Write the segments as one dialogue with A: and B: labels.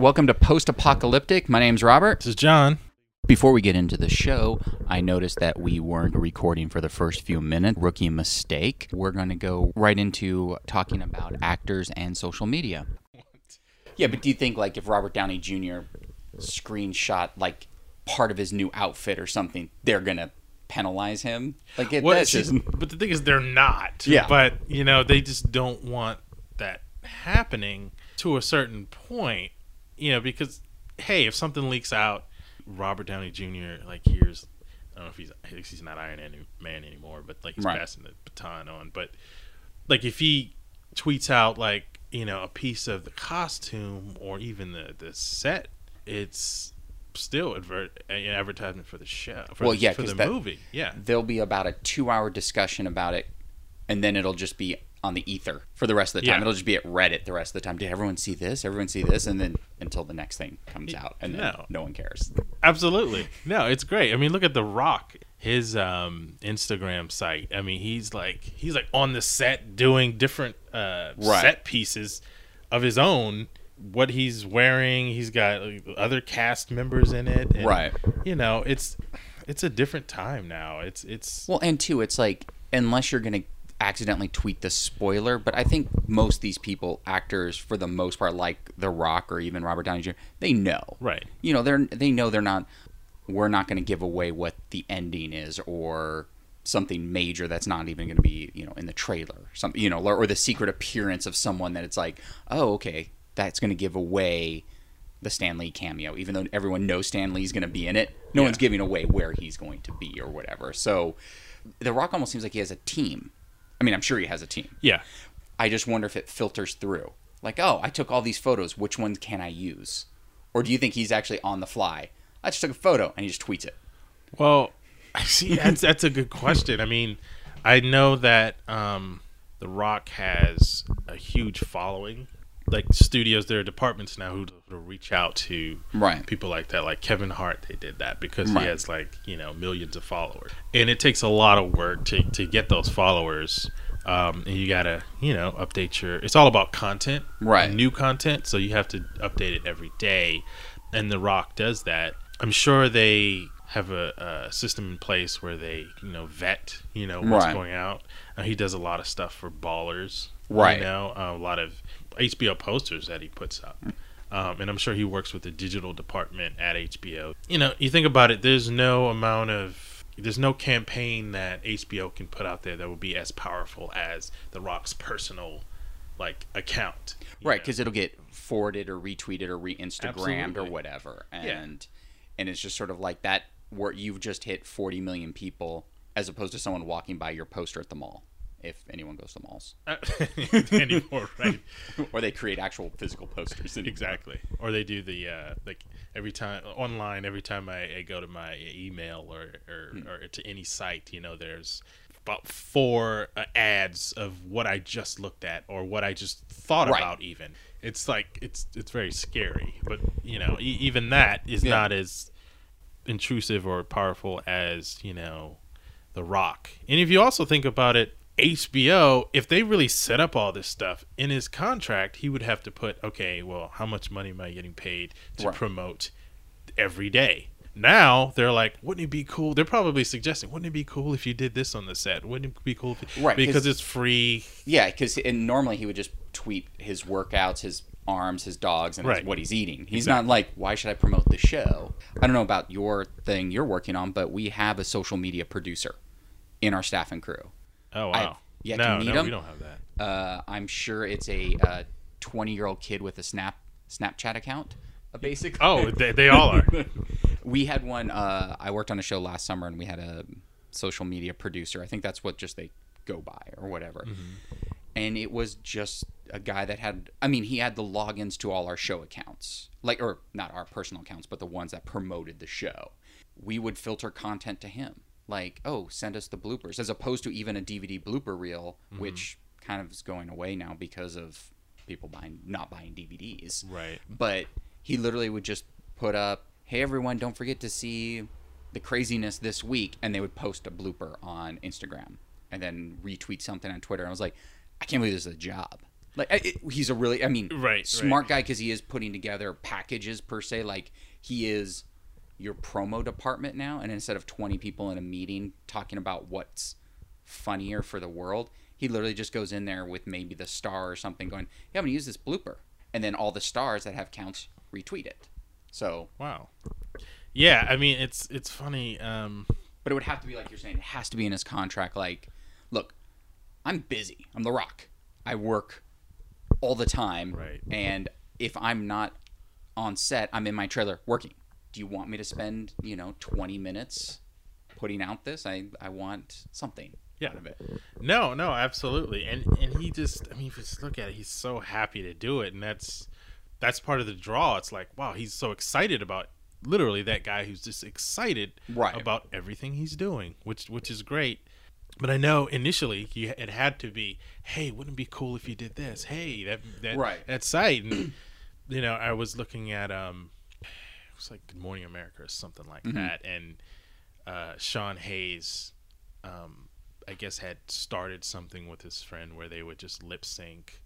A: welcome to Post Apocalyptic. My name's Robert.
B: This is John.
A: Before we get into the show, I noticed that we weren't recording for the first few minutes. Rookie mistake. We're going to go right into talking about actors and social media. Yeah, but do you think like if Robert Downey Jr. screenshot like part of his new outfit or something, they're going to penalize him? Like it,
B: Well,
A: that's just
B: but the thing is, they're not.
A: Yeah.
B: But you know, they just don't want that happening to a certain point. You know, because hey, if something leaks out, Robert Downey Jr. like here's, I don't know if he's, I he's not Iron Man anymore, but like he's
A: Right.
B: passing the baton on. But like if he tweets out like you know a piece of the costume or even the the set, it's still advert uh, an advertisement for the show. For
A: Well,
B: the,
A: yeah,
B: for the
A: that-
B: movie. Yeah.
A: there'll be about a two hour discussion about it and then it'll just be on the ether for the rest of the time
B: Yeah.
A: it'll just be at reddit the rest of the time did everyone see this everyone see this and then until the next thing comes out and then
B: No.
A: no one cares
B: Absolutely. No, it's great. I mean, look at The Rock, his um, Instagram site. I mean, he's like he's like on the set doing different uh,
A: Right.
B: set pieces of his own. What he's wearing, he's got other cast members in it. and,
A: Right.
B: You know, it's it's a different time now. It's it's
A: well and two it's like unless you're gonna accidentally tweet the spoiler but i think most of these people actors for the most part like the rock or even robert downey jr they know
B: right.
A: you know they're they know they're not we're not going to give away what the ending is or something major that's not even going to be you know in the trailer some you know or, or the secret appearance of someone that it's like oh okay that's going to give away the Stan Lee cameo even though everyone knows Stan Lee's going to be in it no
B: Yeah.
A: one's giving away where he's going to be or whatever so the rock almost seems like he has a team i mean i'm sure he has a team
B: Yeah.
A: I just wonder if it filters through. Like, oh, I took all these photos. Which ones can I use? Or do you think he's actually on the fly? I just took a photo and he just tweets it.
B: Well, I see. That's that's a good question. I mean, I know that um, The Rock has a huge following. Like studios, there are departments now who who reach out to
A: Right.
B: people like that. Like Kevin Hart, they did that because
A: Right.
B: he has like you know millions of followers, and it takes a lot of work to to get those followers. Um, and you gotta you know update your. It's all about content,
A: Right.
B: New content, so you have to update it every day, and The Rock does that. I'm sure they have a, a system in place where they you know vet you know what's
A: Right.
B: going out. Uh, he does a lot of stuff for ballers,
A: Right.
B: You know, uh, a lot of HBO posters that he puts up. Um, and I'm sure he works with the digital department at HBO. You know, you think about it, there's no amount of, there's no campaign that HBO can put out there that would be as powerful as The Rock's personal, like, account.
A: Right, because it'll get forwarded or retweeted or re-Instagrammed or whatever, and
B: Yeah.
A: and it's just sort of like that where you've just hit 40 million people as opposed to someone walking by your poster at the mall, if anyone goes to malls,
B: anymore, right?
A: or they create actual physical posters. anymore.
B: Exactly. Or they do the uh, like every time online. Every time I, I go to my email or or,
A: Hmm.
B: or to any site, you know, there's about four uh, ads of what I just looked at or what I just thought
A: Right.
B: about. Even it's like it's it's very scary. But you know, e- even that is
A: Yeah.
B: not as intrusive or powerful as you know the rock and if you also think about it hbo if they really set up all this stuff in his contract he would have to put okay well how much money am i getting paid to
A: Right.
B: promote every day now they're like wouldn't it be cool they're probably suggesting wouldn't it be cool if you did this on the set wouldn't it be cool if you,
A: Right, 'cause-
B: because it's free
A: Yeah, because normally he would just tweet his workouts, his arms, his dogs, and his- what he's eating. He's not like, why should I promote the show? I don't know about your thing you're working on, but we have a social media producer in our staff and crew.
B: Oh wow
A: to
B: no no
A: him.
B: we don't have that
A: Uh, I'm sure it's a 20 year old kid with a Snap Snapchat account, uh, basically.
B: oh they, they all are
A: we had one. Uh, I worked on a show last summer, and we had a social media producer. I think that's what just they go by or whatever. And it was just a guy that had. I mean, he had the logins to all our show accounts, like or not our personal accounts, but the ones that promoted the show. We would filter content to him, like, oh, send us the bloopers, as opposed to even a DVD blooper reel, mm-hmm. which kind of is going away now because of people buying not buying DVDs
B: right
A: but he literally would just put up, "Hey everyone, don't forget to see the craziness this week," and they would post a blooper on Instagram and then retweet something on Twitter. And I was like, I can't believe this is a job. Like it, he's a really, I mean,
B: Right,
A: smart guy because he is putting together packages per se. Like he is your promo department now, and instead of twenty people in a meeting talking about what's funnier for the world, he literally just goes in there with maybe the star or something, going, "Yeah, I'm gonna use this blooper," and then all the stars that have counts retweet it. So,
B: Wow. Yeah, I mean it's it's funny. Um,
A: but it would have to be like you're saying, it has to be in his contract. Like, look, I'm busy. I'm The Rock. I work all the time.
B: Right.
A: And if I'm not on set, I'm in my trailer working. Do you want me to spend, you know, 20 minutes putting out this? I, I want something
B: Yeah.
A: out of it.
B: No, no, absolutely. And and he just I mean if you just look at it, he's so happy to do it and that's that's part of the draw. It's like, wow, he's so excited about literally that guy who's just excited
A: Right.
B: about everything he's doing, which which is great. But I know initially it had to be, hey, wouldn't it be cool if you did this? Hey, that that
A: Right.
B: that site and you know, I was looking at um was like Good Morning America or something like
A: Mm-hmm.
B: that and uh, Sean Hayes um, I guess had started something with his friend where they would just lip sync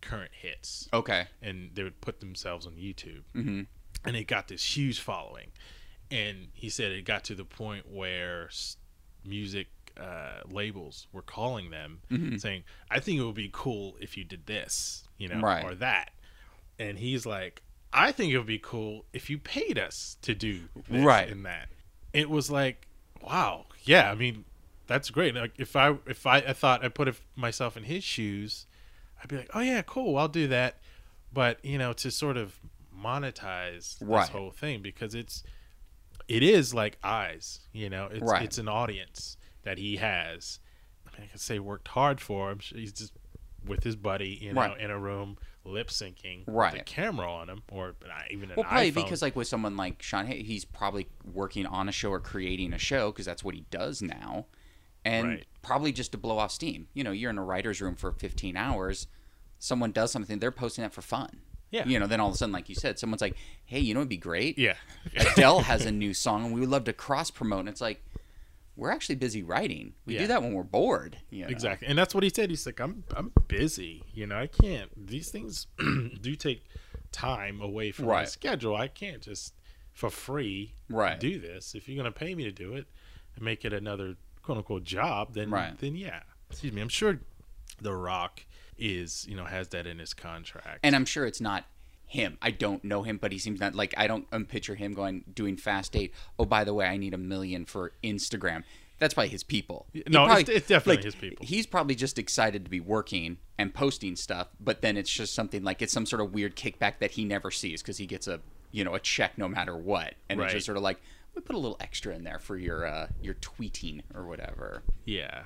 B: current hits
A: Okay.
B: and they would put themselves on YouTube.
A: hmm
B: And it got this huge following. And he said it got to the point where music uh, labels were calling them
A: Mhm.
B: saying, I think it would be cool if you did this, you know,
A: Right.
B: or that. And he's like, I think it would be cool if you paid us to do this
A: Right.
B: and that. It was like, wow, yeah. I mean, that's great. Like if I if I, I thought I put myself in his shoes, I'd be like, oh yeah, cool, I'll do that. But you know, to sort of monetize
A: Right.
B: this whole thing because it's it is like eyes, you know, it's
A: Right.
B: it's an audience that he has. I mean, I can say worked hard for. I'm sure he's just with his buddy, you know,
A: Right.
B: in a room lip syncing with a
A: Right.
B: camera on him, or even an
A: Well, probably
B: iPhone.
A: because like with someone like Sean, Hay, he's probably working on a show or creating a show because that's what he does now, and
B: Right.
A: probably just to blow off steam. You know, you're in a writer's room for 15 hours. Someone does something, they're posting that for fun.
B: Yeah.
A: You know, then all of a sudden, like you said, someone's like, "Hey, you know, it'd be great.
B: yeah,
A: Adele has a new song, and we would love to cross promote." And it's like, we're actually busy writing. We
B: Yeah.
A: do that when we're bored. You know?
B: exactly, and that's what he said. He's like, I'm I'm busy, you know, I can't. These things do take time away from my schedule. I can't just for free
A: Right.
B: do this. If you're gonna pay me to do it and make it another quote unquote job, then
A: Right.
B: then yeah. Excuse me. I'm sure The Rock is you know has that in his contract.
A: and I'm sure it's not him. I don't know him, but he seems not like I don't um, picture him going doing Fast Eight. Oh, by the way, I need a million for Instagram. That's probably his people. He
B: No, it's-
A: probably-
B: it's definitely
A: like,
B: his people.
A: He's probably just excited to be working and posting stuff, but then it's just something like it's some sort of weird kickback that he never sees because he gets a you know a check no matter what, and it's just sort of like we put a little extra in there for your uh, your tweeting or whatever.
B: yeah.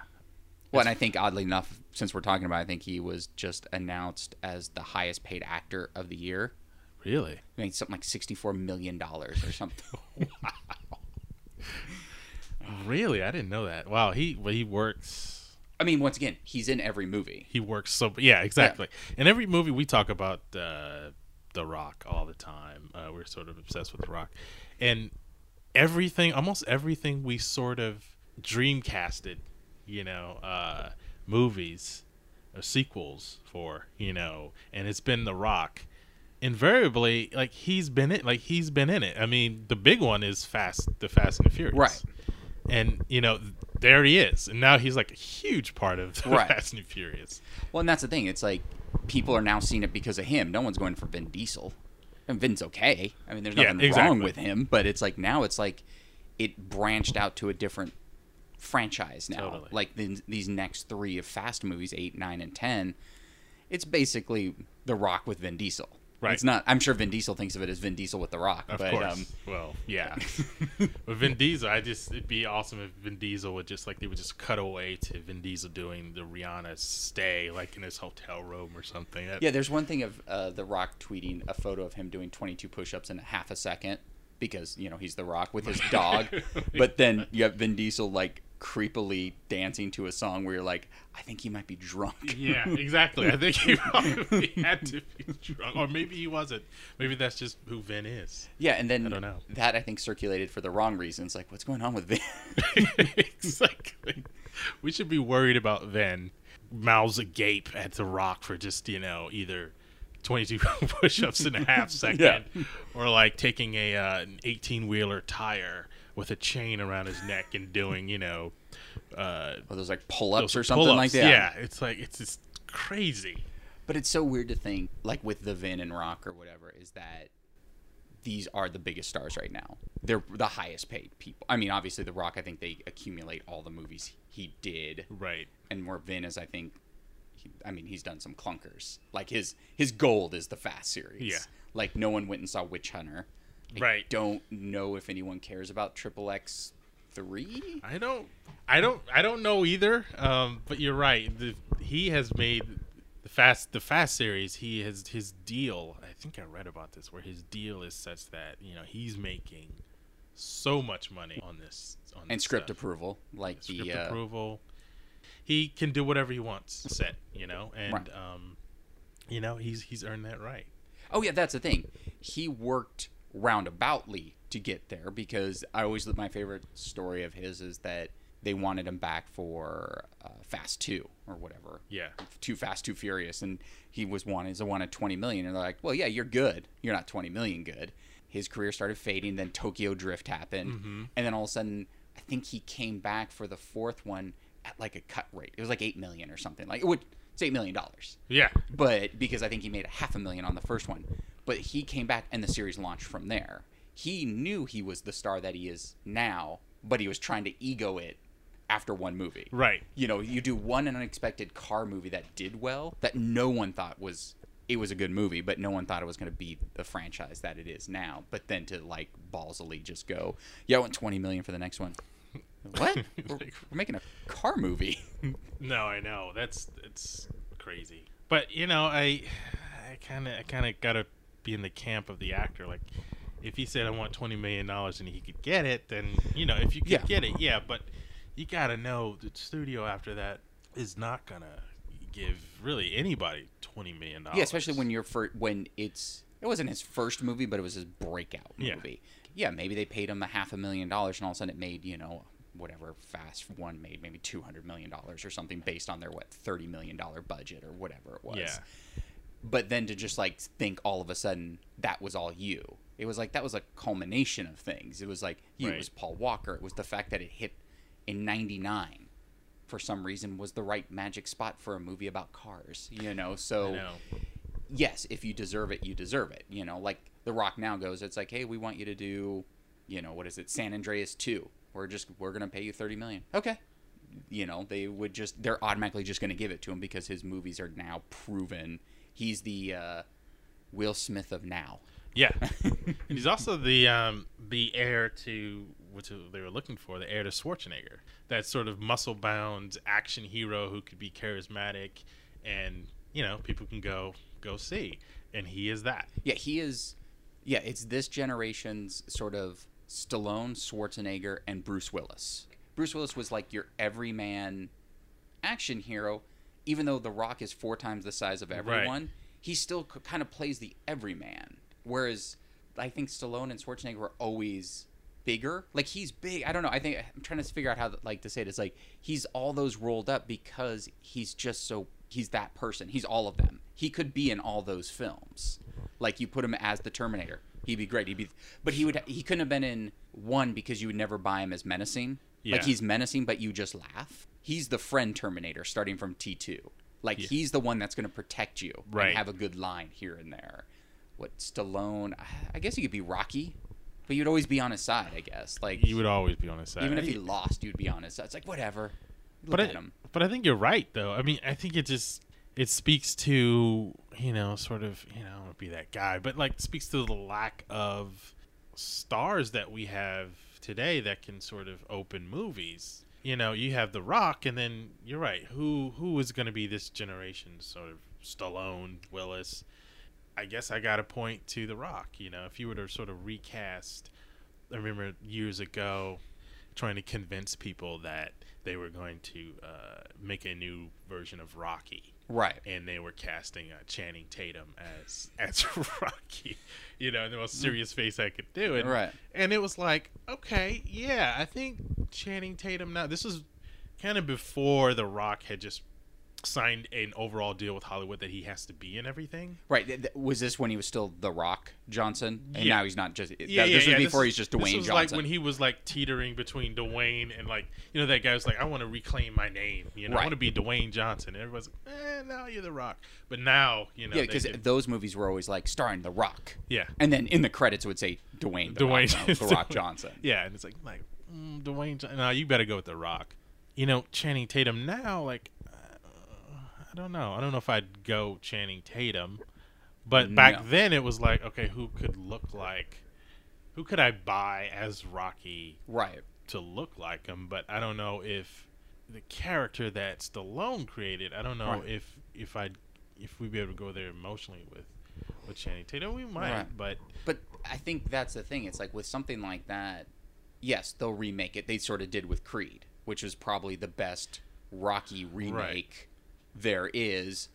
A: Well, and I think oddly enough, since we're talking about, it, I think he was just announced as the highest paid actor of the year.
B: Really?
A: I mean, something like sixty-four million dollars or something. wow.
B: Really? I didn't know that. Wow. He well, he works.
A: I mean, once again, he's in every movie.
B: He works so. Yeah, exactly. In every movie we talk about uh, the Rock all the time. Uh, we're sort of obsessed with the Rock, and everything, almost everything we sort of dreamcasted, you know, uh, movies or sequels for, you know, and it's been the Rock. Invariably, like he's been it. Like he's been in it. I mean, the big one is Fast, the Fast and the Furious,
A: Right.
B: And you know, there he is, and now he's like a huge part of the
A: Right.
B: Fast and the Furious.
A: Well, and that's the thing. It's like people are now seeing it because of him. No one's going for Vin Diesel. And Vin's okay. I mean, there's
B: Yeah,
A: nothing wrong with him, but it's like now it's like it branched out to a different franchise now.
B: Totally.
A: Like the, these next three of Fast movies, eight, nine, and ten. It's basically The Rock with Vin Diesel.
B: Right.
A: It's not. I'm sure Vin Diesel thinks of it as Vin Diesel with The Rock.
B: Of
A: but,
B: course.
A: Um,
B: well, yeah. but Vin Diesel, I just it'd be awesome if Vin Diesel would just like they would just cut away to Vin Diesel doing the Rihanna stay like in his hotel room or something. That-
A: Yeah, there's one thing of uh, The Rock tweeting a photo of him doing 22 push-ups in half a second because you know he's The Rock with his dog, but then you have Vin Diesel like creepily dancing to a song where you're like, I think he might be drunk.
B: Yeah, exactly. I think he probably had to be drunk, or maybe he wasn't. Maybe that's just who Vin is.
A: Yeah, and then
B: I don't know.
A: that I think circulated for the wrong reasons. Like, what's going on with Vin?
B: exactly. We should be worried about Vin mouths agape at The Rock for just you know either 22 push-ups in a half second,
A: Yeah.
B: or like taking a uh, an 18-wheeler tire with a chain around his neck and doing you know uh,
A: those like pull-ups or something like that.
B: Yeah, it's like it's just crazy.
A: But it's so weird to think, like with the Vin and Rock or whatever, is that these are the biggest stars right now. They're the highest paid people. I mean, obviously, The Rock, I think they accumulate all the movies he did,
B: Right.
A: and more Vin is, I think, he, I mean, he's done some clunkers. Like his his gold is the Fast series.
B: Yeah.
A: Like no one went and saw Witch Hunter. I
B: Right.
A: Don't know if anyone cares about Triple X three.
B: I don't, I don't, I don't know either. Um, but you're right. The, he has made the fast, the fast series. He has his deal. I think I read about this, where his deal is such that you know he's making so much money on this, on
A: And
B: this
A: script
B: stuff.
A: approval, like
B: script
A: the uh,
B: approval. He can do whatever he wants. Set, you know, and
A: Right.
B: um, you know he's he's earned that right.
A: Oh yeah, that's the thing. He worked roundaboutly to get there because I always my favorite story of his is that they wanted him back for uh, Fast Two or whatever.
B: Yeah.
A: Too Fast, Too Furious, and he was wanted he wanted twenty million, and they're like, well, yeah, you're good. You're not twenty million good. His career started fading. Then Tokyo Drift happened,
B: Mm-hmm.
A: and then all of a sudden, I think he came back for the fourth one at like a cut rate. It was like eight million or something. Like it would. It's eight million dollars
B: Yeah.
A: but because I think he made a half a million on the first one. But he came back and the series launched from there. He knew he was the star that he is now, but he was trying to ego it after one movie.
B: Right.
A: You know, you do one unexpected car movie that did well, that no one thought was it was a good movie, but no one thought it was going to be the franchise that it is now. But then to like ballsily just go, yeah, I want twenty million for the next one. What? we're, we're making a car movie.
B: No, I know that's it's crazy. But you know, I I kind of I kind of gotta be in the camp of the actor. Like, if he said I want twenty million dollars and he could get it, then you know, if you could
A: Yeah.
B: get it, yeah. But you gotta know the studio after that is not gonna give really anybody twenty million dollars.
A: Yeah, especially when you're for when it's it wasn't his first movie, but it was his breakout
B: Yeah.
A: movie. Yeah, maybe they paid him a half a million dollars, and all of a sudden it made you know whatever Fast One made maybe two hundred million dollars or something based on their what thirty million dollar budget or whatever it was.
B: Yeah.
A: But then to just like think all of a sudden that was all you. It was like that was a culmination of things. It was like you,
B: Right.
A: it was Paul Walker. It was the fact that it hit in '99 for some reason was the right magic spot for a movie about cars. You know, so
B: know.
A: yes, if you deserve it, you deserve it. You know, like The Rock now goes, it's like, hey, we want you to do, you know, what is it, San Andreas two. We're just we're gonna pay you thirty million. Okay. You know, they would just they're automatically just gonna give it to him because his movies are now proven. He's the uh, Will Smith of now.
B: Yeah, and he's also the um, the heir to what they were looking for, the heir to Schwarzenegger. That sort of muscle bound action hero who could be charismatic, and you know people can go go see, and he is that.
A: Yeah, he is. Yeah, it's this generation's sort of Stallone, Schwarzenegger, and Bruce Willis. Bruce Willis was like your everyman action hero, even though The Rock is four times the size of everyone. He still c- kind of plays the everyman. Whereas I think Stallone and Schwarzenegger were always bigger. Like he's big. I don't know. I think I'm trying to figure out how like to say it. It's like he's all those rolled up because he's just so he's that person. He's all of them. He could be in all those films. Like you put him as the Terminator, he'd be great. He'd be, but he would he couldn't have been in one because you would never buy him as menacing. Like he's menacing, but you just laugh. He's the friend Terminator, starting from T two. Like
B: Yeah.
A: he's the one that's going to protect you
B: Right.
A: and have a good line here and there. What Stallone? I guess you could be Rocky, but you'd always be on his side. I guess like
B: You would always be on his side,
A: even if he lost, you'd be on his side. It's like whatever. Look
B: but
A: at
B: I,
A: him.
B: but I think you're right though. I mean, I think it just it speaks to you know sort of you know I don't be that guy, but like speaks to the lack of stars that we have today that can sort of open movies. You know, you have The Rock, and then you're right. Who who is going to be this generation's sort of Stallone, Willis? I guess I got to point to The Rock. You know, if you were to sort of recast, I remember years ago trying to convince people that they were going to uh, make a new version of Rocky,
A: Right.
B: and they were casting uh, Channing Tatum as as Rocky. You know, in the most serious face I could do, and
A: Right.
B: and it was like, okay, yeah, I think Channing Tatum. Now this was kind of before The Rock had just signed an overall deal with Hollywood that he has to be in everything.
A: Right. Was this when he was still The Rock Johnson? And
B: Yeah.
A: now he's not just.
B: Yeah,
A: that-
B: yeah,
A: this
B: yeah.
A: was before
B: is-
A: he's just
B: This
A: Dwayne
B: was
A: Johnson.
B: like when he was like teetering between Dwayne and like you know that guy was like, I want to reclaim my name. You know, I want to be Dwayne Johnson. And everyone's like, eh, now you're The Rock. But now you know,
A: yeah, because those movies were always like starring The Rock.
B: yeah,
A: And then in the credits it would say Dwayne, the
B: Dwayne,
A: Rock, the Rock Johnson.
B: Yeah, and it's like like mm, Dwayne. Jo- No, you better go with The Rock. You know, Channing Tatum now, like I don't know. I don't know if I'd go Channing Tatum, but mm,
A: back
B: then it was like, okay, who could look like, who could I buy as Rocky
A: Right.
B: to look like him? But I don't know if the character that Stallone created. I don't know
A: Right.
B: if if I if we'd be able to go there emotionally with with Channing Tatum. We might,
A: Right.
B: but
A: But I think that's the thing. It's like with something like that, yes, they'll remake it. They sort of did with Creed, which was probably the best Rocky remake there is,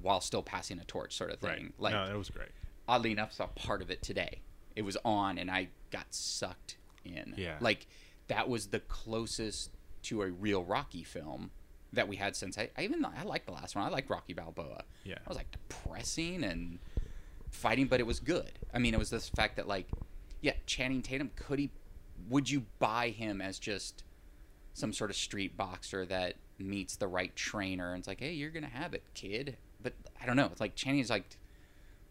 A: while still passing a torch, sort of thing.
B: right.
A: Like
B: no, that was great.
A: oddly enough, saw part of it today. It was on, and I got sucked in.
B: Yeah.
A: like that was the closest to a real Rocky film that we had since I, I even I liked the last one. I liked Rocky Balboa.
B: Yeah.
A: I was like depressing and fighting, but it was good. I mean, it was this fact that like, yeah, Channing Tatum could he, would you buy him as just some sort of street boxer that meets the right trainer and it's like, hey, you're gonna have it, kid. But I don't know. It's like Channing's like,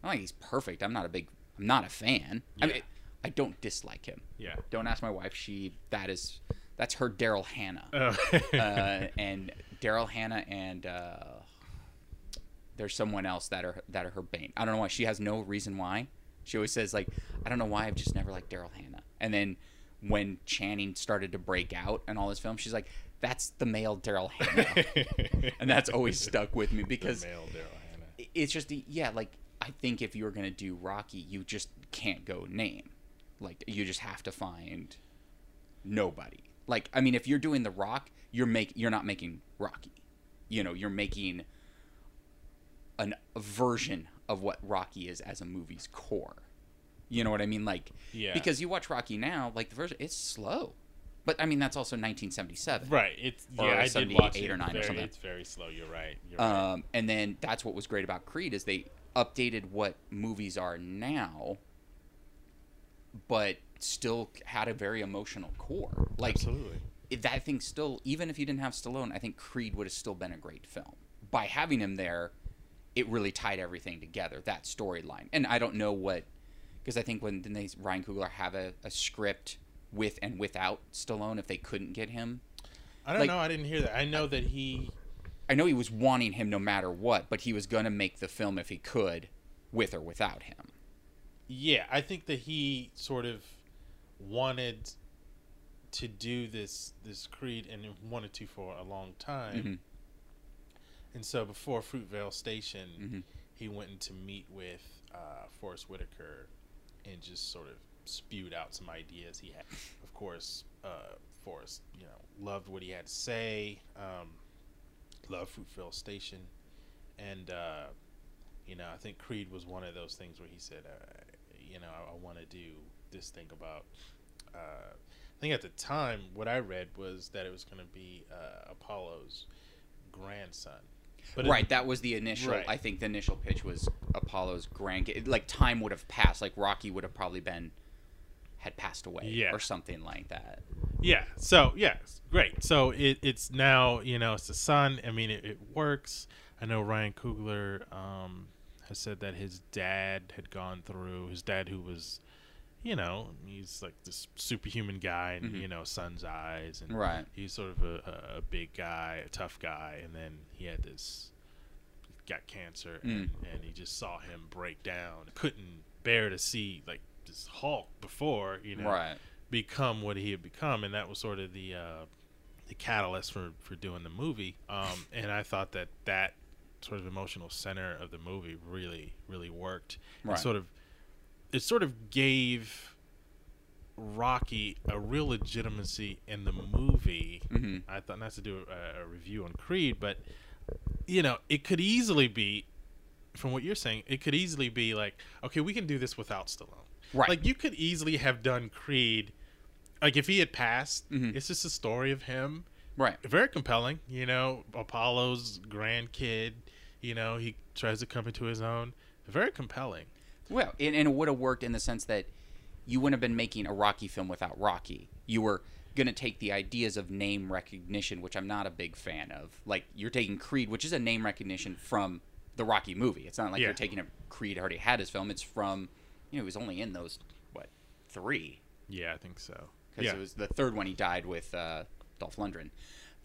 A: I don't think he's perfect. I'm not a big, I'm not a fan. I mean, I don't dislike him.
B: Yeah.
A: Don't ask my wife. She that is that's her Daryl Hannah
B: Oh.
A: uh, and Daryl Hannah and uh, there's someone else that are that are her bane. I don't know why. She has no reason why. She always says like, I don't know why. I've just never liked Daryl Hannah. And then when Channing started to break out and all his films, she's like, that's the male Daryl Hannah, and that's always stuck with me because
B: male Daryl Hannah.
A: it's just the yeah like i think if you're going to do rocky you just can't go name. Like you just have to find nobody. Like i mean if you're doing the rock you're make you're not making rocky. You know you're making an, a version of what rocky is as a movie's core. You know what i mean? Like
B: Yeah.
A: because you watch rocky now like the version it's slow but i mean that's also 1977
B: Right. It's
A: Or
B: yeah. I did
A: 78
B: watch it.
A: or 9 or
B: Very-
A: something.
B: It's very slow. You're right. You're right.
A: Um, and then that's what was great about Creed is they updated what movies are now, but still had a very emotional core. Like
B: Absolutely.
A: that thing still, even if you didn't have Stallone, I think Creed would have still been a great film. By having him there, it really tied everything together. That storyline, and I don't know what, because I think when didn't they Ryan Coogler have a, a script with and without Stallone if they couldn't get him.
B: I don't
A: like-
B: know. I didn't hear that. I know that he.
A: I know he was wanting him no matter what, but he was going to make the film if he could, with or without him.
B: Yeah, I think that he sort of wanted to do this this Creed and wanted to for a long time.
A: Mhm.
B: And so before Fruitvale Station,
A: Mhm.
B: he went in to meet with uh, Forest Whitaker and just sort of spewed out some ideas he had. Of course, uh, Forest, you know, loved what he had to say, um, loved Fruitvale Station, and uh, you know, I think Creed was one of those things where he said, uh, you know, I, I want to do this thing about. Uh, I think at the time, what I read was that it was going to be uh, Apollo's grandson. But it-
A: right, that was the initial.
B: Right.
A: I think the initial pitch was Apollo's grand. Like time would have passed. Like Rocky would have probably been had passed away,
B: Yeah.
A: or something like that.
B: Yeah. So yeah, great. So it, it's now you know it's the son. I mean, it, it works. I know Ryan Coogler um, has said that his dad had gone through. His dad, who was, you know, he's like this superhuman guy, and
A: Mhm.
B: you know, son's eyes, and
A: Right.
B: he's sort of a, a, big guy, a tough guy, and then he had this, got cancer, and, and he just saw him break down. Couldn't bear to see like this Hulk before, you know,
A: Right.
B: become what he had become, and that was sort of the uh, the catalyst for for doing the movie. Um, and I thought that that sort of emotional center of the movie really really worked.
A: Right.
B: It sort of it sort of gave Rocky a real legitimacy in the movie.
A: hmm
B: I thought not to do a, a review on Creed, but you know, it could easily be, from what you're saying, it could easily be like, okay, we can do this without Stallone.
A: Right.
B: Like you could easily have done Creed, like if he had passed,
A: Mhm.
B: it's just a story of him
A: Right.
B: very compelling. You know, Apollo's grandkid. You know, he tries to come into his own. Very compelling.
A: Well, and, and it would have worked in the sense that you wouldn't have been making a Rocky film without Rocky. You were going to take the ideas of name recognition, which I'm not a big fan of. Like you're taking Creed, which is a name recognition from the Rocky movie. It's not like
B: Yeah.
A: you're taking a Creed already had his film. It's from, you know, he was only in those what three
B: Yeah, I think so.
A: because
B: Yeah,
A: it was the third one he died with uh, Dolph Lundgren.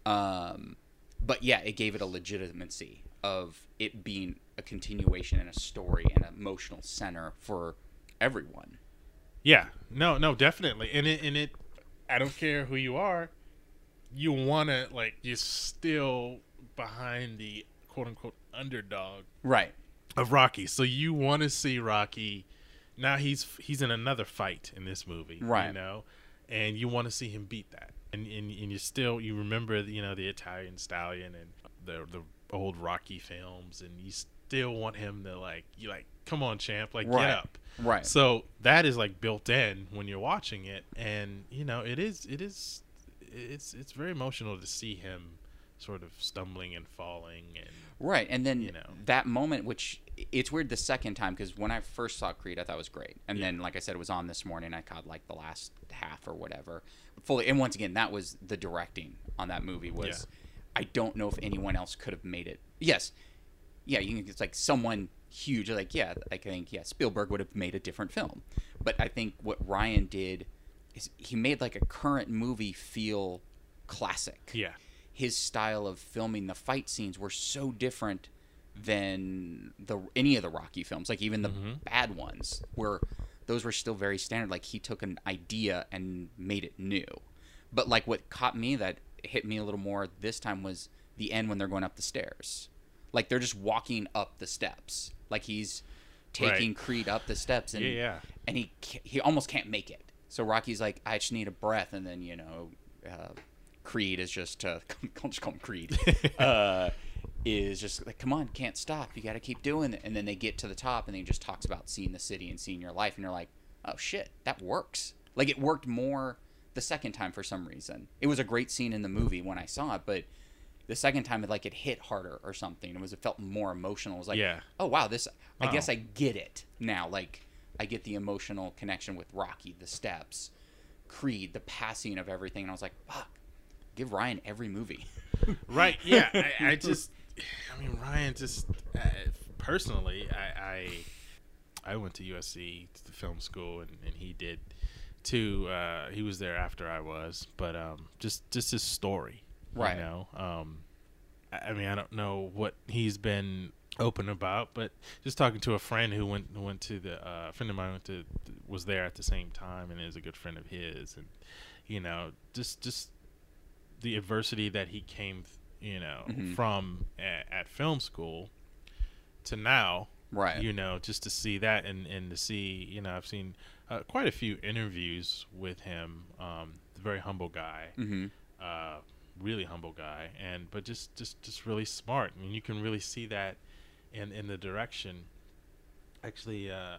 A: Um, but yeah, it gave it a legitimacy of it being a continuation and a story and an emotional center for everyone.
B: yeah. No, no, definitely. And it, and it, I don't care who you are. You want to like you're still behind the quote unquote underdog
A: Right.
B: of Rocky. So you want to see Rocky. Now he's he's in another fight in this movie,
A: Right.
B: You know, and you want to see him beat that, and and, and you still you remember you know the Italian Stallion and the the old Rocky films, and you still want him to like you like come on champ like
A: Right.
B: get up,
A: Right.
B: So that is like built in when you're watching it, and you know it is it is it's it's very emotional to see him sort of stumbling and falling and
A: Right, and then
B: You know.
A: that moment, which it's weird the second time because when I first saw Creed, I thought it was great, and
B: Yeah.
A: then like I said, it was on this morning. I caught like the last half or whatever, fully. And once again, that was the directing on that movie was.
B: Yeah.
A: I don't know if anyone else could have made it. Yes, yeah, you can, it's like someone huge. Like yeah, I think yeah, Spielberg would have made a different film, but I think what Ryan did is he made like a current movie feel classic
B: yeah.
A: His style of filming the fight scenes were so different than the any of the Rocky films, like even the bad ones, where those were still very standard. Like he took an idea and made it new. But like what caught me that hit me a little more this time was the end when they're going up the stairs. Like they're just walking up the steps. Like he's taking
B: Right.
A: Creed up the steps and
B: Yeah, yeah.
A: and he he almost can't make it. So Rocky's like, I just need a breath, and then you know, uh, Creed is just uh, I'll just call him Creed. uh, is just like, come on, can't stop. You got to keep doing it. And then they get to the top, and then he just talks about seeing the city and seeing your life, and you're like, oh shit, that works. Like it worked more the second time for some reason. It was a great scene in the movie when I saw it, but the second time it like it hit harder or something. It was it felt more emotional. It was like,
B: Yeah.
A: oh wow, this I guess I get it now. Like I get the emotional connection with Rocky, the steps, Creed, the passing of everything, and I was like, fuck, give Ryan every movie.
B: right yeah I, I just i mean ryan just uh, personally I, I i went to usc to the film school and, and he did too uh he was there after i was but um just just his story
A: Right.
B: you know um I I mean, I don't know what he's been open about, but just talking to a friend who went who went to the uh, a friend of mine went to was there at the same time and is a good friend of his, and you know, just just the adversity that he came, you know,
A: Mhm.
B: from at, at film school to now,
A: Right.
B: You know, just to see that and and to see, you know, I've seen uh, quite a few interviews with him. Um, very humble guy
A: mm-hmm.
B: uh, really humble guy, and but just just just really smart. I mean, you can really see that in in the direction. Actually, uh,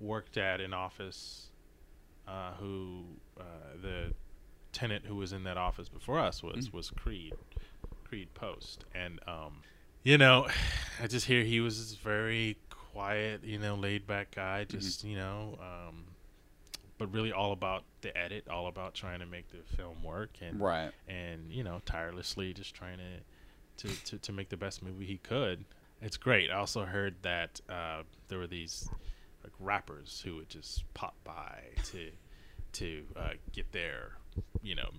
B: worked at an office uh, who uh, the tenant who was in that office before us was
A: Mm.
B: was Creed Creed Post, and um, you know, I just hear he was this very quiet, you know, laid back guy, just you know. Um, but really all about the edit, all about trying to make the film work, and
A: Right.
B: and you know tirelessly just trying to, to to to make the best movie he could. It's great. I also heard that uh, there were these like rappers who would just pop by to to uh, get their you know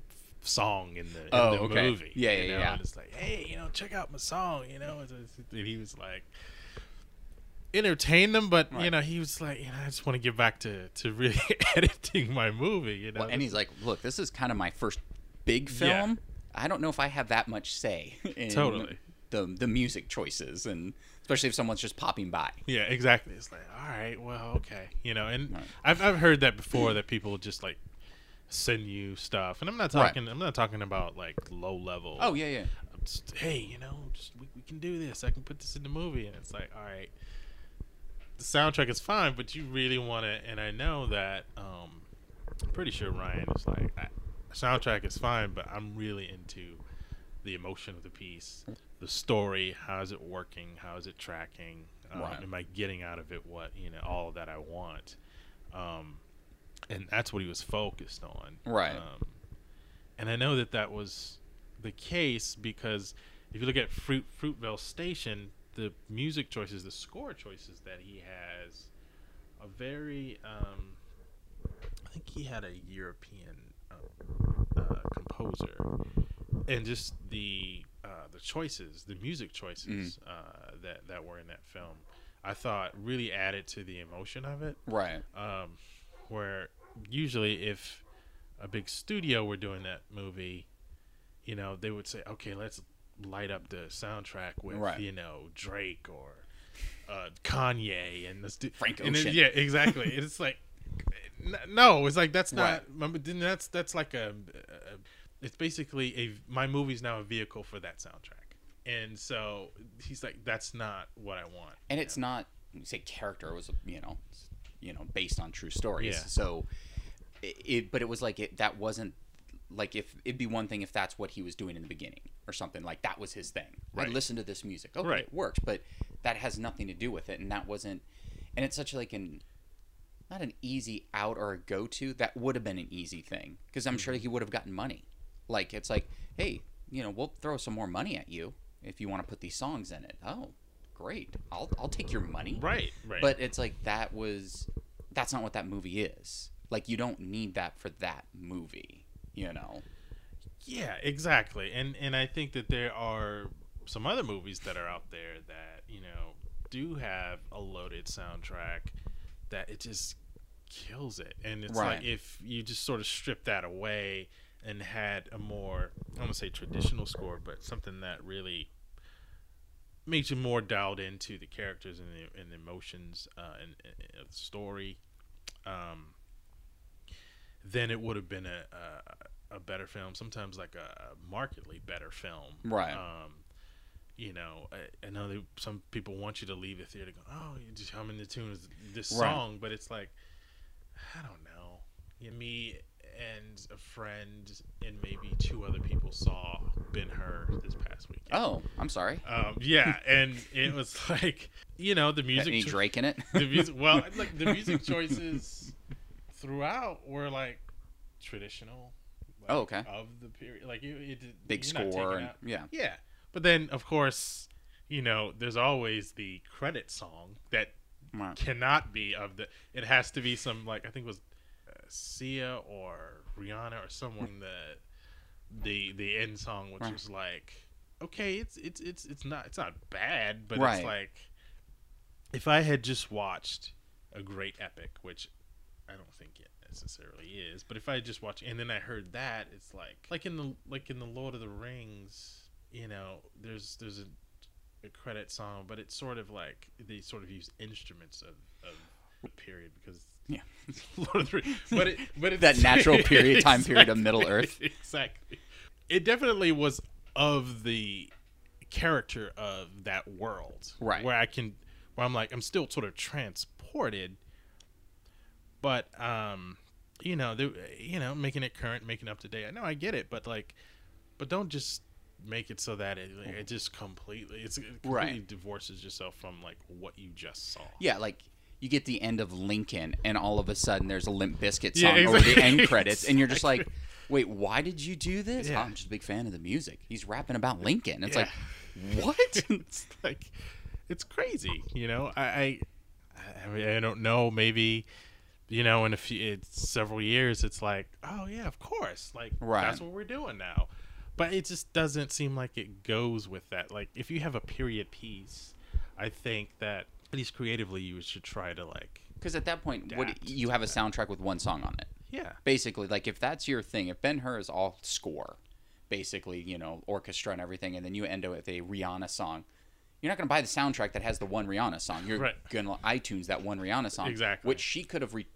B: song in the, in
A: Oh,
B: the
A: okay.
B: movie.
A: Yeah,
B: you
A: yeah,
B: know?
A: yeah.
B: And it's like, hey, you know, check out my song. You know, and he was like entertain them, but you know, he was like, you know, I just want to get back to to really editing my movie. You know,
A: Well, and he's like, look, this is kind of my first big
B: Yeah.
A: film. I don't know if I have that much say in
B: Totally.
A: the the music choices, and especially if someone's just popping by.
B: Yeah, exactly. It's like, all right, well, okay, you know, and
A: Right.
B: I've I've heard that before that people just like send you stuff, and I'm not
A: Right.
B: talking I'm not talking about like low level.
A: Oh yeah, yeah.
B: just, hey, you know, just we, we can do this. I can put this in the movie, and it's like, all right, the soundtrack is fine, but you really want to, and I know that um, I'm pretty sure Ryan is like, I, soundtrack is fine, but I'm really into the emotion of the piece, the story. How is it working? How is it tracking? Um,
A: Right.
B: Am I getting out of it what you know all that I want? Um, and that's what he was focused on.
A: Right.
B: Um, and I know that that was the case because if you look at Fruit Fruitvale Station, the music choices, the score choices that he has, are very. Um, I think he had a European um, uh, composer, and just the uh, the choices, the music choices uh, that that were in that film, I thought really added to the emotion of it
A: Right.
B: um, where usually if a big studio were doing that movie, you know, they would say, okay, let's light up the soundtrack with,
A: Right.
B: you know, Drake or uh, Kanye and the stu-
A: Frank Ocean.
B: yeah, exactly. it's like, no, it's like that's not.
A: Right.
B: That's that's like a, a. It's basically a. My movie's now a vehicle for that soundtrack, and so he's like, that's not what I want.
A: and it's not you say character was you know you know based on true stories
B: Yeah.
A: so it, it but it was like it that wasn't like if it'd be one thing if that's what he was doing in the beginning or something like that was his thing
B: Right.
A: i listened to this music okay
B: Right.
A: it works but that has nothing to do with it and that wasn't and it's such like an not an easy out or a go-to that would have been an easy thing because i'm
B: Mm-hmm.
A: sure he would have gotten money like it's like hey you know we'll throw some more money at you if you want to put these songs in it oh great i'll, I'll take your money
B: Right, right.
A: but it's like that was that's not what that movie is like you don't need that for that movie you know
B: Yeah, exactly. And and I think that there are some other movies that are out there that, you know, do have a loaded soundtrack that it just kills it. And it's
A: Right.
B: like if you just sort of strip that away and had a more I don't want to say traditional score, but something that really makes you more dialed into the characters and the, and the emotions uh, and, and of the story, um, then it would have been a, a a better film. Sometimes like a, a markedly better film.
A: Right.
B: Um, you know, I, I know they, some people want you to leave the theater going, "Oh, you're just humming the tune of this
A: Right.
B: song," but it's like, I don't know. Yeah, me and a friend and maybe two other people saw Ben Hur this past weekend.
A: oh i'm sorry
B: Um, yeah, and it was like, you know, the music.
A: any
B: cho-
A: drake in it
B: the music well like the music choices throughout were like traditional like,
A: Oh, okay.
B: of the period like it, it
A: big score and yeah
B: yeah but then of course you know there's always the credit song that cannot be of the it has to be some like i think it was sia or rihanna or someone that the the end song which
A: Right.
B: was like okay it's it's it's it's not it's not bad but
A: Right.
B: it's like if I had just watched a great epic, which I don't think it necessarily is, but if I just watched and then I heard that, it's like like in the like in the Lord of the Rings, you know, there's there's a, a credit song, but it's sort of like they sort of use instruments of, of period because
A: Yeah.
B: Lord of the Rings, but it but it's,
A: That natural period- time period of Middle Earth.
B: exactly. It definitely was of the character of that world,
A: Right.
B: Where I can, where I'm like, I'm still sort of transported, but um, you know, they, you know, making it current, making it up to date. I know I get it, but like, but don't just make it so that it, like, it just completely, it's it completely
A: Right.
B: divorces yourself from like what you just saw.
A: yeah like you get the end of lincoln and all of a sudden there's a Limp Bizkit
B: Yeah,
A: song over the end credits and you're just like wait why did you do this?
B: Yeah.
A: oh, i'm just a big fan of the music. He's rapping about lincoln. It's
B: Yeah.
A: like what?
B: It's like it's crazy you know? I i, I, mean, I don't know maybe you know in a few it's several years it's like oh yeah of course like
A: Right.
B: that's what we're doing now. But it just doesn't seem like it goes with that. Like if you have a period piece i think that at least creatively you should try to like
A: because at that point what you have a soundtrack with one song on it.
B: Yeah.
A: Basically like if that's your thing if ben hur is all score basically you know orchestra and everything and then you end up with a rihanna song you're not going to buy the soundtrack that has the one rihanna song. You're
B: Right.
A: going to itunes that one rihanna song
B: Exactly.
A: which she could have re-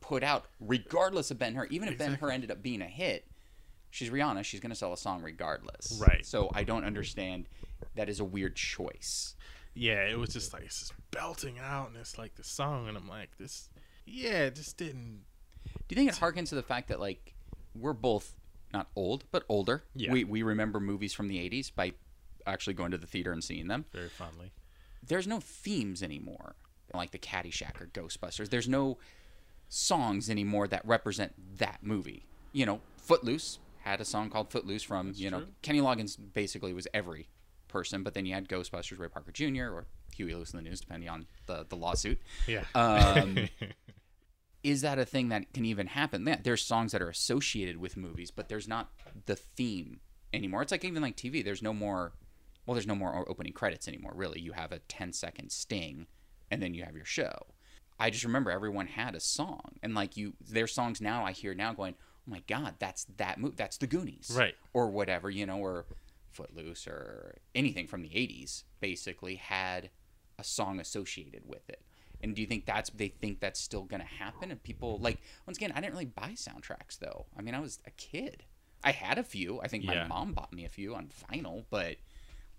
A: put out regardless of ben hur. Even if ben hur ended up being a hit she's rihanna she's going to sell a song regardless.
B: Right.
A: so i don't understand. That is a weird choice.
B: Yeah it was just like belting out and it's like the song and i'm like this yeah it just didn't
A: Do you think it harkens to the fact that like we're both not old, but older.
B: Yeah.
A: We we remember movies from the 80s by actually going to the theater and seeing them.
B: Very fondly.
A: There's no themes anymore, like the Caddyshack or Ghostbusters. There's no songs anymore that represent that movie. You know, Footloose had a song called Footloose from, you know,
B: true.
A: Kenny Loggins basically was every person, but then you had Ghostbusters, Ray Parker Jr., or Huey Lewis and the News, depending on the, the lawsuit.
B: Yeah.
A: Um, is that a thing that can even happen? Yeah, there's songs that are associated with movies, but there's not the theme anymore. It's like even like TV. There's no more. Well, there's no more opening credits anymore. Really, you have a 10 second sting, and then you have your show. I just remember everyone had a song, and like you, their songs now I hear now going, oh my god, that's that movie, that's the Goonies,
B: Right.
A: Or whatever, you know, or Footloose or anything from the 80s basically had a song associated with it. And do you think that's they think that's still going to happen? And people like once again, I didn't really buy soundtracks though. I mean, I was a kid. I had a few. I think my
B: Yeah.
A: mom bought me a few on vinyl, but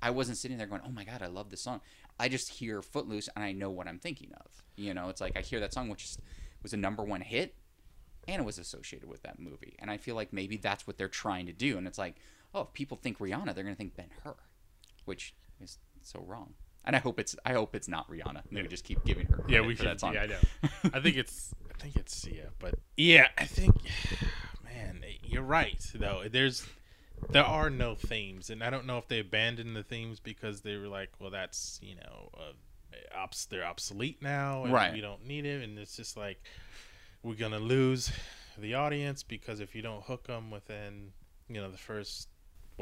A: I wasn't sitting there going, "Oh my god, I love this song." I just hear Footloose and I know what I'm thinking of. You know, it's like I hear that song which was a number 1 hit and it was associated with that movie. And I feel like maybe that's what they're trying to do. And it's like, oh, if people think Rihanna, they're going to think Ben Hur, which is so wrong. And I hope it's I hope it's not Rihanna. Maybe just keep giving her
B: Yeah, we
A: for song.
B: Yeah, I know. I think it's. I think it's Sia, but yeah, I think. Man, you're right. Though there's, there are no themes, and I don't know if they abandoned the themes because they were like, well, that's you know, uh, obs- they're obsolete now, and
A: Right.
B: we don't need it, and it's just like we're gonna lose the audience because if you don't hook them within, you know, the first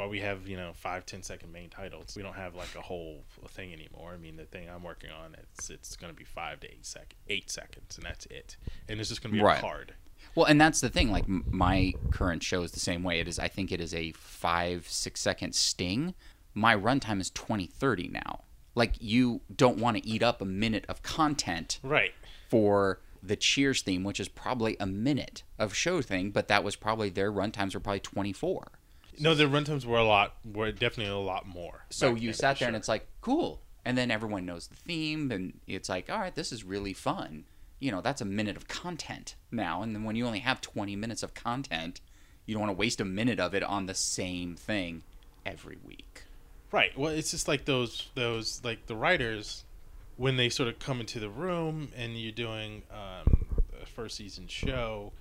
B: while we have you know five ten second main titles we don't have like a whole thing anymore i mean the thing i'm working on it's it's going to be five to eight sec eight seconds and that's it and it's just going to be
A: Right.
B: a card
A: Well, and that's the thing. Like m- my current show is the same way. It is. I think it is a five six second sting. My runtime is 20, 30 now. Like you don't want to eat up a minute of content
B: right
A: for the Cheers theme, which is probably a minute of show thing, but that was probably their runtimes were probably 24.
B: No the runtimes were a lot were definitely a lot more
A: So you sat there and it's like, cool. And then everyone knows the theme, and it's like, all right, this is really fun. You know, that's a minute of content now. And then when you only have 20 minutes of content, you don't want to waste a minute of it on the same thing every week.
B: Right. Well, it's just like those those like the writers when they sort of come into the room and you're doing um, a first season show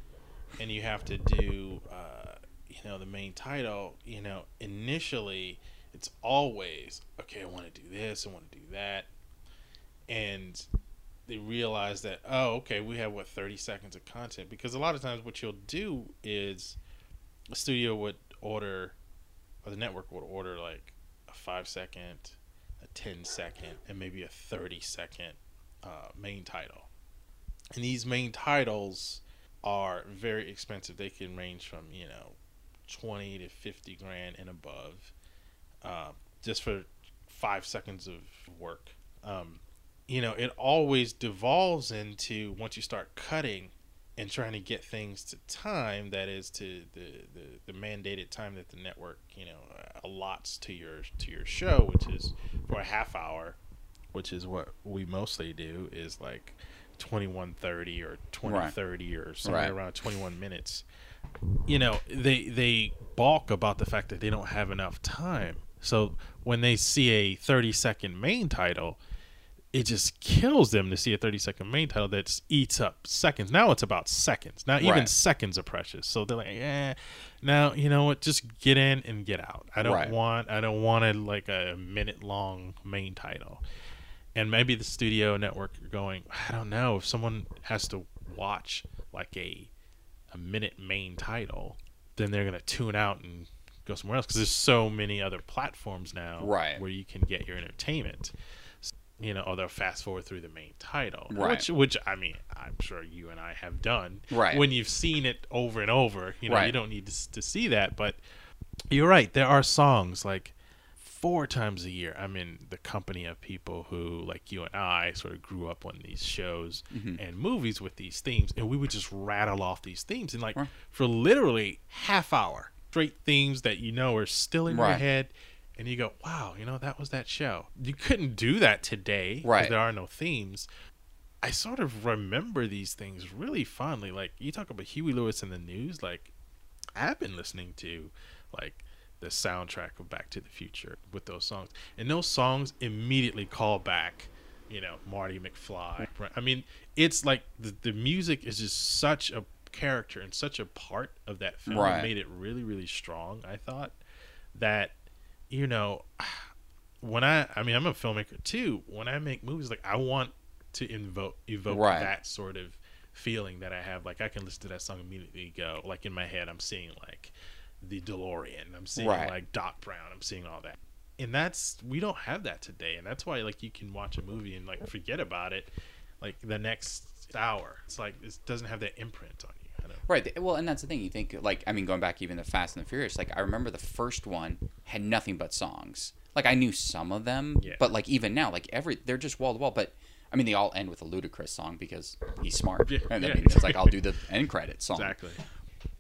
B: and you have to do uh, you know the main title. You know, initially it's always okay. I want to do this. I want to do that, and they realize that oh okay we have what 30 seconds of content because a lot of times what you'll do is the studio would order or the network would order like a five second, a 10 second, and maybe a 30 second uh, main title. And these main titles are very expensive. They can range from, you know, 20 to 50 grand and above uh, just for five seconds of work. Um, you know, it always devolves into once you start cutting and trying to get things to time that is to the, the, the mandated time that the network you know allots to your to your show which is for a half hour which is what we mostly do is like 2130 or 2030 or somewhere
A: Right.
B: around 21 minutes you know they they balk about the fact that they don't have enough time so when they see a 30 second main title it just kills them to see a 30 second main title that eats up seconds. Now it's about seconds. Now even
A: Right.
B: seconds are precious. So they're like, eh. Now you know what? Just get in and get out. I don't
A: Right.
B: want. I don't want a like a minute long main title. And maybe the studio network are going. I don't know if someone has to watch like a a minute main title, then they're gonna tune out and go somewhere else because there's so many other platforms now
A: Right.
B: where you can get your entertainment you know, or they'll fast forward through the main title,
A: Right.
B: which, which I mean, I'm sure you and I have done.
A: Right.
B: When you've seen it over and over, you know, you don't need to, to see that. But you're right. There are songs like four times a year. I'm in the company of people who, like you and I, sort of grew up on these shows
A: Mm-hmm.
B: and movies with these themes, and we would just rattle off these themes, and like
A: Right.
B: for literally half hour straight themes that you know are still in your head and you go, "Wow, you know that was that show." You couldn't do that today
A: Right.
B: there are no themes. I sort of remember these things really fondly. Like you talk about Huey Lewis and the News, like I have been listening to like the soundtrack of Back to the Future with those songs, and those songs immediately call back, you know, Marty McFly. I mean, it's like the the music is just such a character and such a part of that film.
A: Right.
B: It made it really really strong. I thought that, you know, when I I mean I'm a filmmaker too. When I make movies, like I want to invoke evoke
A: Right.
B: that sort of feeling that I have. Like I can listen to that song immediately go like in my head I'm seeing like the DeLorean. I'm seeing
A: Right.
B: like Doc Brown. I'm seeing all that. And that's we don't have that today. And that's why like you can watch a movie and like forget about it like the next hour. It's like it doesn't have that imprint on you.
A: Right. Well, and that's the thing. You think like I mean, going back even the Fast and the Furious. Like I remember the first one had nothing but songs. Like I knew some of them,
B: Yeah.
A: but like even now, like every they're just wall to wall. But I mean, they all end with a Ludacris song because he's smart.
B: Yeah,
A: and I mean, it's like I'll do the end credit song.
B: Exactly.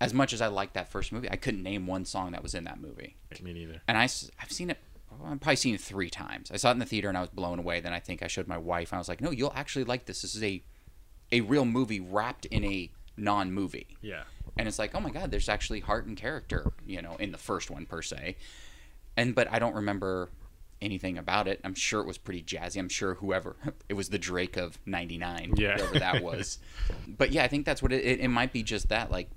A: As much as I liked that first movie, I couldn't name one song that was in that movie.
B: Me neither.
A: And I, I've seen it. I've probably seen it three times. I saw it in the theater and I was blown away. Then I think I showed my wife. And I was like, "No, you'll actually like this. This is a, a real movie wrapped in a non-movie."
B: Yeah.
A: and it's like oh my god there's actually heart and character you know in the first one per se and but i don't remember anything about it i'm sure it was pretty jazzy i'm sure whoever it was the drake of 99
B: Yeah.
A: whoever that was but yeah i think that's what it, it, it might be just that like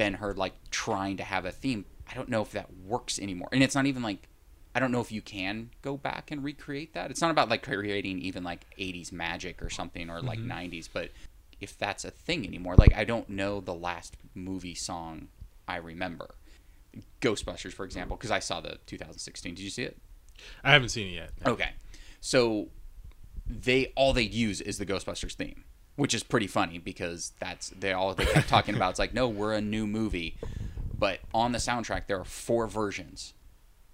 A: Ben Hur like trying to have a theme i don't know if that works anymore and it's not even like i don't know if you can go back and recreate that it's not about like creating even like 80s magic or something or like mm-hmm. 90s but if that's a thing anymore. Like I don't know the last movie song I remember. Ghostbusters, for example, because I saw the 2016. Did you see it?
B: I haven't seen it yet.
A: Okay, so they all they use is the Ghostbusters theme, which is pretty funny because that's they all they kept talking about. It's like no, we're a new movie, but on the soundtrack there are four versions.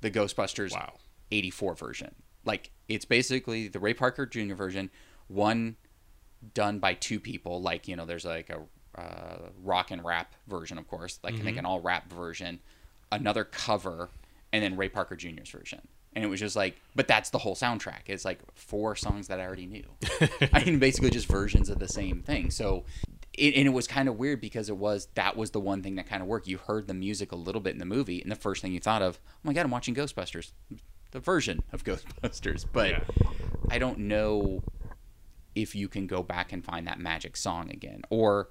A: The Ghostbusters
B: Wow.
A: 84 version. Like it's basically the Ray Parker Jr. version, one done by two people. Like you know, there's like a uh, rock and rap version, of course, like I think an all rap version, another cover, and then Ray Parker Jr.'s version. And it was just like, but that's the whole soundtrack. It's like four songs that I already knew. I mean, basically just versions of the same thing. So, it, and it was kind of weird because it was that was the one thing that kind of worked. You heard the music a little bit in the movie, and the first thing you thought of, oh my god, I'm watching Ghostbusters, the version of Ghostbusters. But
B: Yeah.
A: I don't know if you can go back and find that magic song again, or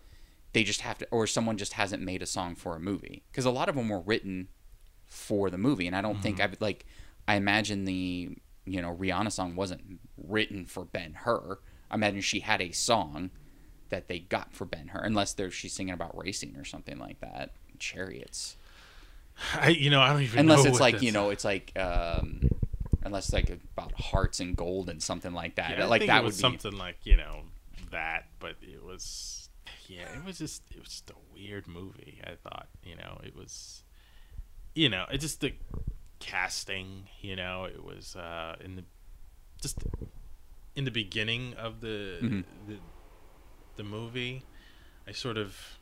A: they just have to, or someone just hasn't made a song for a movie because a lot of them were written for the movie, and I don't think mm-hmm. i've like. I imagine the you know Rihanna song wasn't written for Ben Hur. I imagine she had a song that they got for Ben Hur, unless they're she's singing about racing or something like that, chariots.
B: I, you know, I don't even
A: Unless
B: know
A: it's like you know, it's like um, unless it's like about hearts and gold and something like that.
B: Yeah,
A: like that
B: was
A: be
B: something like you know that, but it was yeah, it was just it was just a weird movie. I thought you know it was you know it just the casting. You know it was uh, in the just in the beginning of the
A: Mhm.
B: the the movie. I sort of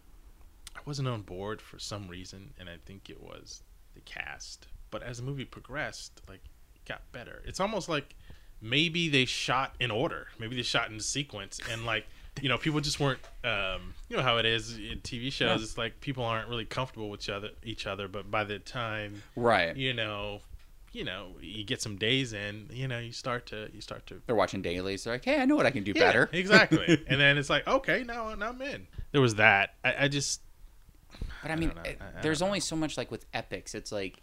B: I wasn't on board for some reason, and I think it was the cast. But as the movie progressed, like it got better. It's almost like maybe they shot in order. Maybe they shot in sequence, and like you know, people just weren't. Um, you know how it is in TV shows.
A: Yeah.
B: It's like people aren't really comfortable with each other. Each other, but by the time
A: right.
B: you know, you know, you get some days in, you know, you start to you start to
A: They're watching dailies. They're like, hey, I know what I can do
B: yeah,
A: better.
B: exactly. and then it's like, okay, now, now I'm in. There was that. I, I just
A: But I
B: I
A: mean, it-
B: I- I
A: there's only so much like with epics. It's like,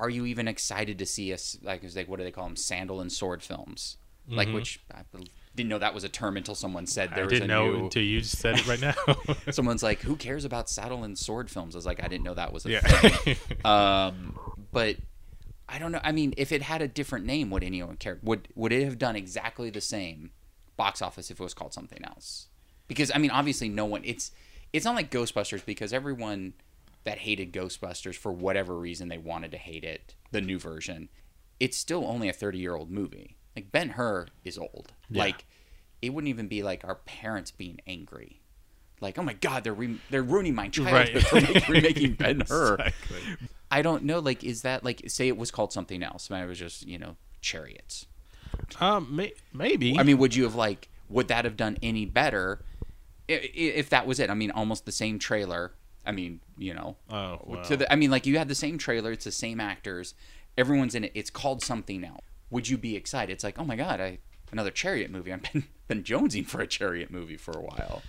A: are you even excited to see us like, it's like what do they call them? Sandal and sword films, like
B: Mhm.
A: which I didn't know that was a term until someone said there
B: I
A: was
B: didn't know
A: new.
B: until you said it right now.
A: Someone's like, who cares about saddle and sword films? I was like, I didn't know that was a
B: yeah.
A: thing. Um, but I don't know. I mean, if it had a different name, would anyone care? Would would it have done exactly the same box office if it was called something else? Because I mean, obviously, no one. It's it's not like Ghostbusters because everyone that hated Ghostbusters for whatever reason they wanted to hate it, the new version, it's still only a thirty year old movie. Like Ben Hur is old.
B: Yeah.
A: Like it wouldn't even be like our parents being angry. Like, oh my God, they're re- they're ruining my childhood for make- remaking Ben Hur.
B: Exactly.
A: I don't know. Like, is that like say it was called something else? Maybe it was just you know chariots.
B: Um, may, maybe.
A: I mean, would you have like would that have done any better i- i- if that was it? I mean, almost the same trailer, I mean, you know,
B: Oh, wow.
A: to the I mean, like you had the same trailer, it's the same actors, everyone's in it. It's called something else. Would you be excited? It's like, oh my god, I another Chariot movie. I've been been jonesing for a Chariot movie for a while.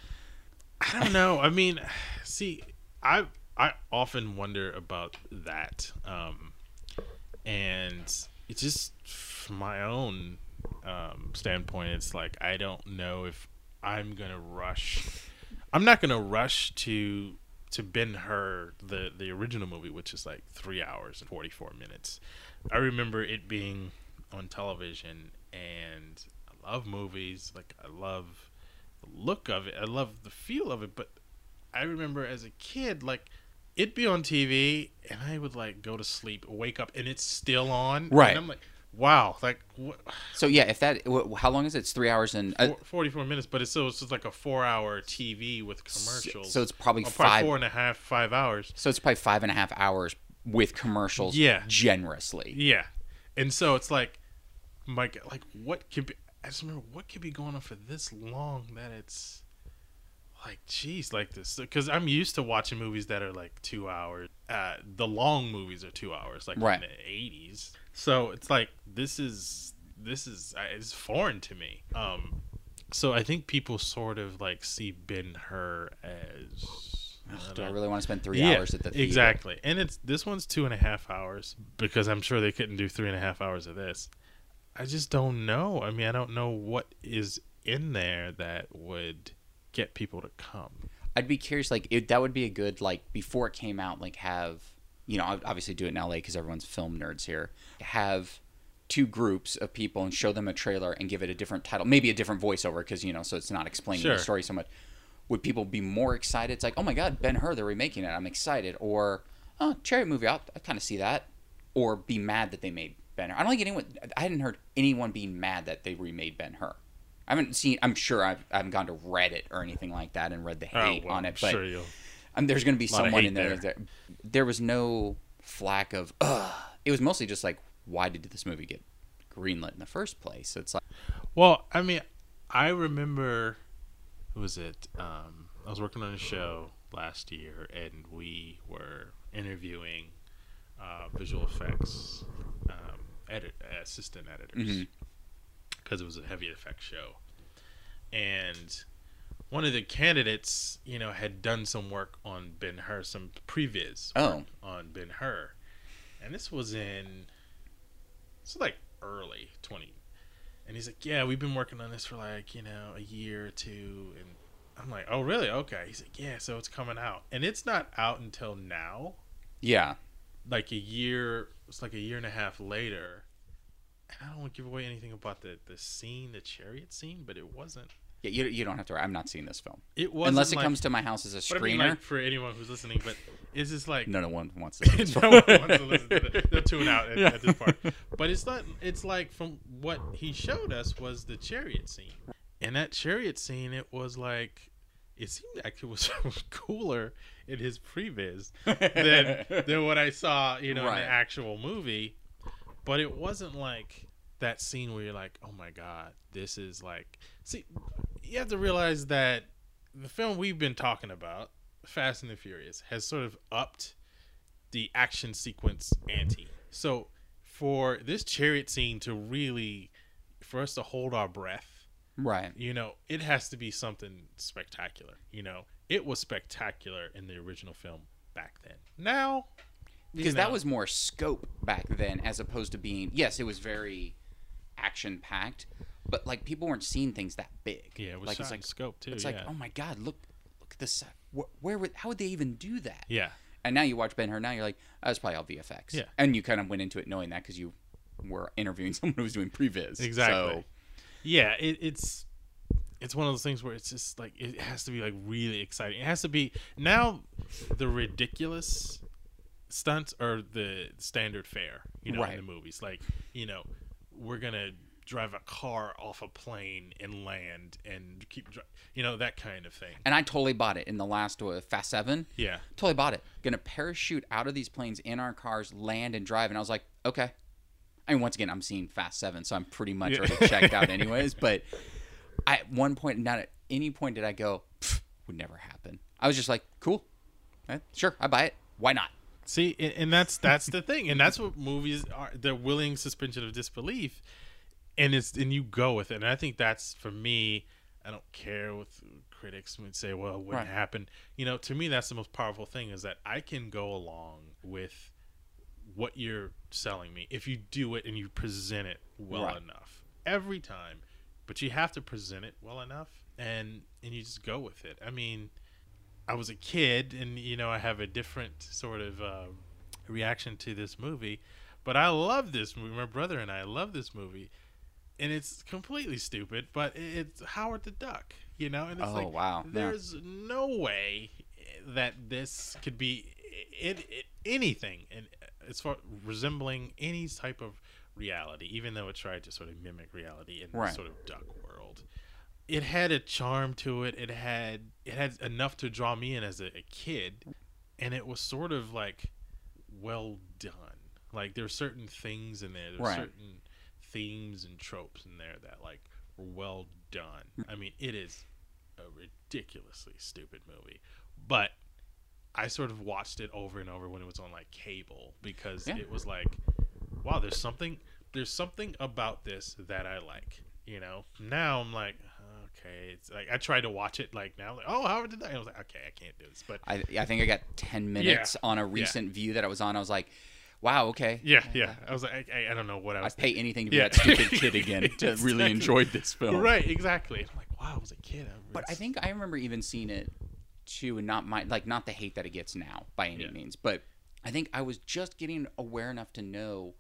B: I don't know. I mean, see, I I often wonder about that, um, and it's just from my own um, standpoint. It's like I don't know if I'm gonna rush. I'm not gonna rush to to Ben Hur the the original movie, which is like three hours and forty four minutes. I remember it being on television, and I love movies. Like I love the look of it. I love the feel of it. But I remember as a kid, like it'd be on TV, and I would like go to sleep, wake up, and it's still on.
A: Right.
B: And I'm like, wow, like what?
A: So yeah, if that, how long is it? It's three hours and. Uh,
B: Four- 44 minutes, but it's still it's just like a four-hour TV with commercials.
A: so it's probably
B: Or
A: five-
B: four and a half, five hours.
A: so it's probably five and a half hours with commercials.
B: Yeah.
A: Generously.
B: Yeah, and so it's like, like, like what could be? I just remember what could be going on for this long that it's like, geez, like this because I'm used to watching movies that are like two hours. Uh, the long movies are two hours, like
A: Right.
B: in the '80s. So it's like this is this is uh, it's foreign to me. Um, so I think people sort of like see Ben Hur as
A: Do I really want to spend three
B: yeah,
A: hours at the theater?
B: exactly and it's this one's two and a half hours because i'm sure they couldn't do three and a half hours of this i just don't know i mean i don't know what is in there that would get people to come
A: I'd be curious. Like, it, that would be a good like before it came out. Like, have you know, ob- obviously do it in LA because everyone's film nerds here. Have two groups of people and show them a trailer and give it a different title, maybe a different voiceover because you know, so it's not explaining
B: Sure.
A: the story so much. Would people be more excited? It's like, oh my god, Ben Hur, they're remaking it. I'm excited. Or, oh, Chariot movie. I'll, I kind of see that. Or be mad that they made Ben Hur. I don't think anyone. I hadn't heard anyone being mad that they remade Ben Hur. I haven't seen. I'm sure I've, I haven't gone to Reddit or anything like that and read the hate
B: oh, well,
A: on it.
B: I'm
A: But
B: sure
A: um, there's going to be someone in there,
B: there.
A: that there was no flack of Ugh. it was mostly just like why did this movie get greenlit in the first place so it's like
B: Well, I mean, I remember, who was it? Um, I was working on a show last year, and we were interviewing uh, visual effects edit uh, assistant editors
A: mm-hmm.
B: because it was a heavy effects show, and one of the candidates, you know, had done some work on Ben Hur, some previs
A: Oh.
B: on Ben Hur, and this was in, it's like early twenty and he's like, "Yeah, we've been working on this for like you know a year or two. And I'm like, "Oh, really? Okay." He's like, "Yeah, so it's coming out, and it's not out until now,
A: yeah
B: like a year. It's like a year and a half later." And I don't want to give away anything about the the scene, the chariot scene, but it wasn't.
A: yeah you, you don't have to worry. I'm not seeing this film
B: It wasn't
A: unless it
B: like-
A: comes to my house as a
B: But I
A: screener
B: mean, like for anyone who's listening, but it's just like
A: no no one wants to this
B: no one wants to listen to that. They'll tune out at, at this part. But it's not. It's like from what he showed us was the chariot scene, and that chariot scene, it was like it seemed like it was cooler in his previs than than what I saw, you know, in the actual movie. But it wasn't like that scene where you're like, oh my god, this is like. See, you have to realize that the film we've been talking about, Fast and the Furious, has sort of upped the action sequence ante. So for this chariot scene to really, for us to hold our breath,
A: right
B: you know, it has to be something spectacular. You know, it was spectacular in the original film back then. Now, you
A: because that was more scope back then as opposed to being yes it was very action packed but like people weren't seeing things that big
B: yeah, it was
A: like it's like
B: scope too.
A: it's
B: yeah.
A: like oh my god look look at this where, where would how would they even do that
B: yeah,
A: And now you watch Ben Hur. Now you're like, oh, it's probably all VFX.
B: Yeah.
A: And you kind of went into it knowing that because you were interviewing someone who was doing previs.
B: Exactly.
A: So,
B: yeah. It, it's it's one of those things where it's just like it has to be like really exciting. It has to be now the ridiculous stunts are the standard fare, you know,
A: Right.
B: in the movies. Like, you know, we're gonna drive a car off a plane and land and keep, dri- you know, that kind of thing.
A: and I totally bought it in the last uh, Fast Seven.
B: Yeah,
A: Totally bought it. Gonna parachute out of these planes in our cars, land and drive. And I was like, okay. I mean, once again, I'm seeing Fast Seven, so I'm pretty much
B: Yeah.
A: already checked out, anyways. But I, at one point, not at any point did I go, would never happen. I was just like, cool. Eh, sure, I buy it. Why not?
B: See, and, that's that's the thing, and that's what movies are. They're willing suspension of disbelief, and it's and you go with it. And I think that's for me. I don't care what critics would say. Well, what
A: Right.
B: happen. You know, to me, that's the most powerful thing is that I can go along with what you're selling me if you do it and you present it well
A: Right.
B: enough every time. But you have to present it well enough, and and you just go with it. I mean. I was a kid, and you know I have a different sort of uh, reaction to this movie, but I love this movie. My brother and I love this movie, and it's completely stupid, but it's Howard the Duck, you know. And it's
A: Oh,
B: like,
A: wow. Yeah.
B: there's no way that this could be it, it, anything, and as far resembling any type of reality, even though it tried to sort of mimic reality in
A: Right.
B: sort of duck world it had a charm to it. It had it had enough to draw me in as a, a kid, and it was sort of like well done. Like there were certain things in there, there were
A: Right.
B: certain themes and tropes in there that like were well done. Mm. I mean, it is a ridiculously stupid movie, but I sort of watched it over and over when it was on like cable because
A: Yeah.
B: it was like, wow, there's something there's something about this that I like. You know, now I'm like, okay, it's like I tried to watch it like now, like, oh, how did that? I was like, okay, I can't do this, but
A: I I think I got ten minutes on a recent view that I was on. I was like, wow, okay.
B: yeah, yeah, I was like, I, I don't know what I was.
A: I'd pay anything to be
B: Yeah.
A: that stupid kid again to
B: Exactly.
A: really enjoy this film.
B: right, exactly. I'm like, wow, I was a kid. I
A: But I think I remember even seeing it too, and not my like not the hate that it gets now by any
B: Yeah.
A: means, but I think I was just getting aware enough to know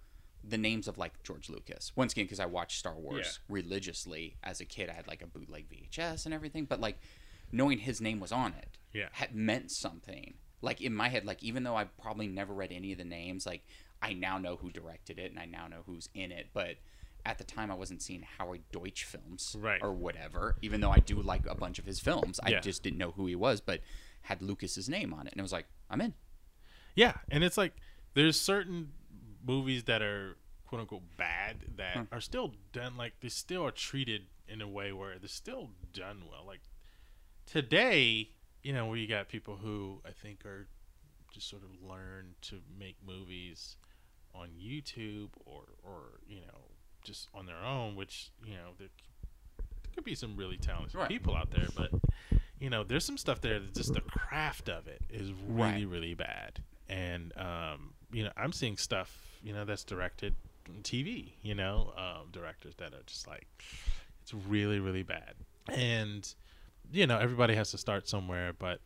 A: the names of like George Lucas. Once again, because I watched Star Wars religiously as a kid, I had like a bootleg VHS and everything. But like knowing his name was on it,
B: Yeah.
A: had meant something. Like in my head, like even though I probably never read any of the names, like I now know who directed it and I now know who's in it. But at the time, I wasn't seeing Howard Deutch films
B: Right.
A: or whatever. Even though I do like a bunch of his films, I
B: Yeah.
A: just didn't know who he was. But had Lucas's name on it, and it was like, I'm in.
B: Yeah, and it's like there's certain movies that are quote unquote bad that
A: Hmm.
B: are still done like they still are treated in a way where they're still done well. Like today, you know, we got people who I think are just sort of learn to make movies on YouTube or or you know just on their own, which you know there, there could be some really talented
A: Right.
B: people out there, but you know there's some stuff there that just the craft of it is really
A: Right.
B: really bad, and um, you know I'm seeing stuff you know that's directed TV, you know um, directors that are just like it's really really bad, and you know everybody has to start somewhere, but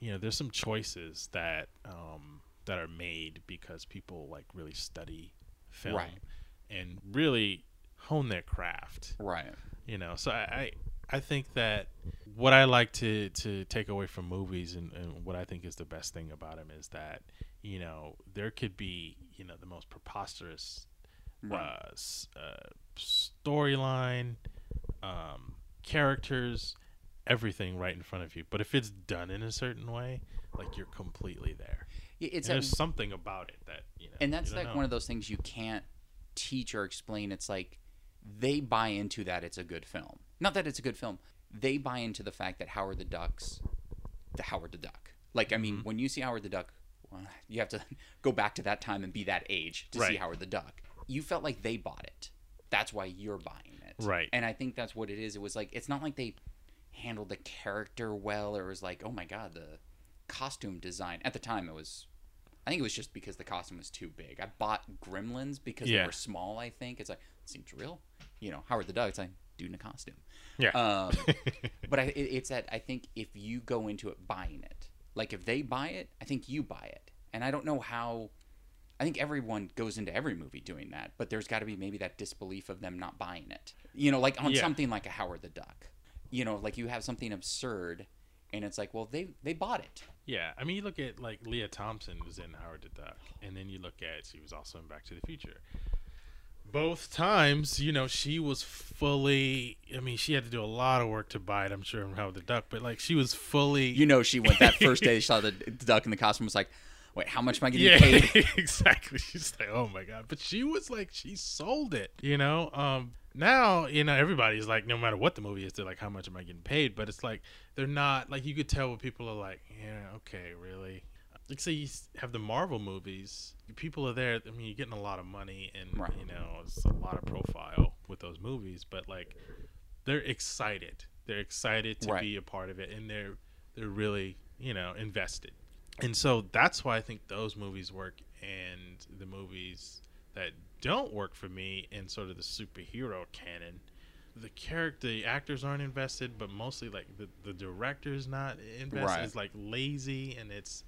B: you know there's some choices that um, that are made because people like really study film
A: Right.
B: and really hone their craft
A: Right.
B: you know so I, I i think that what i like to to take away from movies and, and what i think is the best thing about them is that you know there could be you know the most preposterous
A: Right.
B: uh, s- uh, storyline um characters everything right in front of you but if it's done in a certain way like you're completely there
A: Yeah, It's
B: and
A: a,
B: there's something about it that you know
A: and that's like
B: know.
A: one of those things you can't teach or explain. It's like they buy into that it's a good film. Not that it's a good film. They buy into the fact that Howard the Duck's the Howard the Duck. Like I
B: Mm-hmm.
A: mean, when you see Howard the Duck, well, you have to go back to that time and be that age to see Howard the Duck. You felt like they bought it. That's why you're buying it.
B: Right.
A: And I think that's what it is. It was like it's not like they handled the character well or it was like, oh my god, the costume design. At the time it was I think it was just because the costume was too big. I bought Gremlins because
B: Yeah.
A: they were small. I think it's like it seems real. You know, Howard the Duck. It's like dude in a costume.
B: yeah
A: Um, but I, it, it's that I think if you go into it buying it, like if they buy it, I think you buy it. And I don't know how. I think everyone goes into every movie doing that, but there's got to be maybe that disbelief of them not buying it. You know, like on
B: Yeah.
A: something like a Howard the Duck. You know, like you have something absurd, and it's like, well, they they bought it.
B: Yeah, I mean, you look at like Lea Thompson was in Howard the Duck, and then you look at she was also in Back to the Future. Both times, you know, she was fully. I mean, she had to do a lot of work to buy it. I'm sure in Howard the Duck, but like she was fully.
A: You know, she went that first day. She saw the, the duck in the costume. Was like, wait, how much am I getting
B: yeah,
A: paid?
B: exactly. She's like, oh my god, but she was like, she sold it. You know, um, now you know everybody's like, no matter what the movie is, they're like, how much am I getting paid? But it's like they're not like you could tell when people are like, yeah, okay, really. like say you have the Marvel movies, people are there. I mean, you're getting a lot of money, and
A: Right.
B: you know, it's a lot of profile with those movies. But like, they're excited. They're excited to
A: Right.
B: be a part of it, and they're they're really you know invested. And so that's why I think those movies work, and the movies that don't work for me in sort of the superhero canon the character the actors aren't invested but mostly like the, the director's not invested
A: Right.
B: it's like lazy and it's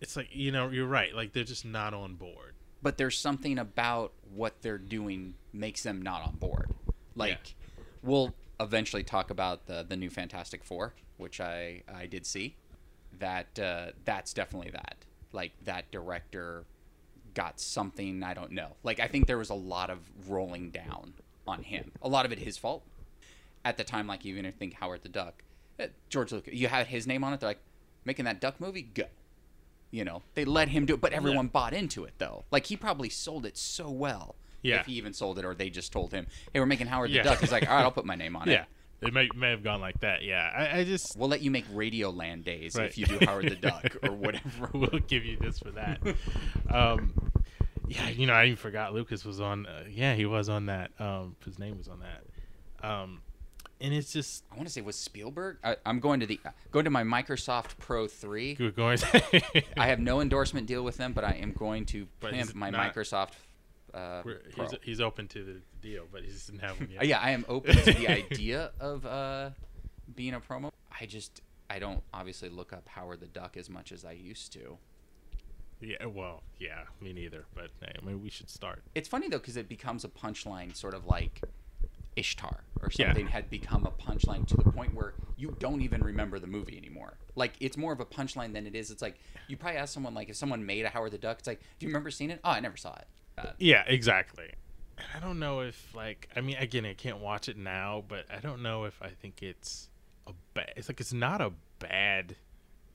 B: it's like you know you're right like they're just not on board
A: but there's something about what they're doing makes them not on board. Like, we'll eventually talk about the the new Fantastic Four, which I I did see. That uh, that's definitely that. Like that director got something I don't know. Like I think there was a lot of rolling down on him. A lot of it his fault. At the time, like even think Howard the Duck, uh, George Lucas, you had his name on it. They're like making that Duck movie go. You know, they let him do it, but everyone bought into it though. Like he probably sold it so well.
B: Yeah.
A: If he even sold it, or they just told him, "Hey, we're making Howard
B: Yeah.
A: the Duck." He's like, "All right, I'll put my name on
B: yeah
A: it.
B: It may, may have gone like that yeah i, I just
A: We'll let you make Radioland days
B: Right.
A: if you do Howard the Duck or whatever."
B: we'll give you this for that um yeah you know i even forgot lucas was on uh, yeah he was on that um his name was on that um and it's just
A: I want to say was Spielberg. I, I'm going to the going to my Microsoft Pro three.
B: we're going
A: I have no endorsement deal with them, but I am going to
B: But
A: pimp my
B: not-
A: Microsoft uh,
B: he's, he's open to the deal but he doesn't have one yet
A: yeah, I am open to the idea of uh, being a promo. I just I don't obviously look up Howard the Duck as much as I used to.
B: Yeah, well, yeah, me neither. But hey, I mean, we should start.
A: It's funny though because it becomes a punchline, sort of like Ishtar or
B: Yeah.
A: something had become a punchline to the point where you don't even remember the movie anymore. Like it's more of a punchline than it is. It's like you probably ask someone like if someone made a Howard the Duck, it's like, do you remember seeing it? Oh, I never saw it. Uh,
B: Yeah, exactly. And I don't know if like I mean, again, I can't watch it now, but I don't know if I think it's a bad. It's like it's not a bad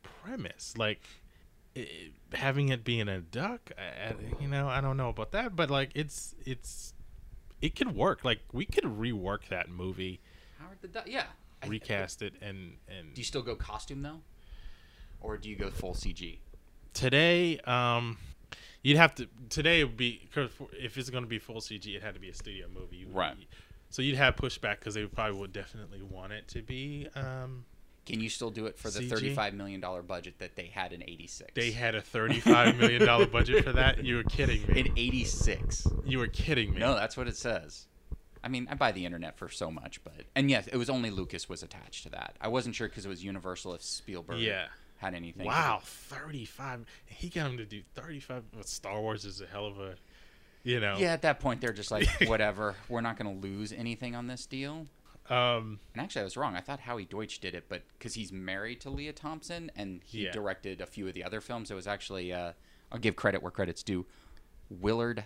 B: premise. Like it, having it being a duck, I, I- you know, I don't know about that, but like it's it's it could work. Like we could rework that movie,
A: Howard the Duck, yeah.
B: Recast it, and and
A: Do you still go costume though, or do you go full CG?
B: today um you'd have to today it would be cause if it's going to be full cg it had to be a studio movie
A: Right.
B: so you'd have pushback because they probably would definitely want it to be um
A: Can you still do it for the
B: CG?
A: thirty-five million dollar budget that they had in '86?
B: they had a 35 million dollar budget for that you were kidding me
A: in '86.
B: you were kidding me
A: No, that's what it says. I mean, I buy the internet for so much, but and yes, it was only Lucas was attached to that. I wasn't sure because it was Universal if Spielberg
B: Yeah.
A: Had anything.
B: wow 35 he got him to do 35 well, star wars is a hell of a you know
A: Yeah, at that point they're just like, whatever. We're not going to lose anything on this deal.
B: um
A: And actually, I was wrong. I thought Howie Deutch did it, but because he's married to Lea Thompson and he
B: Yeah.
A: directed a few of the other films, it was actually, uh, I'll give credit where credit's due, Willard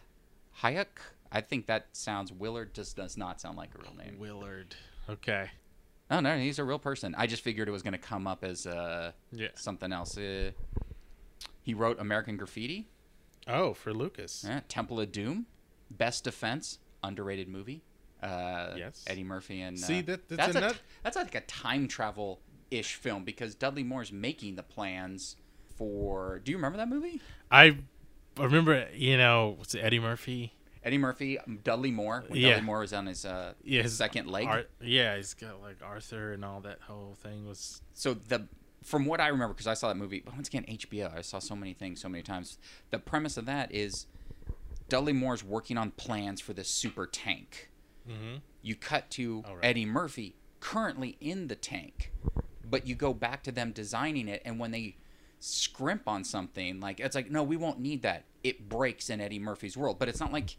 A: Huyck. I think that sounds, Willard just does not sound like a real name.
B: willard okay
A: Oh, no, he's a real person. I just figured it was going to come up as uh,
B: yeah
A: something else. Uh, he wrote American Graffiti,
B: oh for lucas
A: uh, Temple of Doom, Best Defense, underrated movie. Uh,
B: Yes.
A: Eddie Murphy and
B: See,
A: uh,
B: that- that's
A: that's a, that's like a time travel ish film because Dudley Moore's making the plans for. Do you remember that movie?
B: i I remember you know what's it, eddie murphy
A: Eddie Murphy, um, Dudley Moore. When
B: Yeah.
A: Dudley Moore was on his uh,
B: yeah, his
A: second leg.
B: Ar- yeah, he's got like Arthur and all that whole thing was.
A: so the from what I remember, because I saw that movie, but once again, HBO, I saw so many things so many times. The premise of that is Dudley Moore's working on plans for this super tank.
B: Mm-hmm.
A: You cut to
B: right.
A: Eddie Murphy currently in the tank, but you go back to them designing it, and when they scrimp on something, like it's like, no, we won't need that. It breaks in Eddie Murphy's world, but it's not like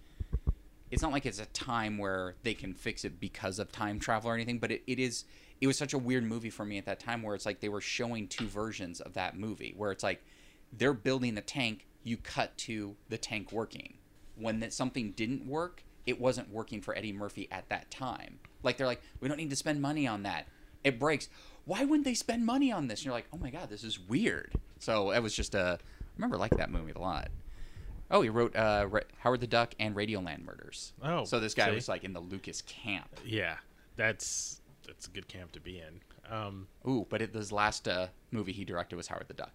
A: it's not like it's a time where they can fix it because of time travel or anything but it, it is it was such a weird movie for me at that time where it's like they were showing two versions of that movie where it's like they're building the tank you cut to the tank working. When that something didn't work it wasn't working for eddie murphy at that time. Like they're like we don't need to spend money on that. It breaks. Why wouldn't they spend money on this? And you're like oh my god this is weird. So it was just a I remember like that movie a lot Oh, he wrote uh, Ra- Howard the Duck and Radioland Murders.
B: Oh,
A: so this guy
B: see?
A: was like in the Lucas camp.
B: Yeah, that's that's a good camp to be in. Um,
A: Ooh, but it, his last uh, movie he directed was Howard the Duck.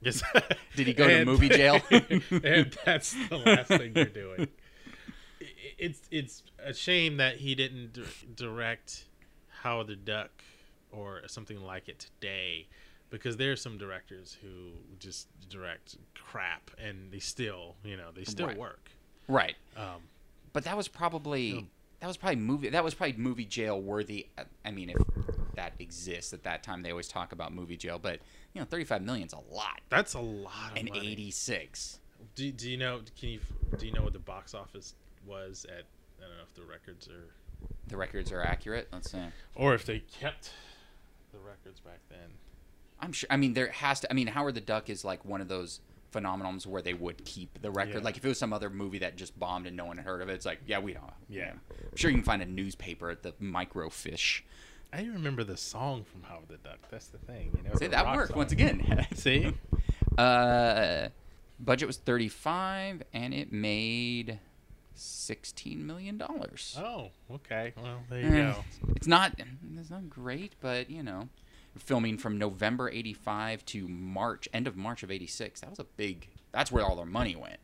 B: Yes.
A: Did he go to movie jail?
B: and that's the last thing you're doing. It's it's a shame that he didn't dir- direct Howard the Duck or something like it today, because there are some directors who just direct crap and they still, you know, they still
A: Right.
B: work.
A: right.
B: Um,
A: But that was probably that was probably movie that was probably movie jail worthy. I mean, if that exists at that time, they always talk about movie jail, but you know, 35 million's a lot.
B: that's a lot of
A: And
B: money.
A: 86.
B: Do, do you know? Can you do you know what the box office was at? I don't know if the records are,
A: The records are accurate. Let's see.
B: or if they kept the records back then.
A: I'm sure. I mean, there has to. I mean, Howard the Duck is like one of those phenomenons where they would keep the record.
B: Yeah.
A: Like if it was some other movie that just bombed and no one had heard of it, it's like, yeah, we don't.
B: Yeah.
A: I'm sure you can find a newspaper at the microfiche.
B: I even remember the song from Howard the Duck. That's the thing, you know.
A: See, that worked
B: song.
A: once again.
B: See,
A: Uh, budget was 35 and it made 16 million dollars.
B: oh, okay. Well, there you
A: Eh,
B: go.
A: It's not it's not great, but you know, filming from November 85 to March, end of March of 86. That was a big that's where all their money went.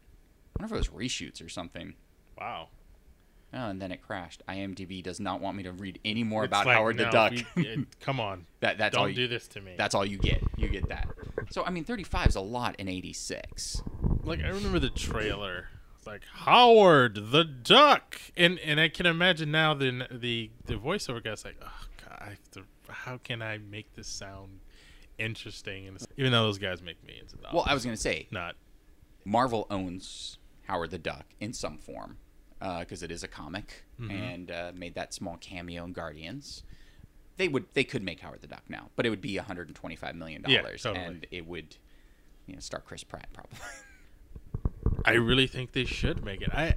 A: I wonder if it was reshoots or something.
B: Wow.
A: Oh, and then it crashed. IMDb does not want me to read any more
B: It's
A: about
B: like,
A: Howard the Duck.
B: we- it- come on,
A: that that's all
B: don't
A: you,
B: do this to me.
A: That's all you get. You get that. So I mean, 35 is a lot in 86.
B: like I remember the trailer. It's like Howard the Duck, and and I can imagine now the the the voiceover guy's like, oh god, I have to, how can I make this sound interesting? And even though those guys make millions of dollars.
A: Well, I was gonna say
B: not
A: Marvel owns Howard the Duck in some form because it is a comic
B: Mm-hmm.
A: and uh, made that small cameo in Guardians. They would they could make Howard the Duck now, but it would be 125 million
B: Yeah,
A: dollars,
B: totally.
A: and it would you know star Chris Pratt probably.
B: I really think they should make it. I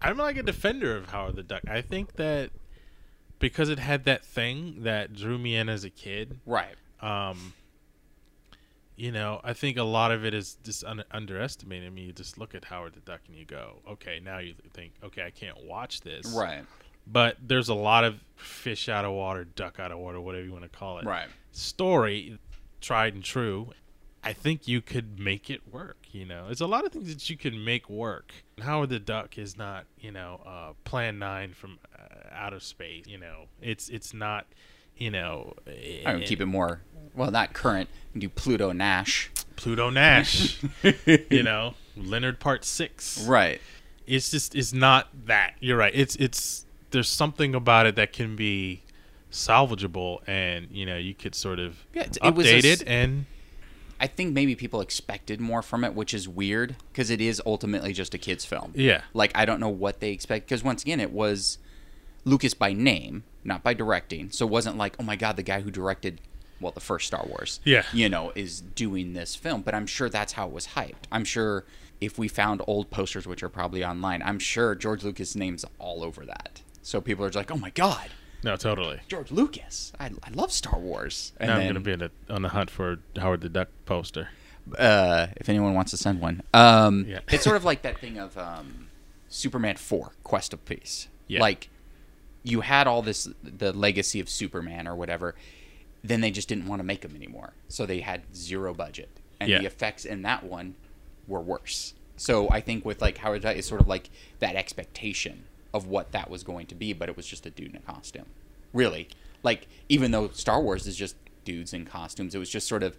B: I'm like a defender of Howard the Duck. I think that because it had that thing that drew me in as a kid,
A: right.
B: um you know, I think a lot of it is just un- underestimated. I mean, you just look at Howard the Duck and you go, okay, now you think, okay, I can't watch this.
A: Right.
B: But there's a lot of fish out of water, duck out of water, whatever you want to call it.
A: Right.
B: Story, tried and true. I think you could make it work. You know, there's a lot of things that you can make work. Howard the Duck is not, you know, uh, Plan Nine from uh, outer space. You know, it's it's not, you know,
A: I would keep it more well, not current. Do Pluto Nash.
B: Pluto Nash. you know, Leonard Part Six.
A: Right.
B: It's just it's not that. You're right. It's it's there's something about it that can be salvageable, and you know you could sort of
A: Yeah,
B: update
A: it was a
B: it and
A: I think maybe people expected more from it, which is weird because it is ultimately just a kids' film.
B: yeah.
A: Like I don't know what they expect because once again it was Lucas by name, not by directing. So it wasn't like, oh my god, the guy who directed well the first Star Wars,
B: Yeah.
A: you know, is doing this film. But I'm sure that's how it was hyped. I'm sure if we found old posters, which are probably online, I'm sure George Lucas' name's all over that. So people are just like, oh my god,
B: No, totally.
A: George Lucas, I, I love Star Wars. And
B: now I'm gonna be on the, on the hunt for Howard the Duck poster.
A: uh, if anyone wants to send one. Um,
B: Yeah.
A: it's sort of like that thing of um, Superman 4, Quest of Peace.
B: Yeah.
A: Like, you had all this, the legacy of Superman or whatever, then they just didn't want to make them anymore. So they had zero budget. And
B: Yeah.
A: the effects in that one were worse. So I think with, like, Howard, it's sort of like that expectation of what that was going to be, but it was just a dude in a costume. Really. Like, even though Star Wars is just dudes in costumes, it was just sort of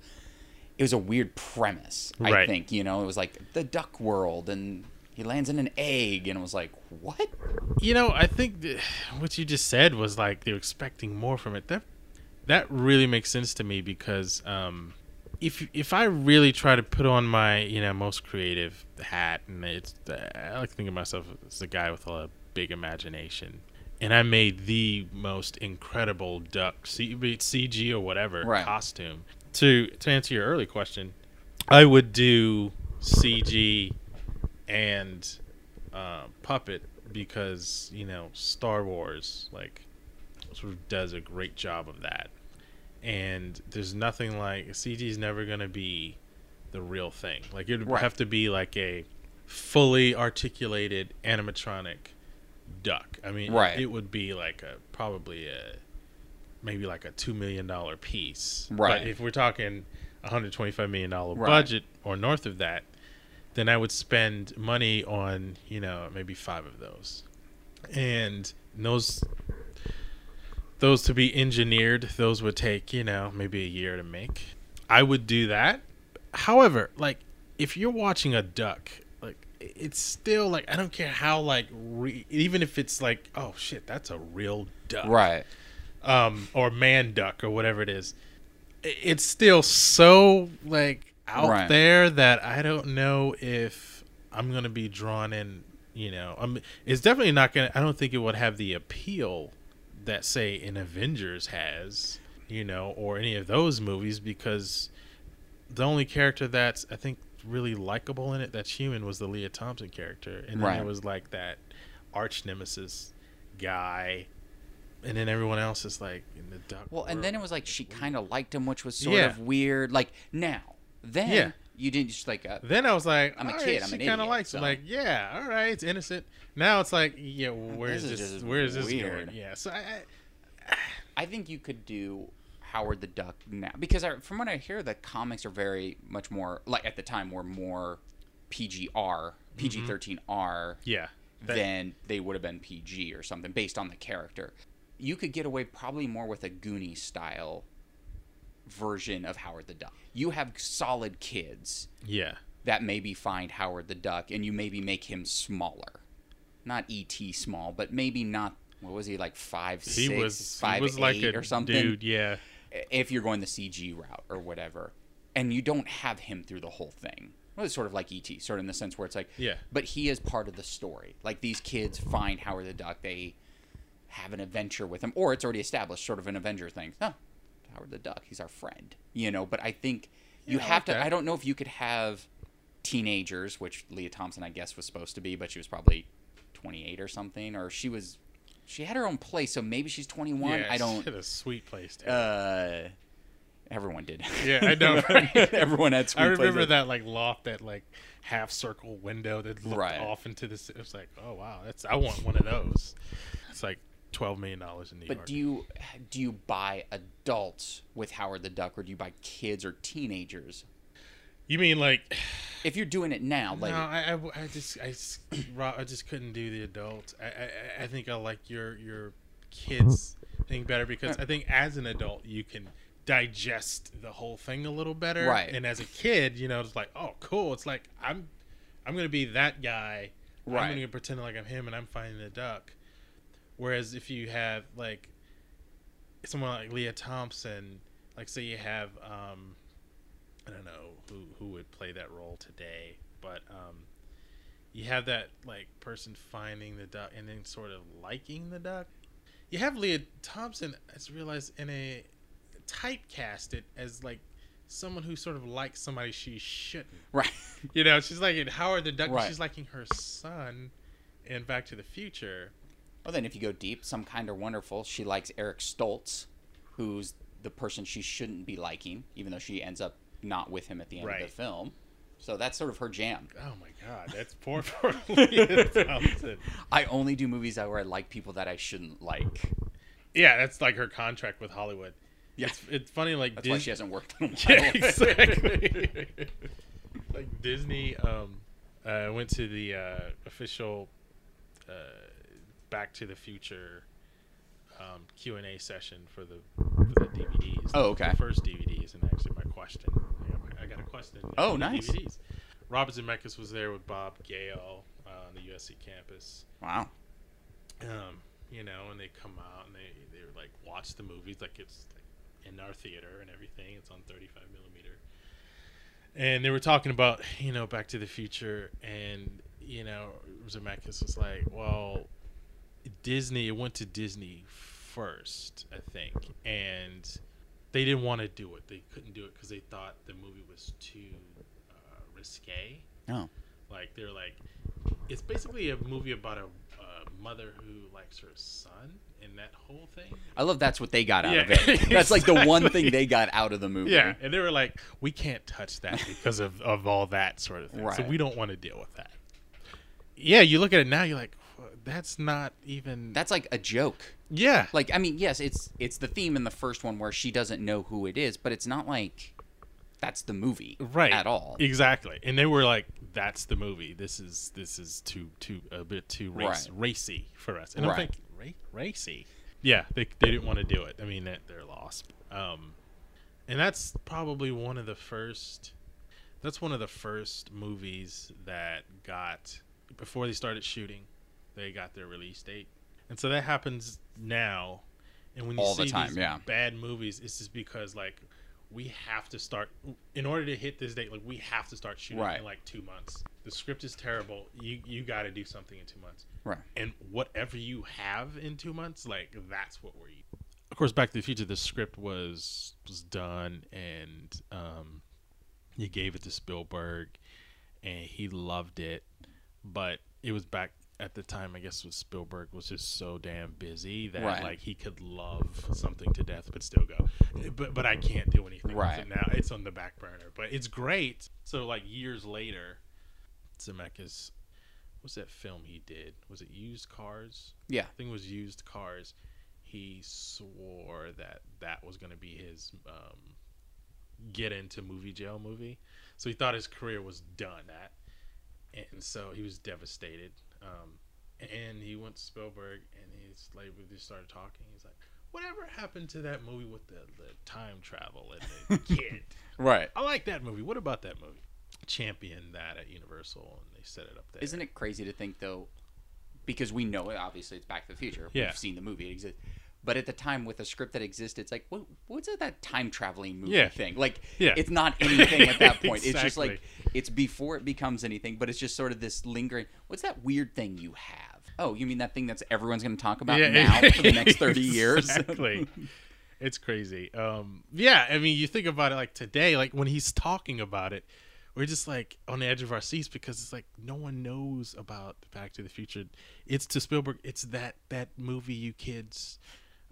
A: it was a weird premise. I
B: Right.
A: think you know it was like the duck world, and he lands in an egg, and it was like what?
B: You know, I think th- what you just said was like they're expecting more from it. That that really makes sense to me because um, if if I really try to put on my you know most creative hat, and it's I like to think of myself as a guy with a big imagination, and I made the most incredible duck, C- CG or whatever
A: Right.
B: costume. To to answer your early question, I would do CG and uh, puppet because you know Star Wars like sort of does a great job of that, and there's nothing like CG is never gonna be the real thing. Like it would
A: Right.
B: have to be like a fully articulated animatronic duck. I mean,
A: Right.
B: it would be like a probably a maybe like a two million dollar piece.
A: Right.
B: But if we're talking a hundred twenty five million dollar
A: Right.
B: budget or north of that, then I would spend money on you know maybe five of those, and those those to be engineered, those would take you know maybe a year to make. I would do that. However, like if you're watching a duck, it's still like I don't care how like re- even if it's like oh shit that's a real duck
A: Right.
B: um, or man duck or whatever it is. It's still so like out
A: Right.
B: there that I don't know if I'm gonna be drawn in. You know, I'm. It's definitely not gonna. I don't think it would have the appeal that say an Avengers has. You know, or any of those movies because the only character that's I think really likable in it that's human was the Lea Thompson character, and then
A: Right.
B: there was like that arch nemesis guy, and then everyone else is like in the duck.
A: Well, and then it was like she kind of liked him, which was sort
B: Yeah.
A: of weird. Like now, then
B: Yeah.
A: you didn't just like uh,
B: Then I was like,
A: I'm a
B: all
A: kid,
B: right,
A: I'm
B: she kind of likes it.
A: so-
B: Like, yeah, all right, it's innocent. Now it's like, yeah, well, where
A: This
B: is
A: is
B: this?
A: just
B: Where is this
A: weird.
B: going? Yeah, so I, I,
A: I think you could do Howard the Duck now because I, from what I hear, the comics are very much more like at the time were more PGR, mm-hmm. PG thirteen R
B: yeah, that-
A: than they would have been PG or something based on the character. You could get away probably more with a Goonie style version of Howard the Duck. You have solid kids
B: yeah,
A: that maybe find Howard the Duck and you maybe make him smaller. Not ET small, but maybe not what was he like five
B: he
A: six,
B: was
A: five
B: he was like
A: eight
B: a
A: or something
B: dude. Yeah,
A: if you're going the CG route or whatever, and you don't have him through the whole thing. Well, it's sort of like ET, sort of in the sense where it's like,
B: Yeah.
A: but he is part of the story. Like these kids find Howard the Duck, they have an adventure with him, or it's already established, sort of an Avenger thing. Oh, Howard the Duck, he's our friend, you know. But I think you
B: Yeah,
A: have
B: like
A: to. I don't know if you could have teenagers, which Lea Thompson, I guess, was supposed to be, but she was probably 28 or something, or she was. She had her own place, so maybe she's 21.
B: yeah,
A: I don't.
B: She had a sweet place. Too.
A: Uh, everyone did.
B: Yeah, I know, right?
A: everyone had sweet places.
B: I remember
A: places.
B: that like loft, that like half circle window that looked
A: Right.
B: off into the. ci- It was like, oh wow, that's I want one of those. It's like twelve million dollars in New
A: But
B: York.
A: do you do you buy adults with Howard the Duck, or do you buy kids or teenagers?
B: You mean like?
A: If you're doing it now, like
B: no, I, I, I just I, Rob, I just couldn't do the adult. I, I I think I like your your kids thing better because I think as an adult you can digest the whole thing a little better.
A: Right.
B: And as a kid, you know, it's like, oh, cool. It's like I'm I'm gonna be that guy.
A: Right.
B: I'm gonna pretend like I'm him and I'm finding the duck. Whereas if you have like someone like Lea Thompson, like say you have um I don't know who who would play that role today, but um you have that like person finding the duck and then sort of liking the duck. You have Lea Thompson, just realized, in a typecasted as like someone who sort of likes somebody she shouldn't.
A: right,
B: You know, she's like in Howard the Duck,
A: Right.
B: she's liking her son in Back to the Future.
A: well then if you go deep, some kind of wonderful. She likes Eric Stoltz, who's the person she shouldn't be liking, even though she ends up not with him at the end of the film. So that's sort of her jam.
B: Oh my God, that's poor poor Thompson.
A: I only do movies that where I like people that I shouldn't like.
B: Yeah, that's like her contract with Hollywood.
A: Yeah.
B: It's, it's funny, like
A: That's why she hasn't worked on
B: Yeah, exactly. like Disney um, uh, went to the uh, official uh, Back to the Future um, Q and A session for the for the DVDs.
A: Oh, okay.
B: The first DVDs, and actually my question. I got, my, I got a question.
A: Oh, nice.
B: DVDs. Robert Zemeckis was there with Bob Gale uh, on the USC campus.
A: wow.
B: Um, you know, and they come out and they they like watch the movies like it's like in our theater and everything. It's on 35 millimeter. And they were talking about you know Back to the Future, and you know Zemeckis was like, well, Disney. It went to Disney first, I think, and they didn't want to do it. They couldn't do it because they thought the movie was too uh, risque.
A: Oh.
B: Like they're like, it's basically a movie about a, a mother who likes her son, and that whole thing.
A: I love that's what they got out
B: Yeah,
A: of it. That's like the one thing they got out of the movie.
B: Yeah, and they were like, we can't touch that because of of all that sort of thing. So we don't want to deal with that. Yeah, you look at it now, you're like, "Well, that's not even.
A: That's like a joke.
B: yeah,
A: Like I mean, yes, it's it's the theme in the first one where she doesn't know who it is, but it's not like that's the movie
B: right
A: at all.
B: exactly and they were like that's the movie this is this is too too a bit too race,
A: Right.
B: racy for us and
A: Right.
B: i'm thinking ra- racy yeah they, they didn't want to do it i mean they're lost um and that's probably one of the first that's one of the first movies that got before they started shooting they got their release date. And so that happens now. And when you
A: All the
B: see
A: time,
B: these
A: yeah.
B: bad movies it's just because like we have to start in order to hit this date like we have to start shooting
A: Right.
B: in like two months. The script is terrible. You you got to do something in two months.
A: Right.
B: and whatever you have in two months like that's what we're of course back to the future the script was was done and um you gave it to spielberg and he loved it. But it was back at the time i guess was spielberg was just so damn busy that
A: Right.
B: like he could love something to death but still go but but i can't do anything
A: Right.
B: with it now it's on the back burner but it's great so like years later zemeckis what's that film he did was it used cars
A: Yeah.
B: I think it was used cars. He swore that that was going to be his um, get into movie jail movie. So he thought his career was done at, and so he was devastated. Um, and he went to Spielberg, and he's like, we just started talking. He's like, "Whatever happened to that movie with the, the time travel and the kid?
A: Right.
B: I like that movie. What about that movie?" Championed that at Universal, and they set it up there.
A: Isn't it crazy to think though, because we know it obviously it's Back to the Future.
B: Yeah.
A: We've seen the movie it exists. But at the time, with a script that existed, it's like, what, what's that, that time traveling movie
B: Yeah.
A: thing? Like,
B: Yeah.
A: it's not anything at that point. It's just like, it's before it becomes anything, but it's just sort of this lingering. What's that weird thing you have? Oh, you mean that thing that's everyone's going to talk about now for the next 30 years?
B: Exactly. it's crazy. Um, yeah, I mean, you think about it like today, like when he's talking about it, we're just like on the edge of our seats because it's like no one knows about Back to the Future. It's to Spielberg. It's that that movie you kids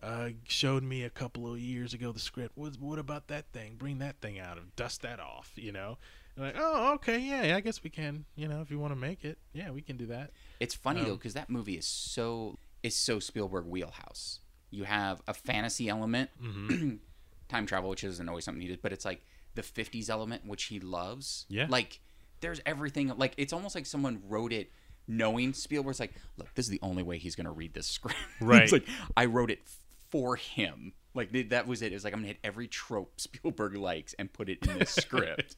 B: uh, showed me a couple of years ago. The script. What, what about that thing? Bring that thing out and dust that off. You know. And like, oh, okay, yeah, yeah, I guess we can. You know, if you want to make it, yeah, we can do that.
A: It's funny though
B: Um,
A: because that movie is so is so Spielberg wheelhouse. You have a fantasy element,
B: Mm-hmm.
A: time travel, which isn't always something needed, but it's like the '50s element, which he loves.
B: Yeah.
A: like there's everything. Like it's almost like someone wrote it knowing Spielberg's like, look, this is the only way he's gonna read this script.
B: Right.
A: it's like I wrote it for him. Like that was it. It was like I'm gonna hit every trope Spielberg likes and put it in this script.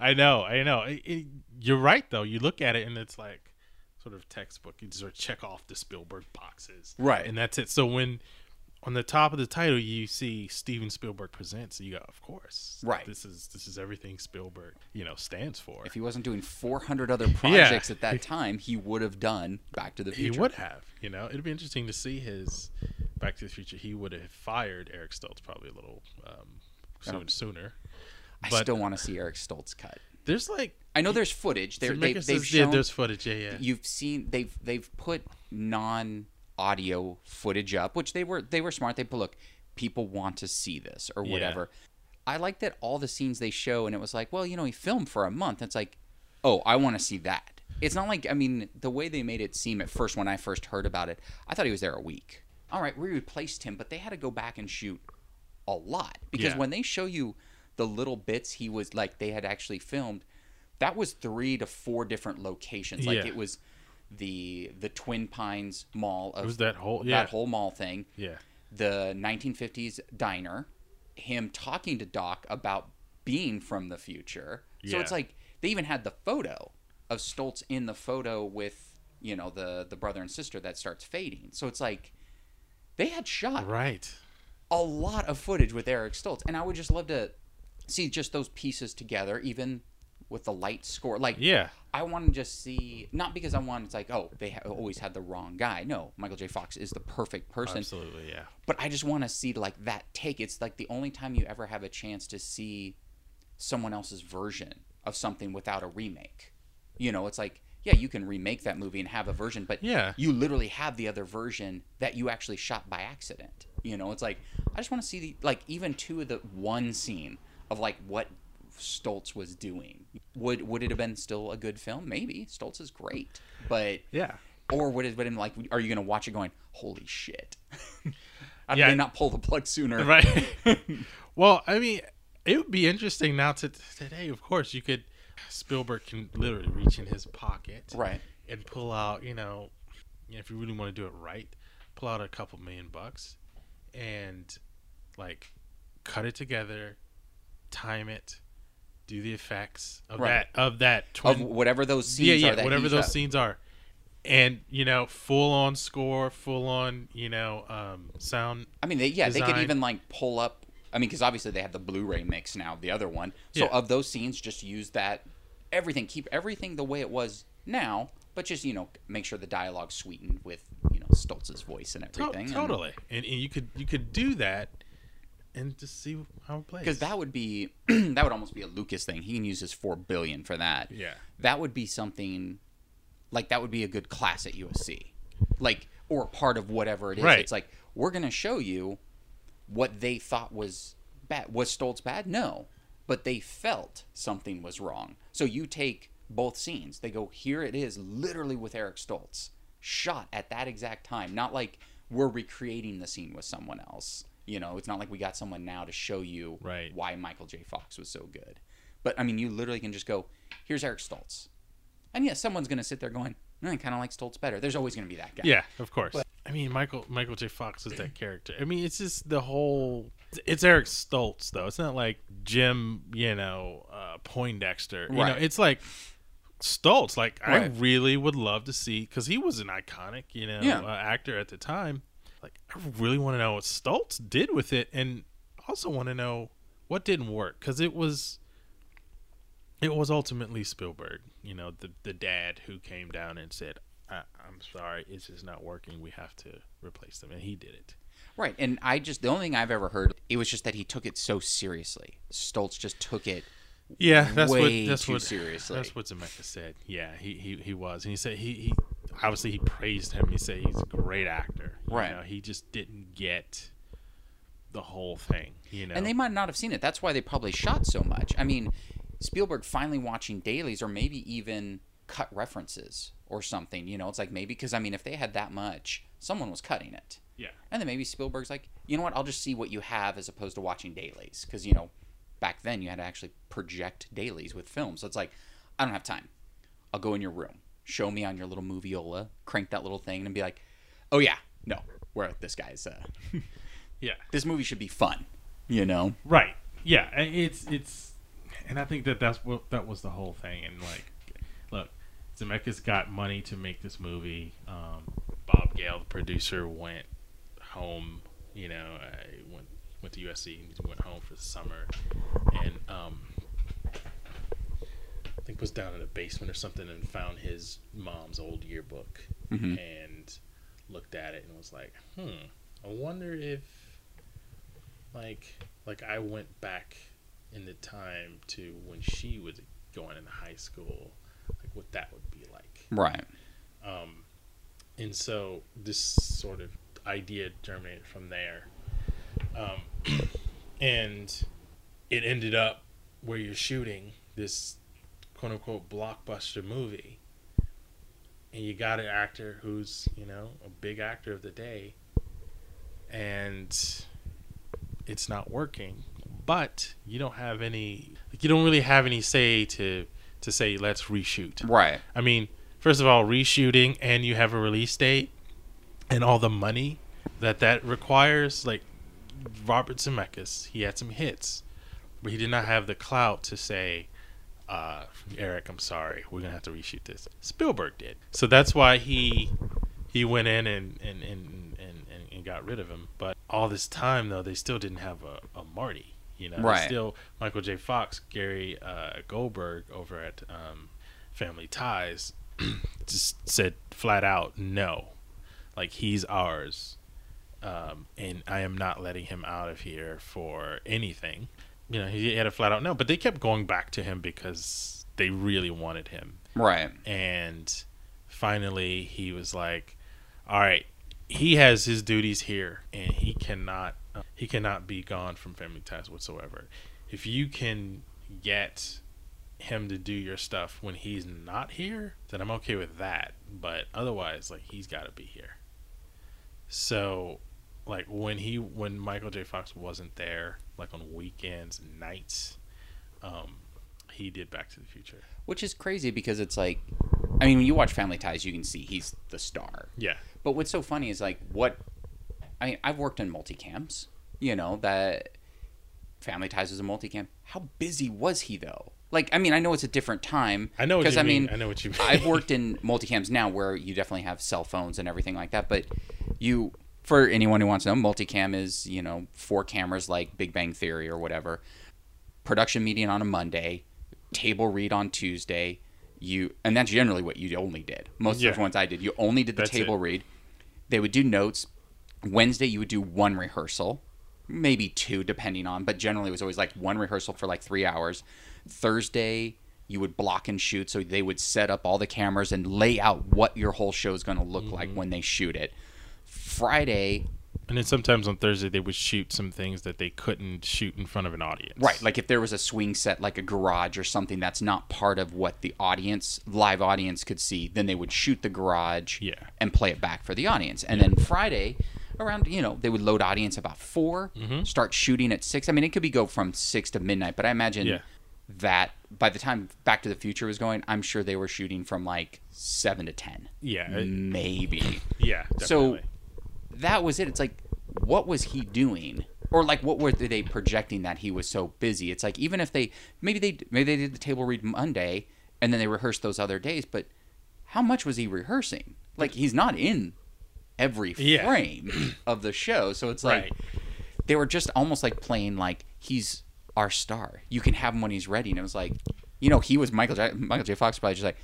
B: I know, I know. It, it, you're right, though. You look at it and it's like sort of textbook. You just sort of check off the Spielberg boxes,
A: Right.
B: And that's it. So when on the top of the title you see Steven Spielberg presents, you go, of course,
A: Right.
B: This is this is everything Spielberg, you know, stands for.
A: if he wasn't doing 400 other projects at that time, he would have done Back to the Future.
B: he would have, you know, it'd be interesting to see his Back to the Future. He would have fired Eric Stoltz probably a little um, soon, sooner.
A: I
B: But-
A: still want to see Eric Stoltz cut.
B: There's like
A: I know there's footage. They're, they, they've
B: says- yeah,
A: shown.
B: there's footage. Yeah, yeah.
A: You've seen they've they've put non audio footage up, which they were they were smart. They put look, people want to see this or
B: Yeah.
A: whatever. I like that all the scenes they show, and it was like, well, you know, he filmed for a month. It's like, oh, I want to see that. It's not like I mean the way they made it seem at first when I first heard about it, I thought he was there a week. All right, we replaced him, but they had to go back and shoot a lot because
B: Yeah.
A: when they show you the little bits he was like they had actually filmed, that was three to four different locations. Like
B: Yeah.
A: it was the the Twin Pines Mall of
B: It was that whole yeah
A: that whole mall thing,
B: yeah.
A: the 1950s diner, him talking to Doc about being from the future. So
B: Yeah.
A: it's like they even had the photo of Stoltz in the photo with you know the the brother and sister that starts fading. So it's like they had shot
B: Right.
A: a lot of footage with Eric Stoltz, and I would just love to see just those pieces together, even with the light score. Like,
B: Yeah.
A: I want to just see not because I want it's like, oh, they ha- always had the wrong guy. No, Michael J. Fox is the perfect person,
B: Absolutely. Yeah.
A: but I just want to see like that take. It's like the only time you ever have a chance to see someone else's version of something without a remake. You know, it's like. Yeah, you can remake that movie and have a version, but
B: Yeah.
A: you literally have the other version that you actually shot by accident. You know, it's like I just want to see the like even two of the one scene of like what Stoltz was doing. Would would it have been still a good film? Maybe Stoltz is great, but
B: Yeah.
A: or would it have been like? Are you gonna watch it going, holy shit? How did
B: Yeah.
A: they not pull the plug sooner?
B: Right. well, I mean, it would be interesting now to today. Of course, you could Spielberg can literally reach in his pocket
A: Right.
B: and pull out, you know, if you really want to do it right, pull out a couple million bucks and like cut it together, time it, do the effects of
A: Right.
B: that of that
A: Of whatever those scenes
B: yeah, yeah,
A: are. That
B: whatever those scenes are, and you know, full on score, full on, you know, um, sound.
A: I mean, they, yeah, they could even like pull up. I mean, because obviously they have the Blu-ray mix now, the other one. So
B: Yeah.
A: of those scenes, just use that everything, keep everything the way it was now, but just you know make sure the dialogue sweetened with you know Stoltz's voice and
B: To-
A: everything.
B: totally, and, and you could you could do that, and just see how it plays.
A: Because that would be that would almost be a Lucas thing. He can use his four billion for that.
B: Yeah.
A: That would be something like that would be a good class at USC, like or part of whatever it is.
B: Right.
A: It's like we're gonna show you what they thought was bad. Was Stoltz bad? No, but they felt something was wrong. So you take both scenes. They go here. It is literally with Eric Stoltz, shot at that exact time. Not like we're recreating the scene with someone else. You know, it's not like we got someone now to show you
B: Right.
A: why Michael J. Fox was so good. But I mean, you literally can just go, here's Eric Stoltz. And yeah, someone's going to sit there going, "Mm, I kind of like Stoltz better. There's always going to be that guy.
B: Yeah, of course. I mean, Michael Michael J. Fox is that character. I mean, it's just the whole. It's Eric Stoltz though. It's not like Jim, you know, uh, Poindexter. You know, it's like Stoltz. Like I really would love to see because he was an iconic, you know,
A: Yeah.
B: uh, actor at the time. Like I really want to know what Stoltz did with it, and also want to know what didn't work because it was. It was ultimately Spielberg, you know, the the dad who came down and said, I, "I'm sorry, it's just not working. We have to replace them," and he did it.
A: Right. And I just, the only thing I've ever heard, it was just that he took it so seriously. Stoltz just took it.
B: Yeah, that's
A: Way
B: what that's
A: too
B: what
A: seriously.
B: that's what Zemeckis said. Yeah, he, he he was, and he said he, he obviously he praised him. He said he's a great actor. You
A: Right.
B: know, he just didn't get the whole thing. You know,
A: And they might not have seen it. That's why they probably shot so much. I mean, Spielberg finally watching dailies or maybe even cut references or something. You know, it's like maybe, because I mean, if they had that much, someone was cutting it.
B: yeah,
A: And then maybe Spielberg's like, you know what? I'll just see what you have as opposed to watching dailies. Because, you know, back then you had to actually project dailies with films. So it's like, I don't have time. I'll go in your room, show me on your little moviola, crank that little thing, and be like, oh, yeah, no, we're this guy's, uh,
B: yeah,
A: this movie should be fun, you know?
B: right. Yeah, it's it's, and I think that that's what that was the whole thing. And like, look, Zemeckis got money to make this movie. Um, Bob Gale, the producer, went home. You know, uh, went went to USC and went home for the summer, and um, I think was down in a basement or something and found his mom's old yearbook
A: Mhm.
B: and looked at it and was like, hmm, I wonder if like like I went back in the time to when she was going into high school, like what that would be like.
A: Right.
B: Um, and so this sort of idea germinated from there. Um, and it ended up where you're shooting this quote unquote blockbuster movie. And you got an actor who's, you know, a big actor of the day. And it's not working. But you don't have any like you don't really have any say to to say let's reshoot.
A: Right.
B: I mean, first of all, reshooting and you have a release date and all the money that that requires. Like Robert Zemeckis, he had some hits, but he did not have the clout to say, uh, "Eric, I'm sorry, we're gonna have to reshoot this." Spielberg did, so that's why he he went in and and and and, and, and got rid of him. But all this time, though, they still didn't have a, a Marty. You know,
A: Right.
B: still Michael J. Fox, Gary uh, Goldberg over at um, Family Ties just said flat out no, like he's ours, um, and I am not letting him out of here for anything. You know, he had a flat out no, but they kept going back to him because they really wanted him,
A: Right.
B: and finally he was like, "All right, he has his duties here, and he cannot uh, he cannot be gone from Family Ties whatsoever. If you can get him to do your stuff when he's not here, then I'm okay with that. But otherwise, like he's got to be here. So like when he when Michael J. Fox wasn't there, like on weekends, nights, um, he did Back to the Future.
A: Which is crazy because it's like, I mean, when you watch Family Ties, you can see he's the star.
B: Yeah,
A: But what's so funny is like what I mean, I've worked in multicams, you know, that Family Ties was a multicam. How busy was he though? Like, I mean, I know it's a different time.
B: I know because
A: I
B: mean.
A: mean,
B: I know what you mean.
A: I've worked in multicams now where you definitely have cell phones and everything like that, but you for anyone who wants to know, multicam is, you know, four cameras like Big Bang Theory or whatever. Production meeting on a Monday, table read on Tuesday. You and that's generally what you only did. Most
B: Yeah.
A: of the ones I did, you only did the
B: That's
A: table
B: it.
A: read. They would do notes. Wednesday you would do one rehearsal, maybe two depending on, but generally it was always like one rehearsal for like 3 hours. Thursday you would block and shoot so they would set up all the cameras and lay out what your whole show is going to look like
B: Mm-hmm.
A: when they shoot it. Friday,
B: and then sometimes on Thursday they would shoot some things that they couldn't shoot in front of an audience.
A: Right, like if there was a swing set, like a garage or something that's not part of what the audience, live audience, could see, then they would shoot the garage
B: Yeah.
A: and play it back for the audience. And then Friday, around you know, they would load audience about 4
B: Mm-hmm.
A: start shooting at six. I mean, it could be go from six to midnight, but I imagine
B: Yeah.
A: that by the time Back to the Future was going, I'm sure they were shooting from like seven to ten,
B: Yeah.
A: maybe.
B: yeah.
A: So-
B: Definitely.
A: That was it. It's like, what was he doing? Or like, what were they projecting that he was so busy? It's like even if they maybe they maybe they did the table read Monday and then they rehearsed those other days, but how much was he rehearsing? Like he's not in every
B: Yeah.
A: frame of the show, so it's like
B: Right.
A: they were just almost like playing like he's our star. You can have him when he's ready, and it was like, you know, he was Michael J. Michael J. Fox probably just like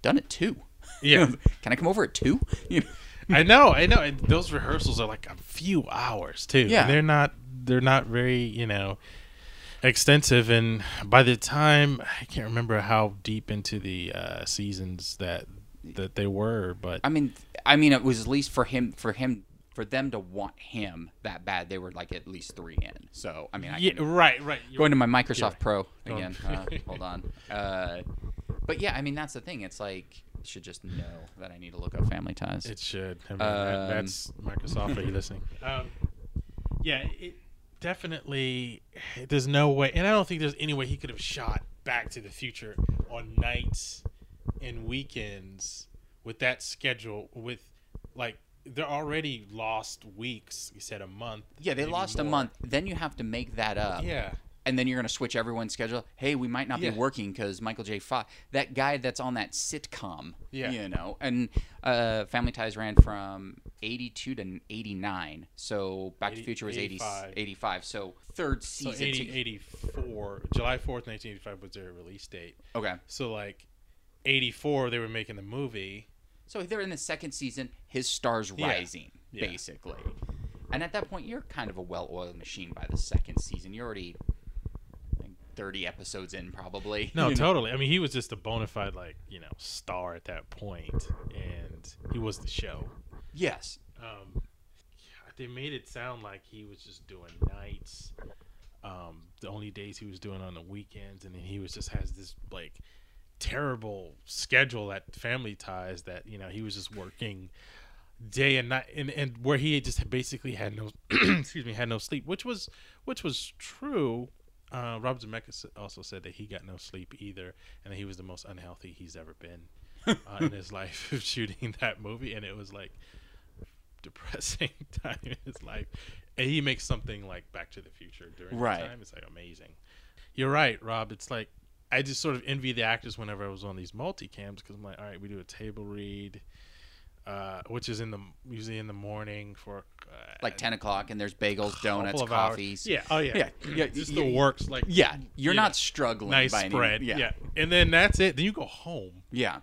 A: done it too.
B: Yeah.
A: can I come over at two? You know?
B: I know, I know. And those rehearsals are like a few hours too.
A: Yeah.
B: they're not. They're not very, you know, extensive. And by the time I can't remember how deep into the uh, seasons that that they were, but
A: I mean, I mean, it was at least for him, for him, for them to want him that bad. They were like at least three in. So I mean, I
B: yeah, right, right. You're-
A: go into my Microsoft. Pro again. Uh, hold on. Uh, but yeah, I mean, that's the thing. It's like I should just know that I need to look up Family Ties.
B: It should. I mean, that,
A: Um,
B: that's Microsoft. Are you listening? Um, yeah, it definitely. There's no way, and I don't think there's any way he could have shot Back to the Future on nights and weekends with that schedule. With like, they're already lost weeks. You said a month.
A: yeah, they
B: maybe
A: lost a month. Then you have to make that up.
B: Yeah.
A: And then you're gonna switch everyone's schedule. Hey, we might not
B: Yeah.
A: be working because Michael J. Fox, that guy that's on that sitcom,
B: Yeah.
A: you know. And uh, Family Ties ran from 82 to 89. So Back to the Future was 80,
B: 85.
A: 85. So third
B: So
A: season.
B: 80, 84, July 4th, 1985 was their release date.
A: okay.
B: So like 84 they were making the movie.
A: So they're in the second season. His star's rising,
B: Yeah.
A: basically. And at that point, you're kind of a well-oiled machine by the second season. You're already 30 episodes in, probably.
B: No, totally. I mean, he was just a bona fide like, you know, star at that point and he was the show.
A: Yes.
B: Um they made it sound like he was just doing nights. Um the only days he was doing on the weekends and then he was just has this like terrible schedule at family ties that, you know, he was just working day and night and, and where he just basically had no excuse me had no sleep which was which was true uh, Robert Zemeckis also said that he got no sleep either and that he was the most unhealthy he's ever been uh, in his life shooting that movie. And it was like depressing time in his life. And he makes something like Back to the Future during
A: Right.
B: that time. It's like amazing. You're right Rob. It's like I just sort of envy the actors whenever I was on these multicams because I'm like all right we do a table read uh, which is in the usually in the morning for uh,
A: Like 10 o'clock, and there's bagels, donuts,
B: of hours.
A: coffees.
B: Yeah. Oh yeah.
A: Yeah, yeah,
B: Just the works like
A: Yeah, you're
B: you
A: not
B: know,
A: struggling.
B: nice
A: by any-
B: spread.
A: yeah,
B: yeah. And then that's it. Then you go home
A: yeah.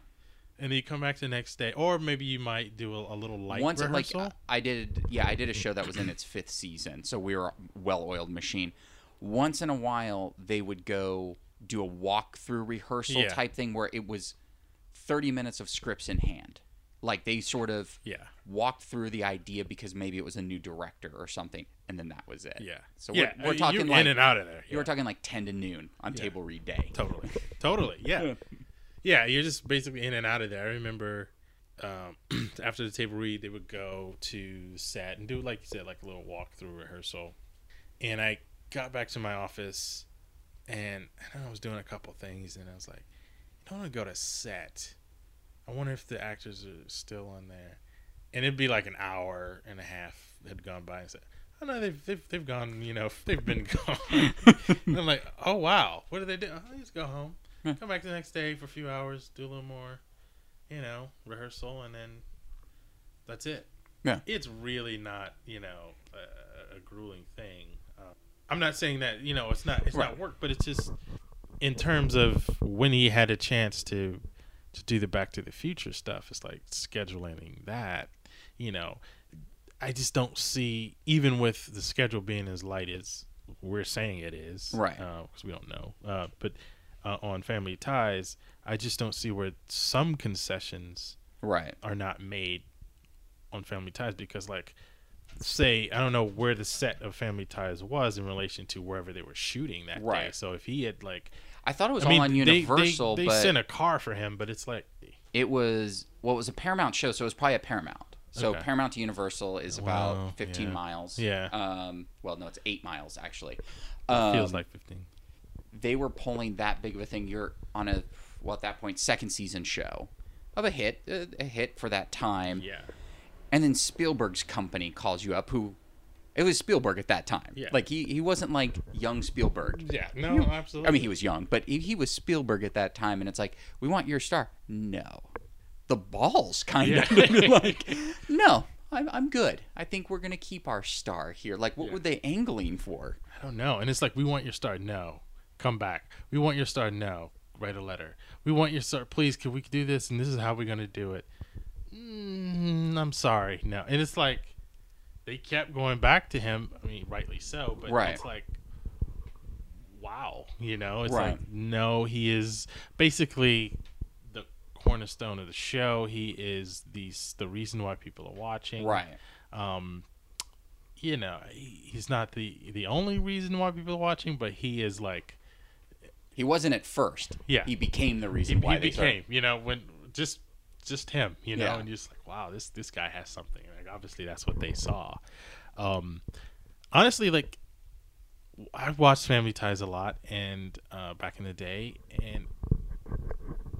B: and then you come back the next day, or maybe you might do a, a little light
A: Once it, like
B: rehearsal.
A: I did, yeah, I did a show that was in its fifth season, so we were a well-oiled machine. Once in a while, they would go do a walkthrough rehearsal
B: Yeah.
A: type thing where it was thirty minutes of scripts in hand. Like they sort of
B: yeah.
A: walked through the idea because maybe it was a new director or something, and then that was it.
B: Yeah.
A: So
B: yeah.
A: we're, we're talking
B: you're
A: like
B: in and out of there.
A: you were talking like ten to noon on table read day.
B: Totally. Totally. Yeah. yeah. You're just basically in and out of there. I remember um, after the table read, they would go to set and do like you said, like a little walkthrough rehearsal. And I got back to my office, and I was doing a couple things, and I was like, I don't want to go to set. I wonder if the actors are still on there. And it'd be like an hour and a half had gone by and said, Oh no, they've they've, they've gone, you know, they've been gone. and I'm like, Oh wow, what do they do? Oh, just go home. Come back the next day for a few hours, do a little more, you know, rehearsal and then that's it.
A: Yeah.
B: It's really not, you know, a, a grueling thing. Uh, I'm not saying that, you know, it's not it's not work, but it's just in terms of when he had a chance to to do the Back to the Future stuff, it's like scheduling that. You know, I just don't see, even with the schedule being as light as we're saying it is,
A: Right.
B: Because we don't know. Uh, but uh, on Family Ties, I just don't see where some concessions
A: Right.
B: are not made on Family Ties because, like, say I don't know where the set of Family Ties was in relation to wherever they were shooting that day. So if he had like,
A: I thought it was
B: I mean,
A: all on
B: they- they-
A: Universal,
B: they,
A: but
B: sent a car for him, but it's like,
A: it was well, it was a Paramount show, so it was probably a Paramount. So
B: Okay.
A: Paramount to Universal is
B: Wow,
A: about 15
B: yeah.
A: miles.
B: Yeah.
A: Um. Well, no, it's eight miles actually.
B: it feels
A: Um,
B: like fifteen.
A: they were pulling that big of a thing. You're on a well at that point second season show of a hit, a, a hit for that time,
B: Yeah.
A: and then Spielberg's company calls you up. Who it was Spielberg at that time.
B: Yeah.
A: Like he he wasn't like young Spielberg.
B: Yeah. No, absolutely.
A: I mean, he was young, but he, he was Spielberg at that time, and it's like, we want your star. No, the balls, kind
B: Yeah.
A: of like, no, I'm I'm good. I think we're gonna keep our star here. Like, what
B: Yeah.
A: were they angling for?
B: I don't know. And it's like, we want your star. No. Come back. We want your star. No. Write a letter. We want your star. Please, can we do this? And this is how we're going to do it. Mm, I'm sorry. No. And it's like, they kept going back to him. I mean, rightly so. But
A: Right.
B: it's like, wow. You know, it's
A: Right.
B: like, no, he is basically the cornerstone of the show. He is the, the reason why people are watching
A: Right.
B: um you know he, he's not the the only reason why people are watching but he is like
A: He wasn't at first.
B: Yeah.
A: He became the
B: he,
A: reason why
B: he
A: they started-
B: you know when just just him you know
A: Yeah.
B: and you're just like wow this this guy has something obviously that's what they saw. Um honestly like i've watched family ties a lot and uh back in the day and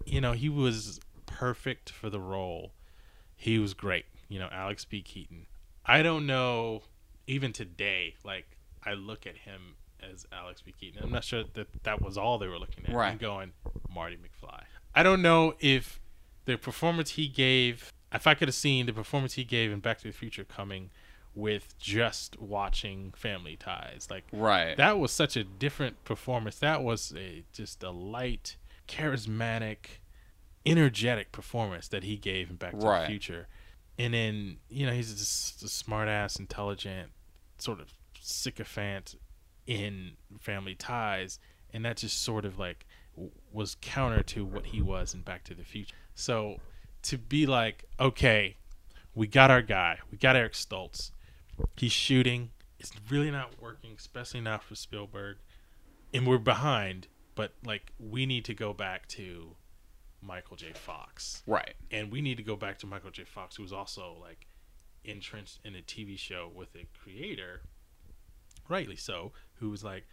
B: you know he was perfect for the role. He was great you know Alex P. Keaton. I don't know even today like i look at him as Alex P. Keaton. I'm not sure that that was all they were looking at. I'm
A: Right.
B: going marty mcfly. I don't know if the performance he gave if i could have seen the performance he gave in back to the future coming with just watching family ties like
A: Right.
B: that was such a different performance. That was a just a light, charismatic, energetic performance that he gave in Back to
A: Right.
B: the Future. And then you know he's just a smart ass, intelligent, sort of sycophant in Family Ties, and that just sort of like was counter to what he was in Back to the Future. So to be like, okay, we got our guy, we got Eric Stoltz, he's shooting. It's really not working, especially not for Spielberg, and we're behind. But like, we need to go back to Michael J. Fox,
A: right.
B: and we need to go back to Michael J. Fox, who was also like entrenched in a TV show with a creator, rightly so, who was like,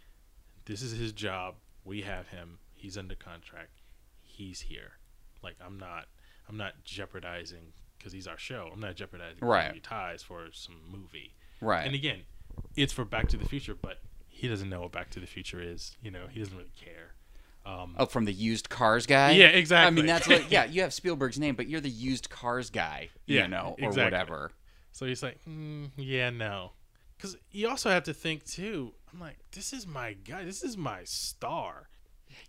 B: "This is his job. We have him. He's under contract. He's here. Like, I'm not, I'm not jeopardizing." Because he's our show, I'm not jeopardizing
A: Right.
B: Ties for some movie.
A: Right.
B: And again, it's for Back to the Future, but he doesn't know what Back to the Future is. You know, he doesn't really care. Um,
A: Oh, from the used cars guy.
B: Yeah, exactly.
A: I mean, that's what. Yeah, you have Spielberg's name, but you're the used cars guy. You
B: Yeah,
A: know, or
B: exactly.
A: whatever.
B: So he's like, mm, yeah, no. Because you also have to think, too, I'm like, this is my guy. This is my star.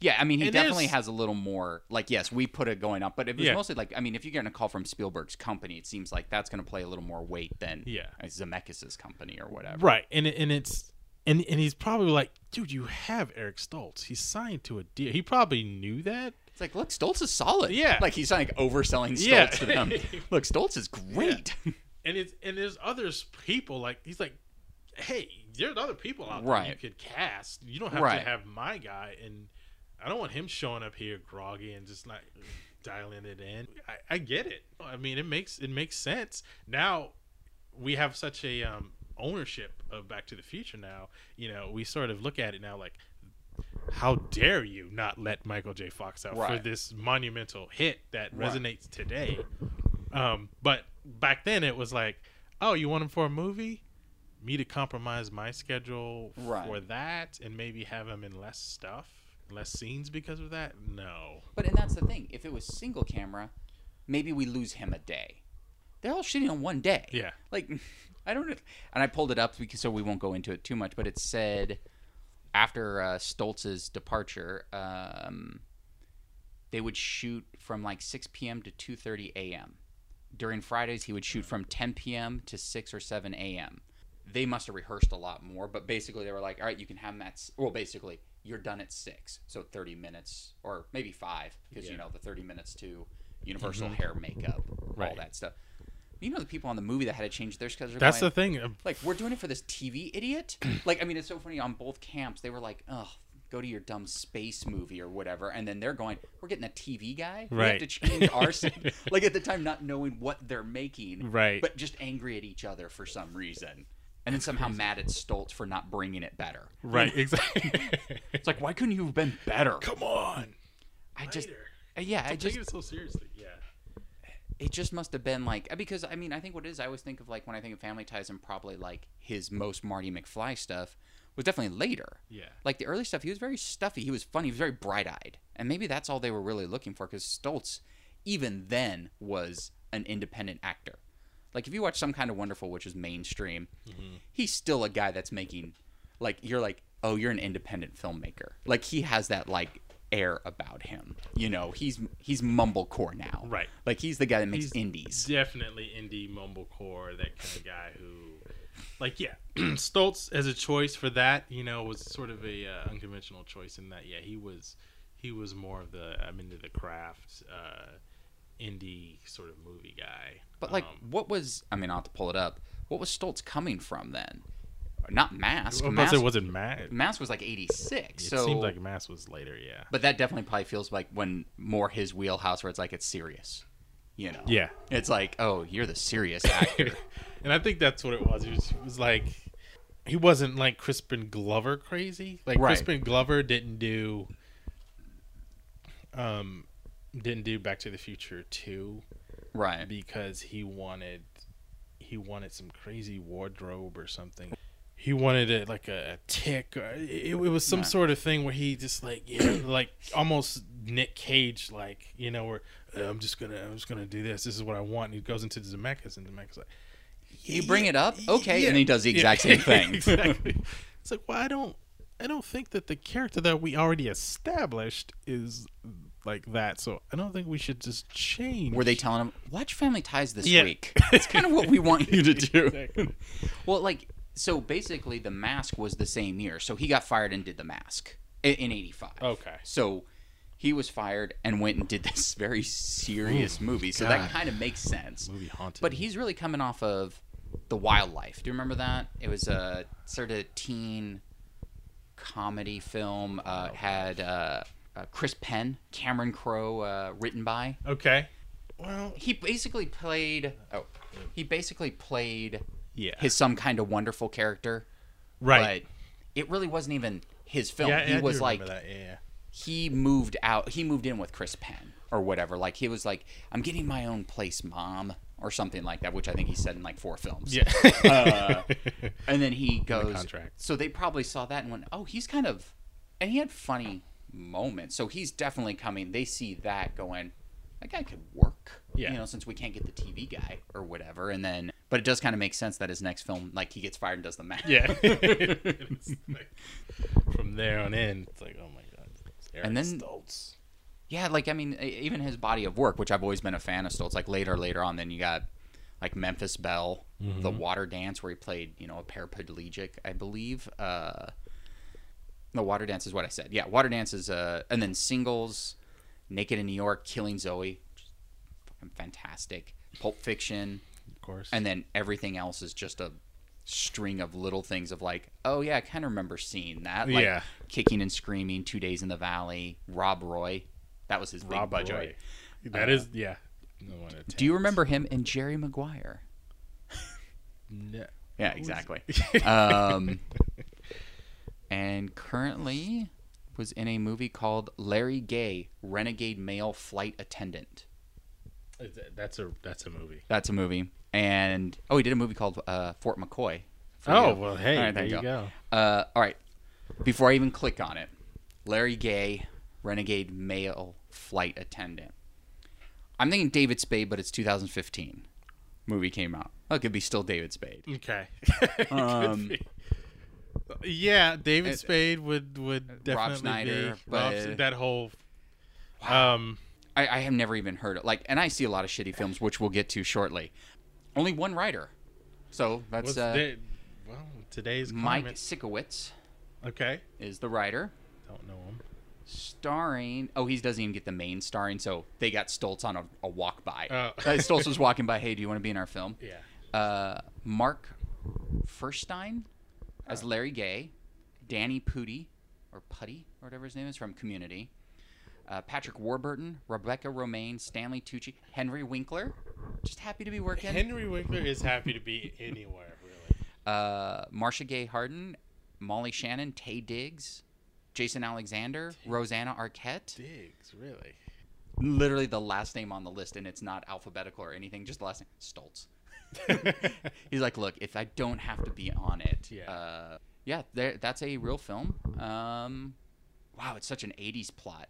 A: Yeah, I mean, he
B: And
A: definitely has a little more. Like, yes, we put it going up, but it was
B: Yeah.
A: mostly like, I mean, if you're getting a call from Spielberg's company, it seems like that's going to play a little more weight than
B: Yeah.
A: uh, Zemeckis' company or whatever.
B: Right. And, and it's. And, and he's probably like, dude, you have Eric Stoltz. He's signed to a deal. He probably knew that.
A: It's like, look, Stoltz is solid.
B: Yeah.
A: like he's like overselling Stoltz
B: Yeah.
A: to them. look, Stoltz is great.
B: And it's and there's other people like he's like, hey, there's other people out there you could cast. You don't have
A: Right.
B: to have my guy. And I don't want him showing up here groggy and just like dialing it in. I, I get it. I mean, it makes it makes sense. Now we have such a um, ownership of Back to the Future. Now you know we sort of look at it now like, how dare you not let Michael J. Fox out for this monumental hit that
A: Right.
B: resonates today? Um, but back then it was like, oh, you want him for a movie? Me to compromise my schedule
A: Right.
B: for that, and maybe have him in less stuff, less scenes because of that? No.
A: But and that's the thing. If it was single camera, maybe we lose him a day. They're all shooting on one day.
B: Yeah.
A: Like, I don't know. And I pulled it up because so we won't go into it too much. But it said after uh, Stoltz's departure, um, they would shoot from like 6 p.m. to 2:30 a.m. During Fridays, he would shoot from 10 p.m. to 6 or 7 a.m. They must have rehearsed a lot more, but basically they were like, "All right, you can have him at well, basically you're done at six, so 30 minutes or maybe five, because you know the 30 minutes to Universal hair, makeup, all that stuff." You know the people on the movie that had to change their schedule.
B: That's
A: going,
B: the thing. uh,
A: like we're doing it for this TV idiot. like I mean, it's so funny on both camps. They were like, "Ugh, go to your dumb space movie or whatever," and then they're going, "We're getting a TV guy. Right. We have to change our scene." like at the time, not knowing what they're making,
B: Right.
A: But just angry at each other for some reason, and then somehow mad at Stoltz for not bringing it better.
B: Right, exactly.
A: It's like, why couldn't you have been better?
B: Come on.
A: I just,
B: Later.
A: uh, yeah, I
B: Don't
A: just
B: take it so seriously. Yeah.
A: it just must have been like uh, because I mean I think what it is I always think of like when I think of Family Ties and probably like his most Marty McFly stuff was definitely later.
B: Yeah.
A: Like the early stuff, he was very stuffy. He was funny. He was very bright eyed, and maybe that's all they were really looking for. Because Stoltz, even then, was an independent actor. Like if you watch Some Kind of Wonderful, which is mainstream, he's still a guy that's making, like you're like, oh, you're an independent filmmaker. Like he has that like air about him. You know, he's he's mumblecore now.
B: Right.
A: Like he's the guy that makes
B: He's
A: indies.
B: Definitely indie mumblecore, that kind of guy who, like, yeah, Stoltz as a choice for that, you know, was sort of a uh, unconventional choice in that, yeah, he was he was more of the I'm into the craft, uh, indie sort of movie guy.
A: But like,
B: Um,
A: what was? I mean, I'll have to pull it up. What was Stoltz coming from then? Not Mask.
B: I was about
A: Mask,
B: to say, was it Matt?
A: Mask was like '86.
B: It
A: So,
B: seemed like Mask was later, yeah.
A: but that definitely probably feels like when more his wheelhouse, where it's like it's serious. You know.
B: Yeah.
A: It's like, oh, you're the serious actor.
B: and I think that's what it was. It was, it was like he wasn't like Crispin Glover crazy. Like
A: Right.
B: Crispin Glover didn't do um didn't do Back to the Future 2
A: right.
B: because he wanted he wanted some crazy wardrobe or something. He wanted it like a, a tick. Or, it, it was some
A: Right.
B: sort of thing where he just like yeah, like almost Nick Cage like you know where uh, I'm just gonna I'm just gonna do this. This is what I want. And he goes into the Zemeckis and Zemeckis like
A: You bring it up,
B: yeah,
A: okay, and he does the exact same thing.
B: exactly. It's like well I don't I don't think that the character that we already established is like that. So I don't think we should just change.
A: Were they telling him watch Family Ties this
B: Yeah.
A: week? That's kind of what we want you to do.
B: Exactly.
A: Well, like so basically, the Mask was the same year, so he got fired and did the Mask i- in '85.
B: Okay.
A: So he was fired and went and did this very serious movie. So that kind of makes sense.
B: Movie haunted.
A: But he's really coming off of the Wild Life. Do you remember that? It was a sort of teen comedy film. Uh, it had uh, uh, Chris Penn, Cameron Crowe, uh, written by.
B: Okay. Well,
A: He basically played. Oh, he basically played
B: yeah.
A: his some kind of wonderful character.
B: right.
A: But it really wasn't even his film.
B: yeah,
A: he
B: yeah, I do
A: was like
B: that. Yeah, yeah.
A: he moved out. He moved in with Chris Penn or whatever. Like he was like, "I'm getting my own place, mom," or something like that, which I think he said in like four films.
B: Yeah.
A: Uh, and then he goes.
B: contract.
A: So they probably saw that and went, "Oh, he's kind of," and he had funny moments. So he's definitely coming. They see that going. That guy could work.
B: Yeah.
A: You know, since we can't get the TV guy or whatever, and then, but it does kind of make sense that his next film, like, he gets fired and does the Mask.
B: yeah. Like, from there on in, it's like, oh my god.
A: And then-
B: Stoltz.
A: Yeah, like I mean, even his body of work, which I've always been a fan of. Still, it's like later, later on. Then you got like Memphis Belle, the Water Dance, where he played, you know, a paraplegic, I believe. Uh, the Water Dance is what I said. Yeah, Water Dance is, uh, and then singles, Naked in New York, Killing Zoe, which is fucking fantastic. Pulp Fiction,
B: of course.
A: and then everything else is just a string of little things of like, oh yeah, I kind of remember seeing that. Like,
B: Yeah.
A: Kicking and Screaming, Two Days in the Valley, Rob Roy. That was his big
B: Rob
A: budget.
B: Roy. That
A: Uh,
B: is yeah. No one
A: Do you remember him in Jerry Maguire?
B: No.
A: Yeah, exactly. um, and currently was in a movie called Larry Gaye, Renegade Male Flight Attendant.
B: That's a that's a movie.
A: That's a movie. And oh, he did a movie called uh, Fort McCoy.
B: Oh
A: you.
B: well, hey,
A: All right,
B: there you go.
A: Uh, all right. Before I even click on it, Larry Gaye, Renegade Male Flight Attendant. I'm thinking David Spade, but it's 2015. Movie came out. Oh, it could be still David Spade.
B: Okay.
A: Um,
B: Could be. Yeah, David
A: it-
B: Spade would would definitely
A: Snyder,
B: be Rob- that whole. Um,
A: I, I have never even heard it. Like, and I see a lot of shitty films, which we'll get to shortly. Only one writer, so that's uh,
B: the- well today's
A: Mike
B: climate.
A: Sikowitz
B: Okay,
A: is the writer,
B: don't know him.
A: starring. Oh, he doesn't even get the main starring, so they got Stoltz on a, a walk by.
B: Oh.
A: Uh, Stoltz was walking by. Hey, do you want to be in our film?
B: Yeah.
A: Uh, Mark Feuerstein as Larry Gaye, Danny Pudi or Putty or whatever his name is from Community. Uh, Patrick Warburton, Rebecca Romijn, Stanley Tucci, Henry Winkler. Just happy to be working.
B: Henry Winkler is happy to be anywhere, really.
A: uh, Marcia Gay Harden, Molly Shannon, Taye Diggs, Jason Alexander, Rosanna Arquette.
B: Diggs, really.
A: Literally the last name on the list, and it's not alphabetical or anything, just the last name. Stoltz. He's like, look, if I don't have to be on it,
B: Yeah.
A: uh, yeah, there, that's a real film. Um, wow, it's such an '80s plot.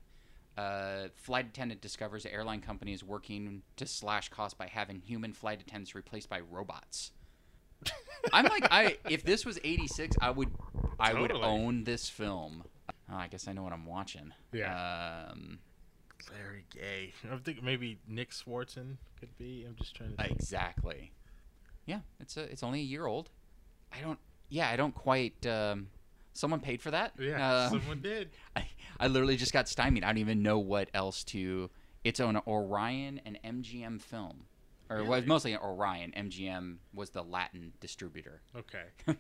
A: Uh, flight attendant discovers airline company is working to slash costs by having human flight attendants replaced by robots. I'm like, I if this was '86, I would, I would own this film. Oh, I guess I know what I'm watching.
B: Yeah.
A: Um,
B: Larry Gaye. I think maybe Nick Swardson could be. I'm just trying to. Think.
A: Exactly. Yeah, it's a, it's only a year old. I don't. Yeah, I don't quite. Um, someone paid for that.
B: Yeah,
A: Uh,
B: someone did.
A: I, I literally just got stymied. I don't even know what else to. It's on Orion and MGM film, or it was
B: Really?
A: mostly Orion. MGM was the Latin distributor.
B: Okay.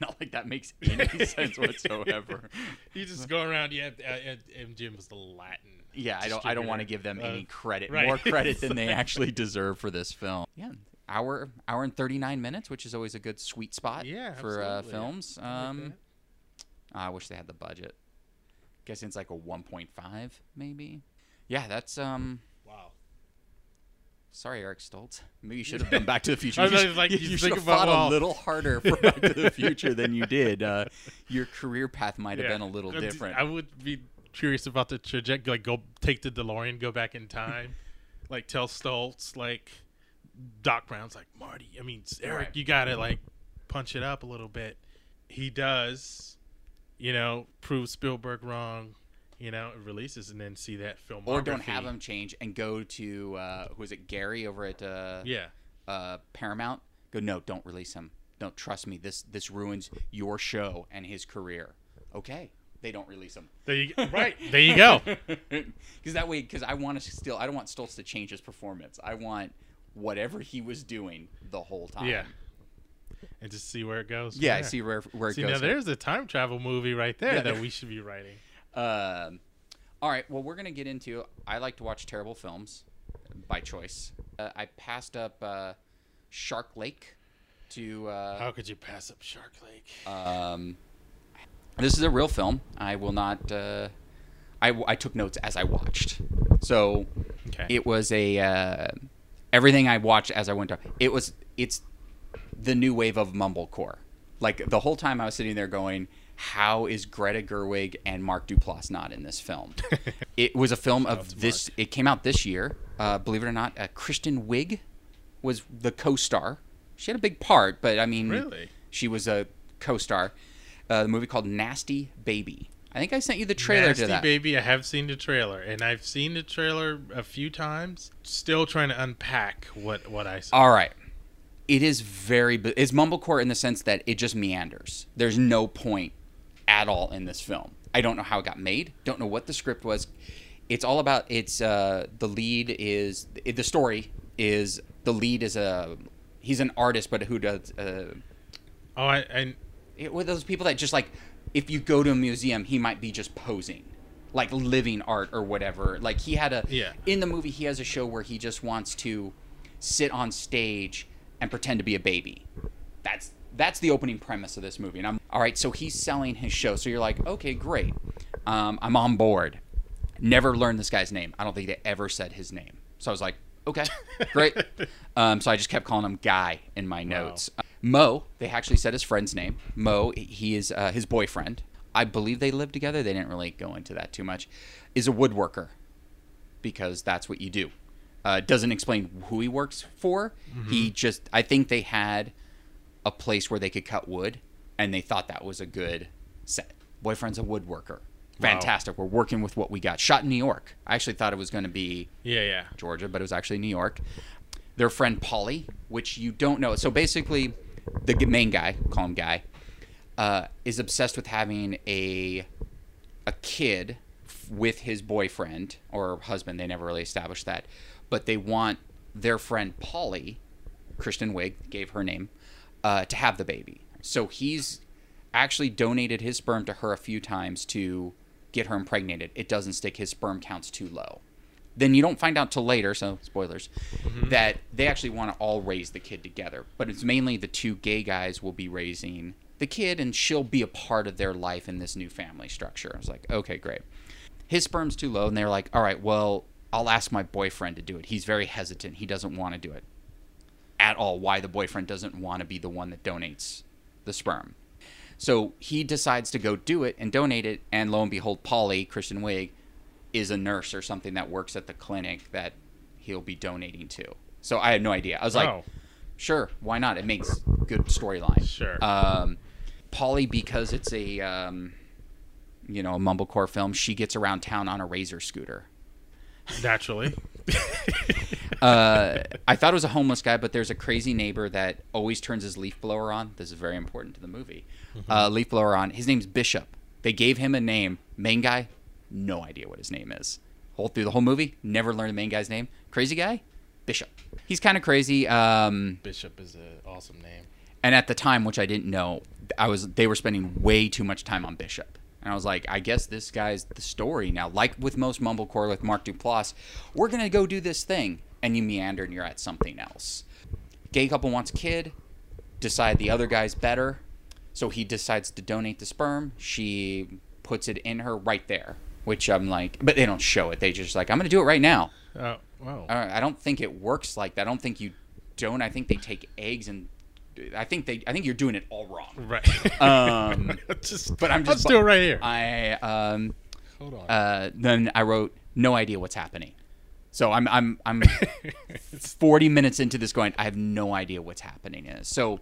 A: Not like that makes any sense whatsoever.
B: You just go around. Yeah, uh, uh, MGM was the Latin.
A: Yeah, I don't. I don't want to give them any
B: Uh,
A: credit,
B: right.
A: more credit than they actually deserve for this film. Yeah, hour hour and thirty nine minutes, which is always a good sweet spot
B: Yeah,
A: for uh, films. Um. I wish they had the budget. Guessing it's like a one point five, maybe. Yeah, that's um.
B: Wow.
A: Sorry, Eric Stoltz. Maybe you should have done Back to the Future. You, sh-
B: like,
A: you,
B: you
A: should have
B: about
A: fought
B: all-
A: a little harder for Back to the Future than you did. Uh, your career path might have
B: Yeah.
A: been a little different.
B: I would be curious about the trajectory. Like, go take the DeLorean, go back in time, like tell Stoltz, like Doc Brown's, like Marty. I mean, Eric,
A: Right.
B: you gotta like punch it up a little bit. He does, you know, prove Spielberg wrong. You know, releases and then see that film.
A: or don't have him change and go to uh, who is it Gary over at uh,
B: Yeah.
A: uh, Paramount. Go no, don't release him. Don't trust me. This this ruins your show and his career. Okay, they don't release him.
B: There you go. right. There you go.
A: Because that way, because I want to still, I don't want Stoltz to change his performance. I want whatever he was doing the whole time.
B: Yeah. And just see where it goes.
A: Yeah, I
B: there.
A: see where where it
B: See
A: goes.
B: now, there's a time travel movie right there
A: Yeah,
B: that
A: there-
B: we should be writing.
A: Um, all right. Well, we're gonna get into. I like to watch terrible films by choice. Uh, I passed up uh, Shark Lake to. Uh,
B: How could you pass up Shark Lake?
A: Um, this is a real film. I will not. Uh, I, I took notes as I watched. So
B: Okay.
A: it was a uh, everything I watched as I went down. It was it's the new wave of mumblecore. Like the whole time I was sitting there going, "How is Greta Gerwig and Mark Duplass not in this film?" it was a film of this. It came out this year. Uh, believe it or not, uh, Kristen Wiig was the co-star. She had a big part, but I mean,
B: Really?
A: she was a co-star. Uh, the movie called Nasty Baby. I think I sent you the trailer
B: Nasty
A: to that.
B: Baby, I have seen the trailer, and I've seen the trailer a few times. Still trying to unpack what what I saw.
A: All right. It is very it's mumblecore in the sense that it just meanders. There's no point at all in this film. I don't know how it got made. Don't know what the script was. It's all about it's uh the lead is the story is the lead is a he's an artist but who does uh
B: Oh, I, and
A: it, with those people that just like if you go to a museum he might be just posing like living art or whatever. Like he had a
B: Yeah.
A: in the movie he has a show where he just wants to sit on stage and pretend to be a baby. That's that's the opening premise of this movie. And I'm all right. So he's selling his show. So you're like, okay, great. Um, I'm on board. Never learned this guy's name. I don't think they ever said his name. So I was like, okay, great. um, so I just kept calling him Guy in my notes. Uh, Mo, they actually said his friend's name. Mo, he is uh, his boyfriend. I believe they live together. They didn't really go into that too much. Is a woodworker because that's what you do. Uh, doesn't explain who he works for. He just, I think they had a place where they could cut wood, and they thought that was a good set. Boyfriend's a woodworker. Fantastic. We're working with what we got. Shot in New York. I actually thought it was going to be
B: Yeah, yeah.
A: Georgia, but it was actually New York. Their friend Polly, which you don't know. So basically, the main guy, call him Guy, uh, is obsessed with having a a kid f- with his boyfriend or husband. They never really established that, but they want their friend Polly, Kristen Wiig gave her name, uh, to have the baby. So he's actually donated his sperm to her a few times to get her impregnated. It doesn't stick. His sperm count's too low. Then you don't find out till later, so spoilers, mm-hmm. that they actually want to all raise the kid together. But it's mainly the two gay guys will be raising the kid, and she'll be a part of their life in this new family structure. I was like, okay, great. His sperm's too low, and they're like, all right, well, I'll ask my boyfriend to do it. He's very hesitant. He doesn't want to do it at all. Why the boyfriend doesn't want to be the one that donates the sperm. So he decides to go do it and donate it, and lo and behold, Polly, Kristen Wiig, is a nurse or something that works at the clinic that he'll be donating to. So I had no idea. I was like,
B: Oh.
A: sure, why not? It makes good storyline.
B: Sure.
A: Um, Polly, because it's a um, you know a mumblecore film, she gets around town on a razor scooter.
B: Naturally.
A: Uh, I thought it was a homeless guy, but there's a crazy neighbor that always turns his leaf blower on. This is very important to the movie. Uh, leaf blower on. His name's Bishop. They gave him a name. Main guy, no idea what his name is. Whole through the whole movie, never learned the main guy's name. Crazy guy, Bishop. He's kind of crazy. Um,
B: Bishop is an awesome name.
A: and at the time, which I didn't know, I was they were spending way too much time on Bishop. And I was like, I guess this guy's the story now. Like with most mumblecore with Mark Duplass, we're gonna go do this thing, and you meander and you're at something else. Gay couple wants kid, decide the other guy's better, so he decides to donate the sperm. She puts it in her right there, which I'm like, but they don't show it. They just like, I'm gonna do it right now.
B: Oh, wow.
A: I I don't think it works like that. I don't think you don't. I think they take eggs and I think they. I think you're doing it all wrong.
B: Right.
A: Um,
B: just,
A: but I'm just
B: still right here.
A: I um
B: Hold on.
A: uh then I wrote no idea what's happening. So I'm I'm I'm 40 minutes into this going I have no idea what's happening in it. So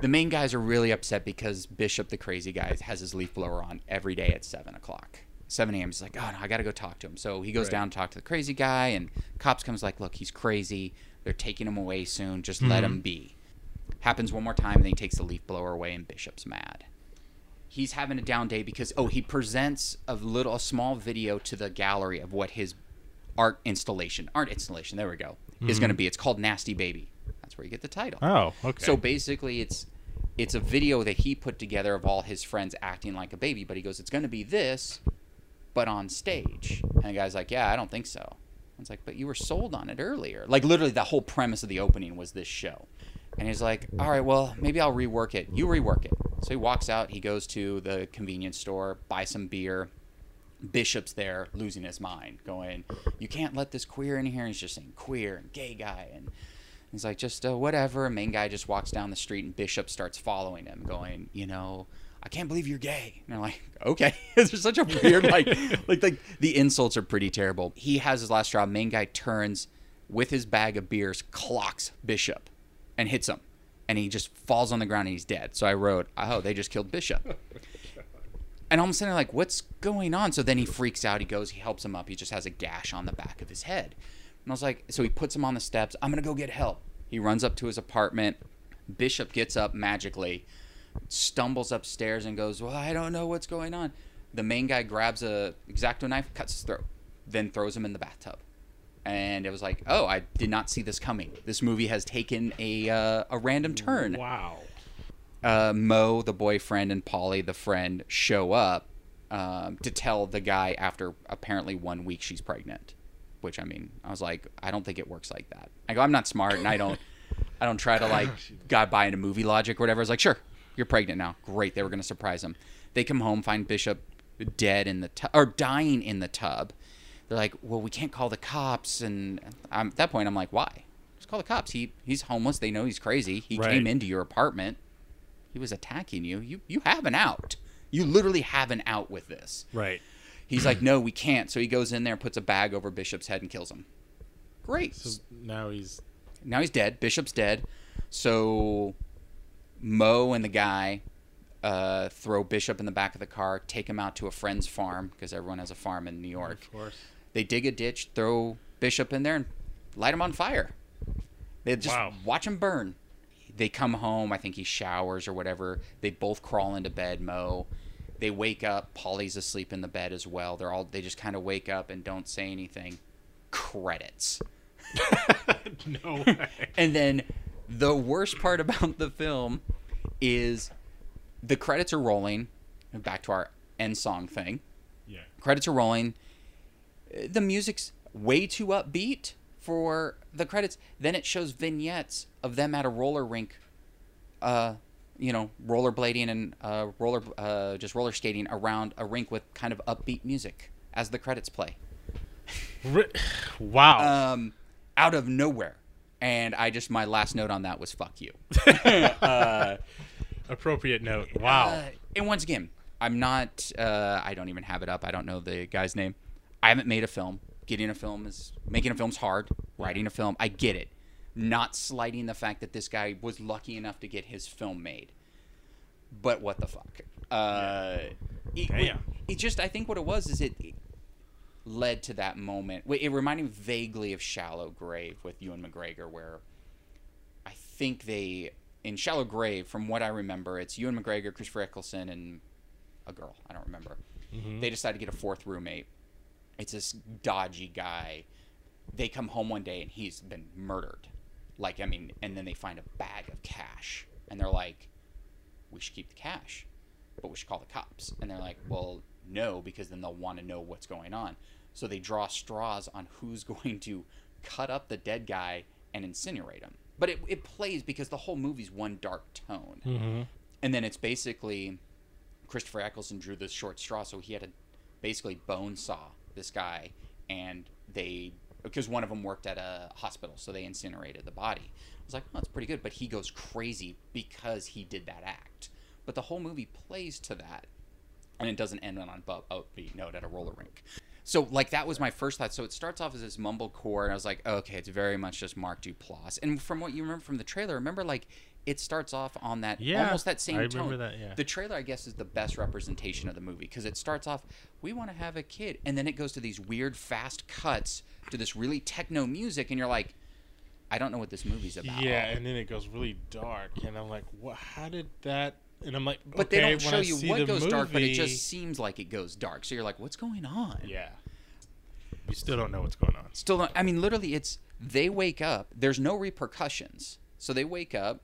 A: the main guys are really upset because Bishop the crazy guy has his leaf blower on every day at seven o'clock. 7 a.m. He's like, oh no, I got to go talk to him. So he goes
B: Right.
A: down to talk to the crazy guy, and cops comes like, look, he's crazy. They're taking him away soon. Just let mm-hmm. him be. Happens one more time, and then he takes the leaf blower away, and Bishop's mad. He's having a down day because oh, he presents a little, a small video to the gallery of what his art installation, art installation, there we go, is going to mm-hmm. be. It's called Nasty Baby. That's where you get the title.
B: oh, okay.
A: So basically, it's it's a video that he put together of all his friends acting like a baby. But he goes, it's going to be this, but on stage. And the guy's like, yeah, I don't think so. I was like, but you were sold on it earlier. Like literally, the whole premise of the opening was this show. And he's like, all right, well, maybe I'll rework it. You rework it. So he walks out. He goes to the convenience store, buy some beer. Bishop's there, losing his mind, going, "You can't let this queer in here." And he's just saying queer and gay guy, and he's like, "Just uh, whatever." Main guy just walks down the street, and Bishop starts following him, going, "You know, I can't believe you're gay." And they're like, "Okay." There's such a weird, like, like, like the insults are pretty terrible. He has his last straw. Main guy turns with his bag of beers, clocks Bishop, and hits him, and he just falls on the ground and he's dead. So I wrote, "Oh, they just killed Bishop." And all of a sudden, like, what's going on? So then he freaks out. He goes, he helps him up. He just has a gash on the back of his head. And I was like, so he puts him on the steps. I'm going to go get help. He runs up to his apartment. Bishop gets up magically, stumbles upstairs, and goes, Well, I don't know what's going on. The main guy grabs a exacto knife, cuts his throat, then throws him in the bathtub. And it was like, oh, I did not see this coming. This movie has taken a uh, a random turn
B: wow.
A: uh, Mo, the boyfriend, and Polly, the friend, show up. um, to tell the guy after apparently one week she's pregnant. Which I mean, I was like, I don't think it works like that. I go, I'm not smart, and I don't, I don't try to like got buy into movie logic or whatever. I was like, sure, you're pregnant now. Great, they were gonna surprise him. They come home, find Bishop dead in the tub or dying in the tub. They're like, well, we can't call the cops, and I'm, at that point, I'm like, why? Just call the cops. He he's homeless. They know he's crazy. He
B: Right.
A: came into your apartment. He was attacking you. You you have an out. You literally have an out with this.
B: Right.
A: He's like, no, we can't. So he goes in there, puts a bag over Bishop's head, and kills him. Great.
B: So now he's
A: Now he's dead. Bishop's dead. So Mo and the guy uh, throw Bishop in the back of the car, take him out to a friend's farm because everyone has a farm in New York.
B: of course.
A: They dig a ditch, throw Bishop in there, and light him on fire. They just
B: Wow.
A: watch him burn. They come home. I think he showers or whatever. They both crawl into bed. Mo. They wake up. Polly's asleep in the bed as well. They're all. They just kind of wake up and don't say anything. Credits.
B: no way.
A: And then the worst part about the film is the credits are rolling. Back to our end song thing.
B: Yeah.
A: Credits are rolling. The music's way too upbeat for the credits. Then it shows vignettes of them at a roller rink, uh, you know, rollerblading and uh, roller, uh, just roller skating around a rink with kind of upbeat music as the credits play
B: Wow.
A: um, out of nowhere. And I just my last note on that was fuck you.
B: Appropriate note. Wow.
A: Uh, and once again, I'm not. Uh, I don't even have it up. I don't know the guy's name. I haven't made a film. Getting a film is making a film's hard. Writing a film, I get it. Not slighting the fact that this guy was lucky enough to get his film made. But what the fuck? Uh, it,
B: Damn.
A: it just. I think what it was is it. it led to that moment. It reminded me vaguely of Shallow Grave with Ewan McGregor, where I think they in Shallow Grave, from what I remember, it's Ewan McGregor, Christopher Eccleston, and a girl. I don't remember. They decide to get a fourth roommate. It's this dodgy guy. They come home one day and he's been murdered. Like I mean, and then they find a bag of cash, and they're like, "We should keep the cash, but we should call the cops." And they're like, "Well, no, because then they'll want to know what's going on." So they draw straws on who's going to cut up the dead guy and incinerate him. But it, it plays because the whole movie's one dark tone.
B: Mm-hmm.
A: And then it's basically Christopher Eccleston drew this short straw, so he had to basically bone saw this guy, and they because one of them worked at a hospital, so they incinerated the body. I was like, oh, that's pretty good, but he goes crazy because he did that act. But the whole movie plays to that, and it doesn't end on an upbeat note at a roller rink. So like that was my first thought. So it starts off as this mumblecore, and I was like, okay, it's very much just Mark Duplass. And from what you remember from the trailer, remember like it starts off on that
B: Yeah,
A: almost that same
B: I
A: tone.
B: remember that, yeah.
A: The trailer, I guess, is the best representation of the movie because it starts off, we want to have a kid, and then it goes to these weird fast cuts to this really techno music, and you're like, I don't know what this movie's about.
B: Yeah, and then it goes really dark, and I'm like, "What? How did that?" And I'm like,
A: But
B: okay,
A: they don't show you what goes dark, but it just seems like it goes dark. So you're like, what's going on?
B: yeah. You still don't know what's going on.
A: Still don't. I mean, literally, it's they wake up. There's no repercussions. So they wake up,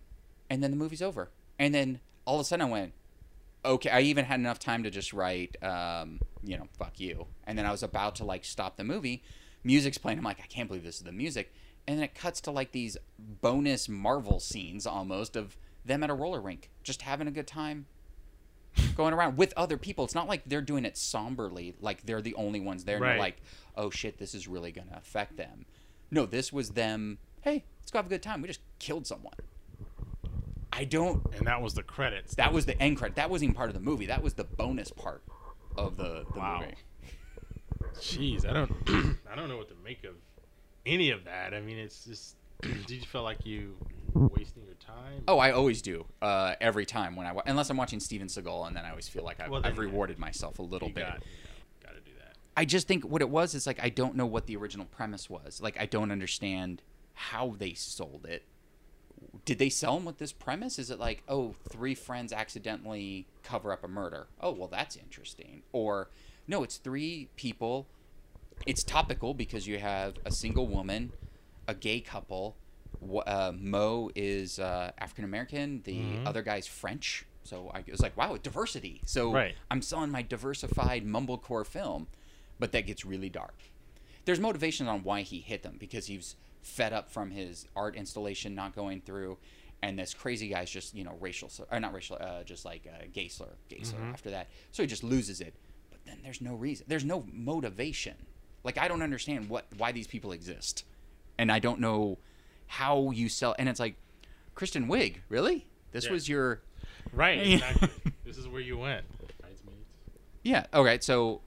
A: and then the movie's over. And then all of a sudden, I went, okay. I even had enough time to just write, um, you know, fuck you. And then I was about to like stop the movie. Music's playing. I'm like, I can't believe this is the music. And then it cuts to like these bonus Marvel scenes almost of them at a roller rink, just having a good time, going around with other people. It's not like they're doing it somberly, like they're the only ones there. And
B: Right.
A: you're like, oh shit, this is really gonna affect them. No, this was them. Hey, let's go have a good time. We just killed someone. I don't.
B: And that was the credits.
A: That was the end credit. That wasn't even part of the movie. That was the bonus part of the, the
B: Wow.
A: movie.
B: Jeez, I don't, I don't know what to make of any of that. I mean, it's just. Did you feel like you were wasting your time?
A: Oh, I always do. Uh, every time when I wa- unless I'm watching Steven Seagal, and then I always feel like I've,
B: Well,
A: I've
B: yeah.
A: rewarded myself a little
B: you
A: bit.
B: got, you know, got to do that.
A: I just think what it was is like I don't know what the original premise was. Like I don't understand how they sold it. Did they sell them with this premise? Is it like, oh, three friends accidentally cover up a murder? Oh, well, that's interesting. Or no, it's three people. It's topical because you have a single woman, a gay couple. Uh, Mo is uh, African American. The
B: Mhm.
A: other guy's French, So I was like, wow, diversity. So
B: Right.
A: I'm selling my diversified mumblecore film, but that gets really dark. There's motivations on why he hit them because he's fed up from his art installation not going through, and this crazy guy's just you know racial or not racial, uh, just like uh, gay slur, gay slur
B: Mm-hmm.
A: after that. So he just loses it. But then there's no reason. There's no motivation. Like I don't understand what why these people exist, and I don't know how you sell. And it's like, Kristen Wiig, really? This
B: Yeah.
A: was your
B: Right. Exactly. this is where you went.
A: Yeah. Okay. So,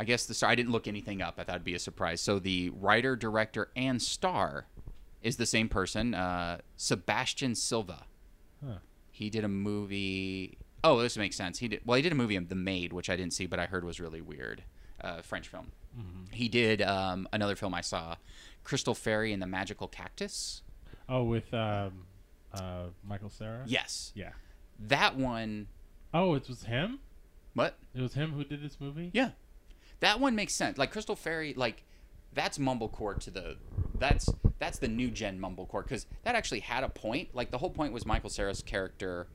A: I guess the star. I didn't look anything up. I thought it'd be a surprise. So the writer, director, and star is the same person, uh, Sebastian Silva.
B: Huh.
A: He did a movie. Oh, this makes sense. He did. Well, he did a movie, The Maid, which I didn't see, but I heard was really weird. Uh, French film. He did um, another film I saw, Crystal Fairy and the Magical Cactus.
C: Oh, with um, uh, Michael Cera.
A: Yes,
C: Yeah.
A: that one.
C: Oh, it was him.
A: What?
C: It was him who did this movie.
A: Yeah, that one makes sense. Like Crystal Fairy, like that's mumblecore to the that's that's the new gen mumblecore because that actually had a point. Like the whole point was Michael Cera's character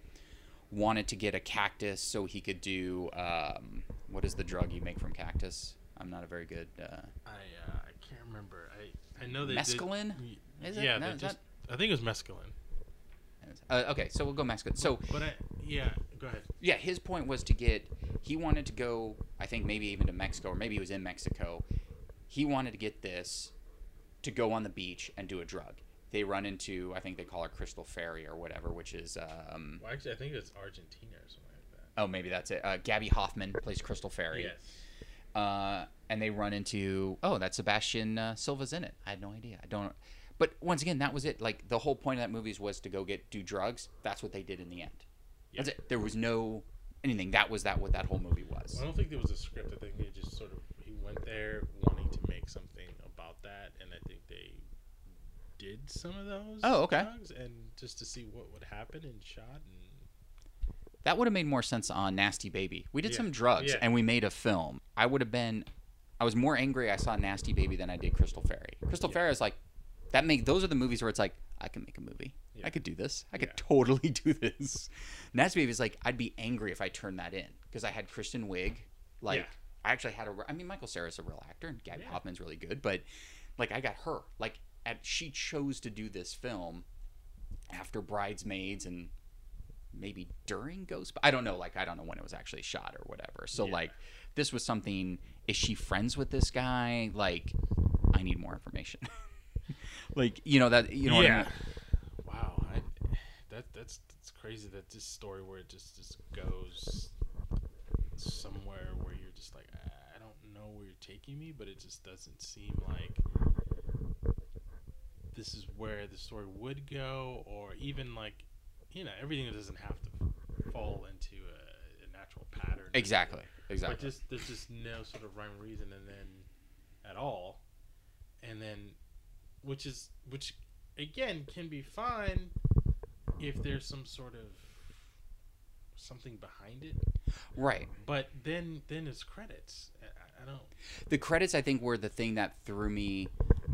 A: wanted to get a cactus so he could do um, what is the drug you make from cactus? I'm not a very good. Uh,
B: I uh, I can't remember. I I know they
A: Mescaline?
B: Did,
A: Is it?
B: Yeah,
A: No,
B: just. I think it was mescaline.
A: Uh, okay, so we'll go mescaline. So
B: But I yeah. Go ahead.
A: yeah, his point was to get. He wanted to go. I think maybe even to Mexico, or maybe he was in Mexico. He wanted to get this to go on the beach and do a drug. They run into. I think they call her Crystal Fairy or whatever, which is. Um,
B: Well, actually, I think it's Argentina or something like that.
A: oh, maybe that's it. Uh, Gaby Hoffmann plays Crystal Fairy.
B: Yes.
A: Uh, and they run into. Oh, that's Sebastian uh, Silva's in it. I had no idea. I don't. But once again, that was it. Like the whole point of that movie was to go get do drugs. That's what they did in the end. That's it. There was no anything. That was that what that whole movie was.
B: I don't think there was a script. I think they just sort of he went there wanting to make something about that, and I think they did some of those.
A: Oh, okay.
B: drugs, and just to see what would happen and shot and
A: That would have made more sense on Nasty Baby. We did
B: Yeah.
A: some drugs
B: Yeah.
A: and we made a film. I would have been I was more angry I saw Nasty Baby than I did Crystal Fairy. Crystal Fairy is like that make those are the movies where it's like I can make a movie.
B: Yeah.
A: I could do this. I could
B: Yeah.
A: totally do this. Nasty Baby is like I'd be angry if I turned that in because I had Kristen Wiig. Like
B: Yeah.
A: I actually had a I mean Michael Cera's a real actor and
B: Gaby.
A: Hoffmann's really good, but like I got her. Like at, she chose to do this film after Bridesmaids and maybe during Ghost. I don't know. Like I don't know when it was actually shot or whatever. So like this was something. Is she friends with this guy? Like I need more information. like you know that you know what I
B: yeah.
A: mean?
B: Wow, I, that that's that's crazy. That this story where it just just goes somewhere where you're just like I don't know where you're taking me, but it just doesn't seem like this is where the story would go, or even like you know everything doesn't have to fall into a, a natural pattern.
A: Exactly. Exactly.
B: But just there's just no sort of rhyme or reason, and then at all, and then which is which again can be fine if there's some sort of something behind it.
A: Right.
B: But then then it's credits. I, I- don't.
A: The credits, I think, were the thing that threw me.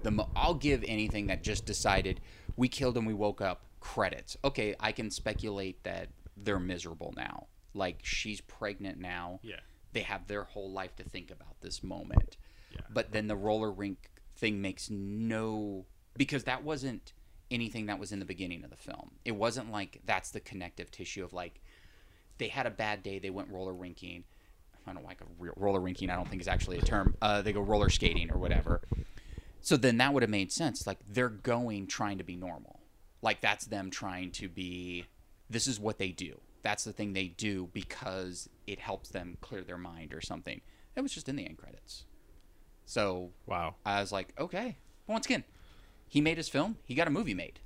A: The mo- I'll give anything that just decided we killed him, we woke up. Credits. Okay, I can speculate that they're miserable now. Like she's pregnant now.
B: Yeah.
A: They have their whole life to think about this moment.
B: Yeah.
A: But then the roller rink thing makes no because that wasn't anything that was in the beginning of the film. It wasn't like that's the connective tissue of like they had a bad day, they went roller rinking. I don't like a roller rinking. I don't think is actually a term. Uh, they go roller skating or whatever. So then that would have made sense. Like they're going trying to be normal. Like that's them trying to be. This is what they do. That's the thing they do because it helps them clear their mind or something. It was just in the end credits. So
B: Wow.
A: I was like, okay. But once again, he made his film. He got a movie made.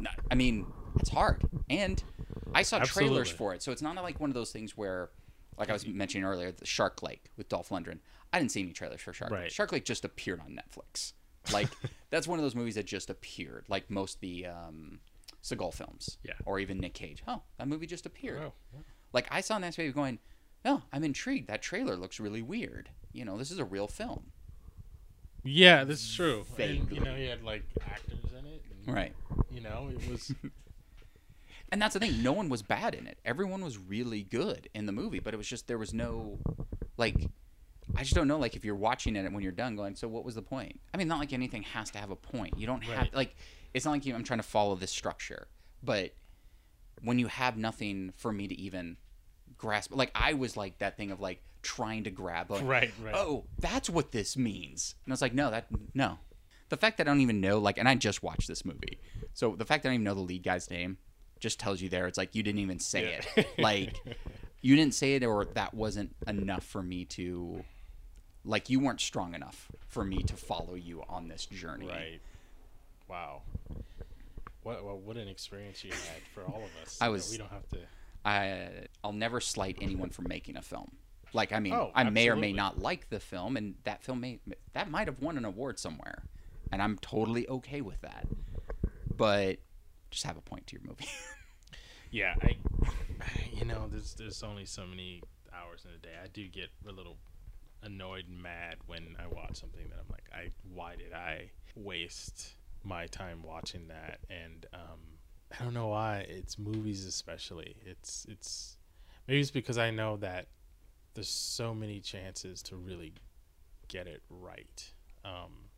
A: No, I mean, it's hard. And I saw trailers for it, so it's not like one of those things where, like I was mentioning earlier, the Shark Lake with Dolph Lundgren. I didn't see any trailers for Shark Lake.
B: Right.
A: Shark Lake just appeared on Netflix. Like that's one of those movies that just appeared. Like most of the um, Seagal films,
B: Yeah.
A: or even Nick Cage. Oh, that movie just appeared.
B: Wow.
A: Like I saw Nasty Baby going, oh, I'm intrigued. That trailer looks really weird. You know, this is a real film.
B: Yeah, this is true. And, you know, he had like actors in it. And,
A: Right.
B: You know, it was.
A: and that's the thing. No one was bad in it. Everyone was really good in the movie, but it was just there was no like. I just don't know, like, if you're watching it when you're done, going, so what was the point? I mean, not like anything has to have a point. You don't have like, it's not like you, I'm trying to follow this structure, but when you have nothing for me to even grasp, like, I was like that thing of like trying to grab, like,
B: Right, right.
A: oh, that's what this means. And I was like, no, that no. The fact that I don't even know, like, and I just watched this movie, so the fact that I don't even know the lead guy's name just tells you there. It's like you didn't even say
B: Yeah.
A: it. Like, you didn't say it, or that wasn't enough for me to, like, you weren't strong enough for me to follow you on this journey.
B: Right. Wow. What what, what an experience you had for all of us.
A: I was-
B: We don't have to.
A: I I'll never slight anyone for making a film. Like I mean,
B: Oh,
A: I may or may not like the film, and that film may that might have won an award somewhere, and I'm totally okay with that. But just have a point to your movie.
B: Yeah, I. You know, there's there's only so many hours in a day. I do get a little annoyed and mad when I watch something that I'm like, I why did I waste my time watching that? And um, I don't know why. It's movies especially. It's it's maybe it's because I know that there's so many chances to really get it right. Um,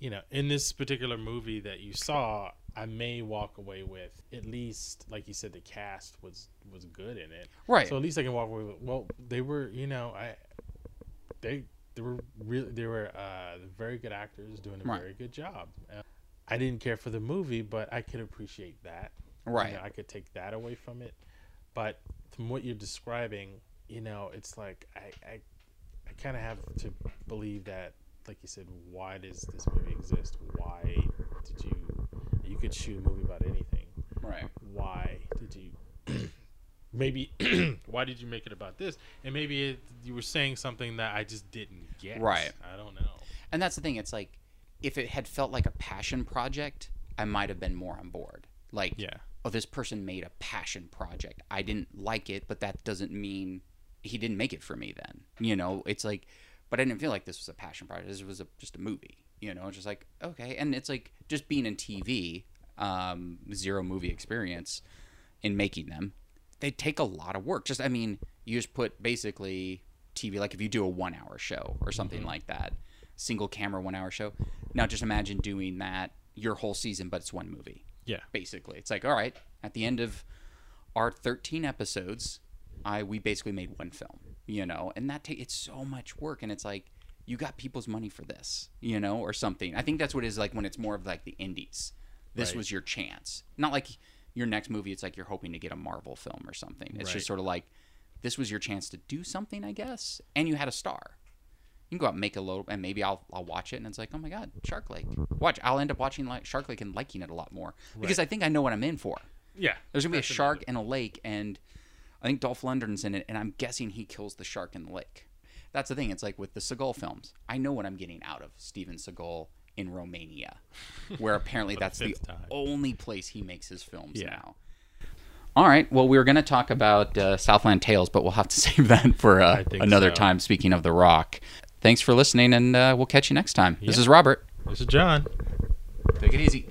B: you know, in this particular movie that you saw, I may walk away with at least, like you said, the cast was was good in it.
A: Right.
B: So at least I can walk away with. Well, they were, you know, I they they were really they were uh, very good actors doing a
A: Right.
B: very good job. Uh, I didn't care for the movie, but I could appreciate that. You
A: Right.
B: know, I could take that away from it. But from what you're describing, you know, it's like I I, I kind of have to believe that, like you said, why does this movie exist? Why did you? You could shoot a movie about anything.
A: right.
B: Why did you? maybe why did you make it about this? And maybe it, you were saying something that I just didn't get.
A: Right.
B: I don't know.
A: And that's the thing. It's like if it had felt like a passion project, I might have been more on board. Like,
B: Yeah.
A: oh, this person made a passion project. I didn't like it, but that doesn't mean he didn't make it for me. Then you know, it's like, but I didn't feel like this was a passion project. This was a, just a movie. You know, it's just like okay, and it's like just being in TV, um, zero movie experience in making them. They take a lot of work. Just I mean, you just put basically TV like if you do a one hour show or something like that, single camera one hour show. Now just imagine doing that your whole season, but it's one movie
B: Yeah.
A: basically. It's like, all right, at the end of our 13 episodes, I we basically made one film, you know, and that ta- it's so much work, and it's like you got people's money for this, you know, or something. I think that's what it is like when it's more of like the indies. This
B: Right.
A: was your chance, not like your next movie. It's like you're hoping to get a Marvel film or something. It's
B: Right.
A: just sort of like this was your chance to do something, I guess, and you had a star. You can go out and make a little, and maybe I'll I'll watch it, and it's like, oh my god, Shark Lake. Watch, I'll end up watching like Shark Lake and liking it a lot more because I think I know what I'm in for.
B: Yeah.
A: There's gonna be a shark in a lake, and I think Dolph Lundgren's in it, and I'm guessing he kills the shark in the lake. That's the thing. It's like with the Seagal films. I know what I'm getting out of Steven Seagal in Romania, where apparently that's the
B: time.
A: only place he makes his films
B: Yeah.
A: now. All right. Well, we were going to talk about uh, Southland Tales, but we'll have to save that for uh, another
B: so.
A: time. Speaking of The Rock, thanks for listening, and uh, we'll catch you next time. This is Robert.
B: This is John.
A: Take it easy.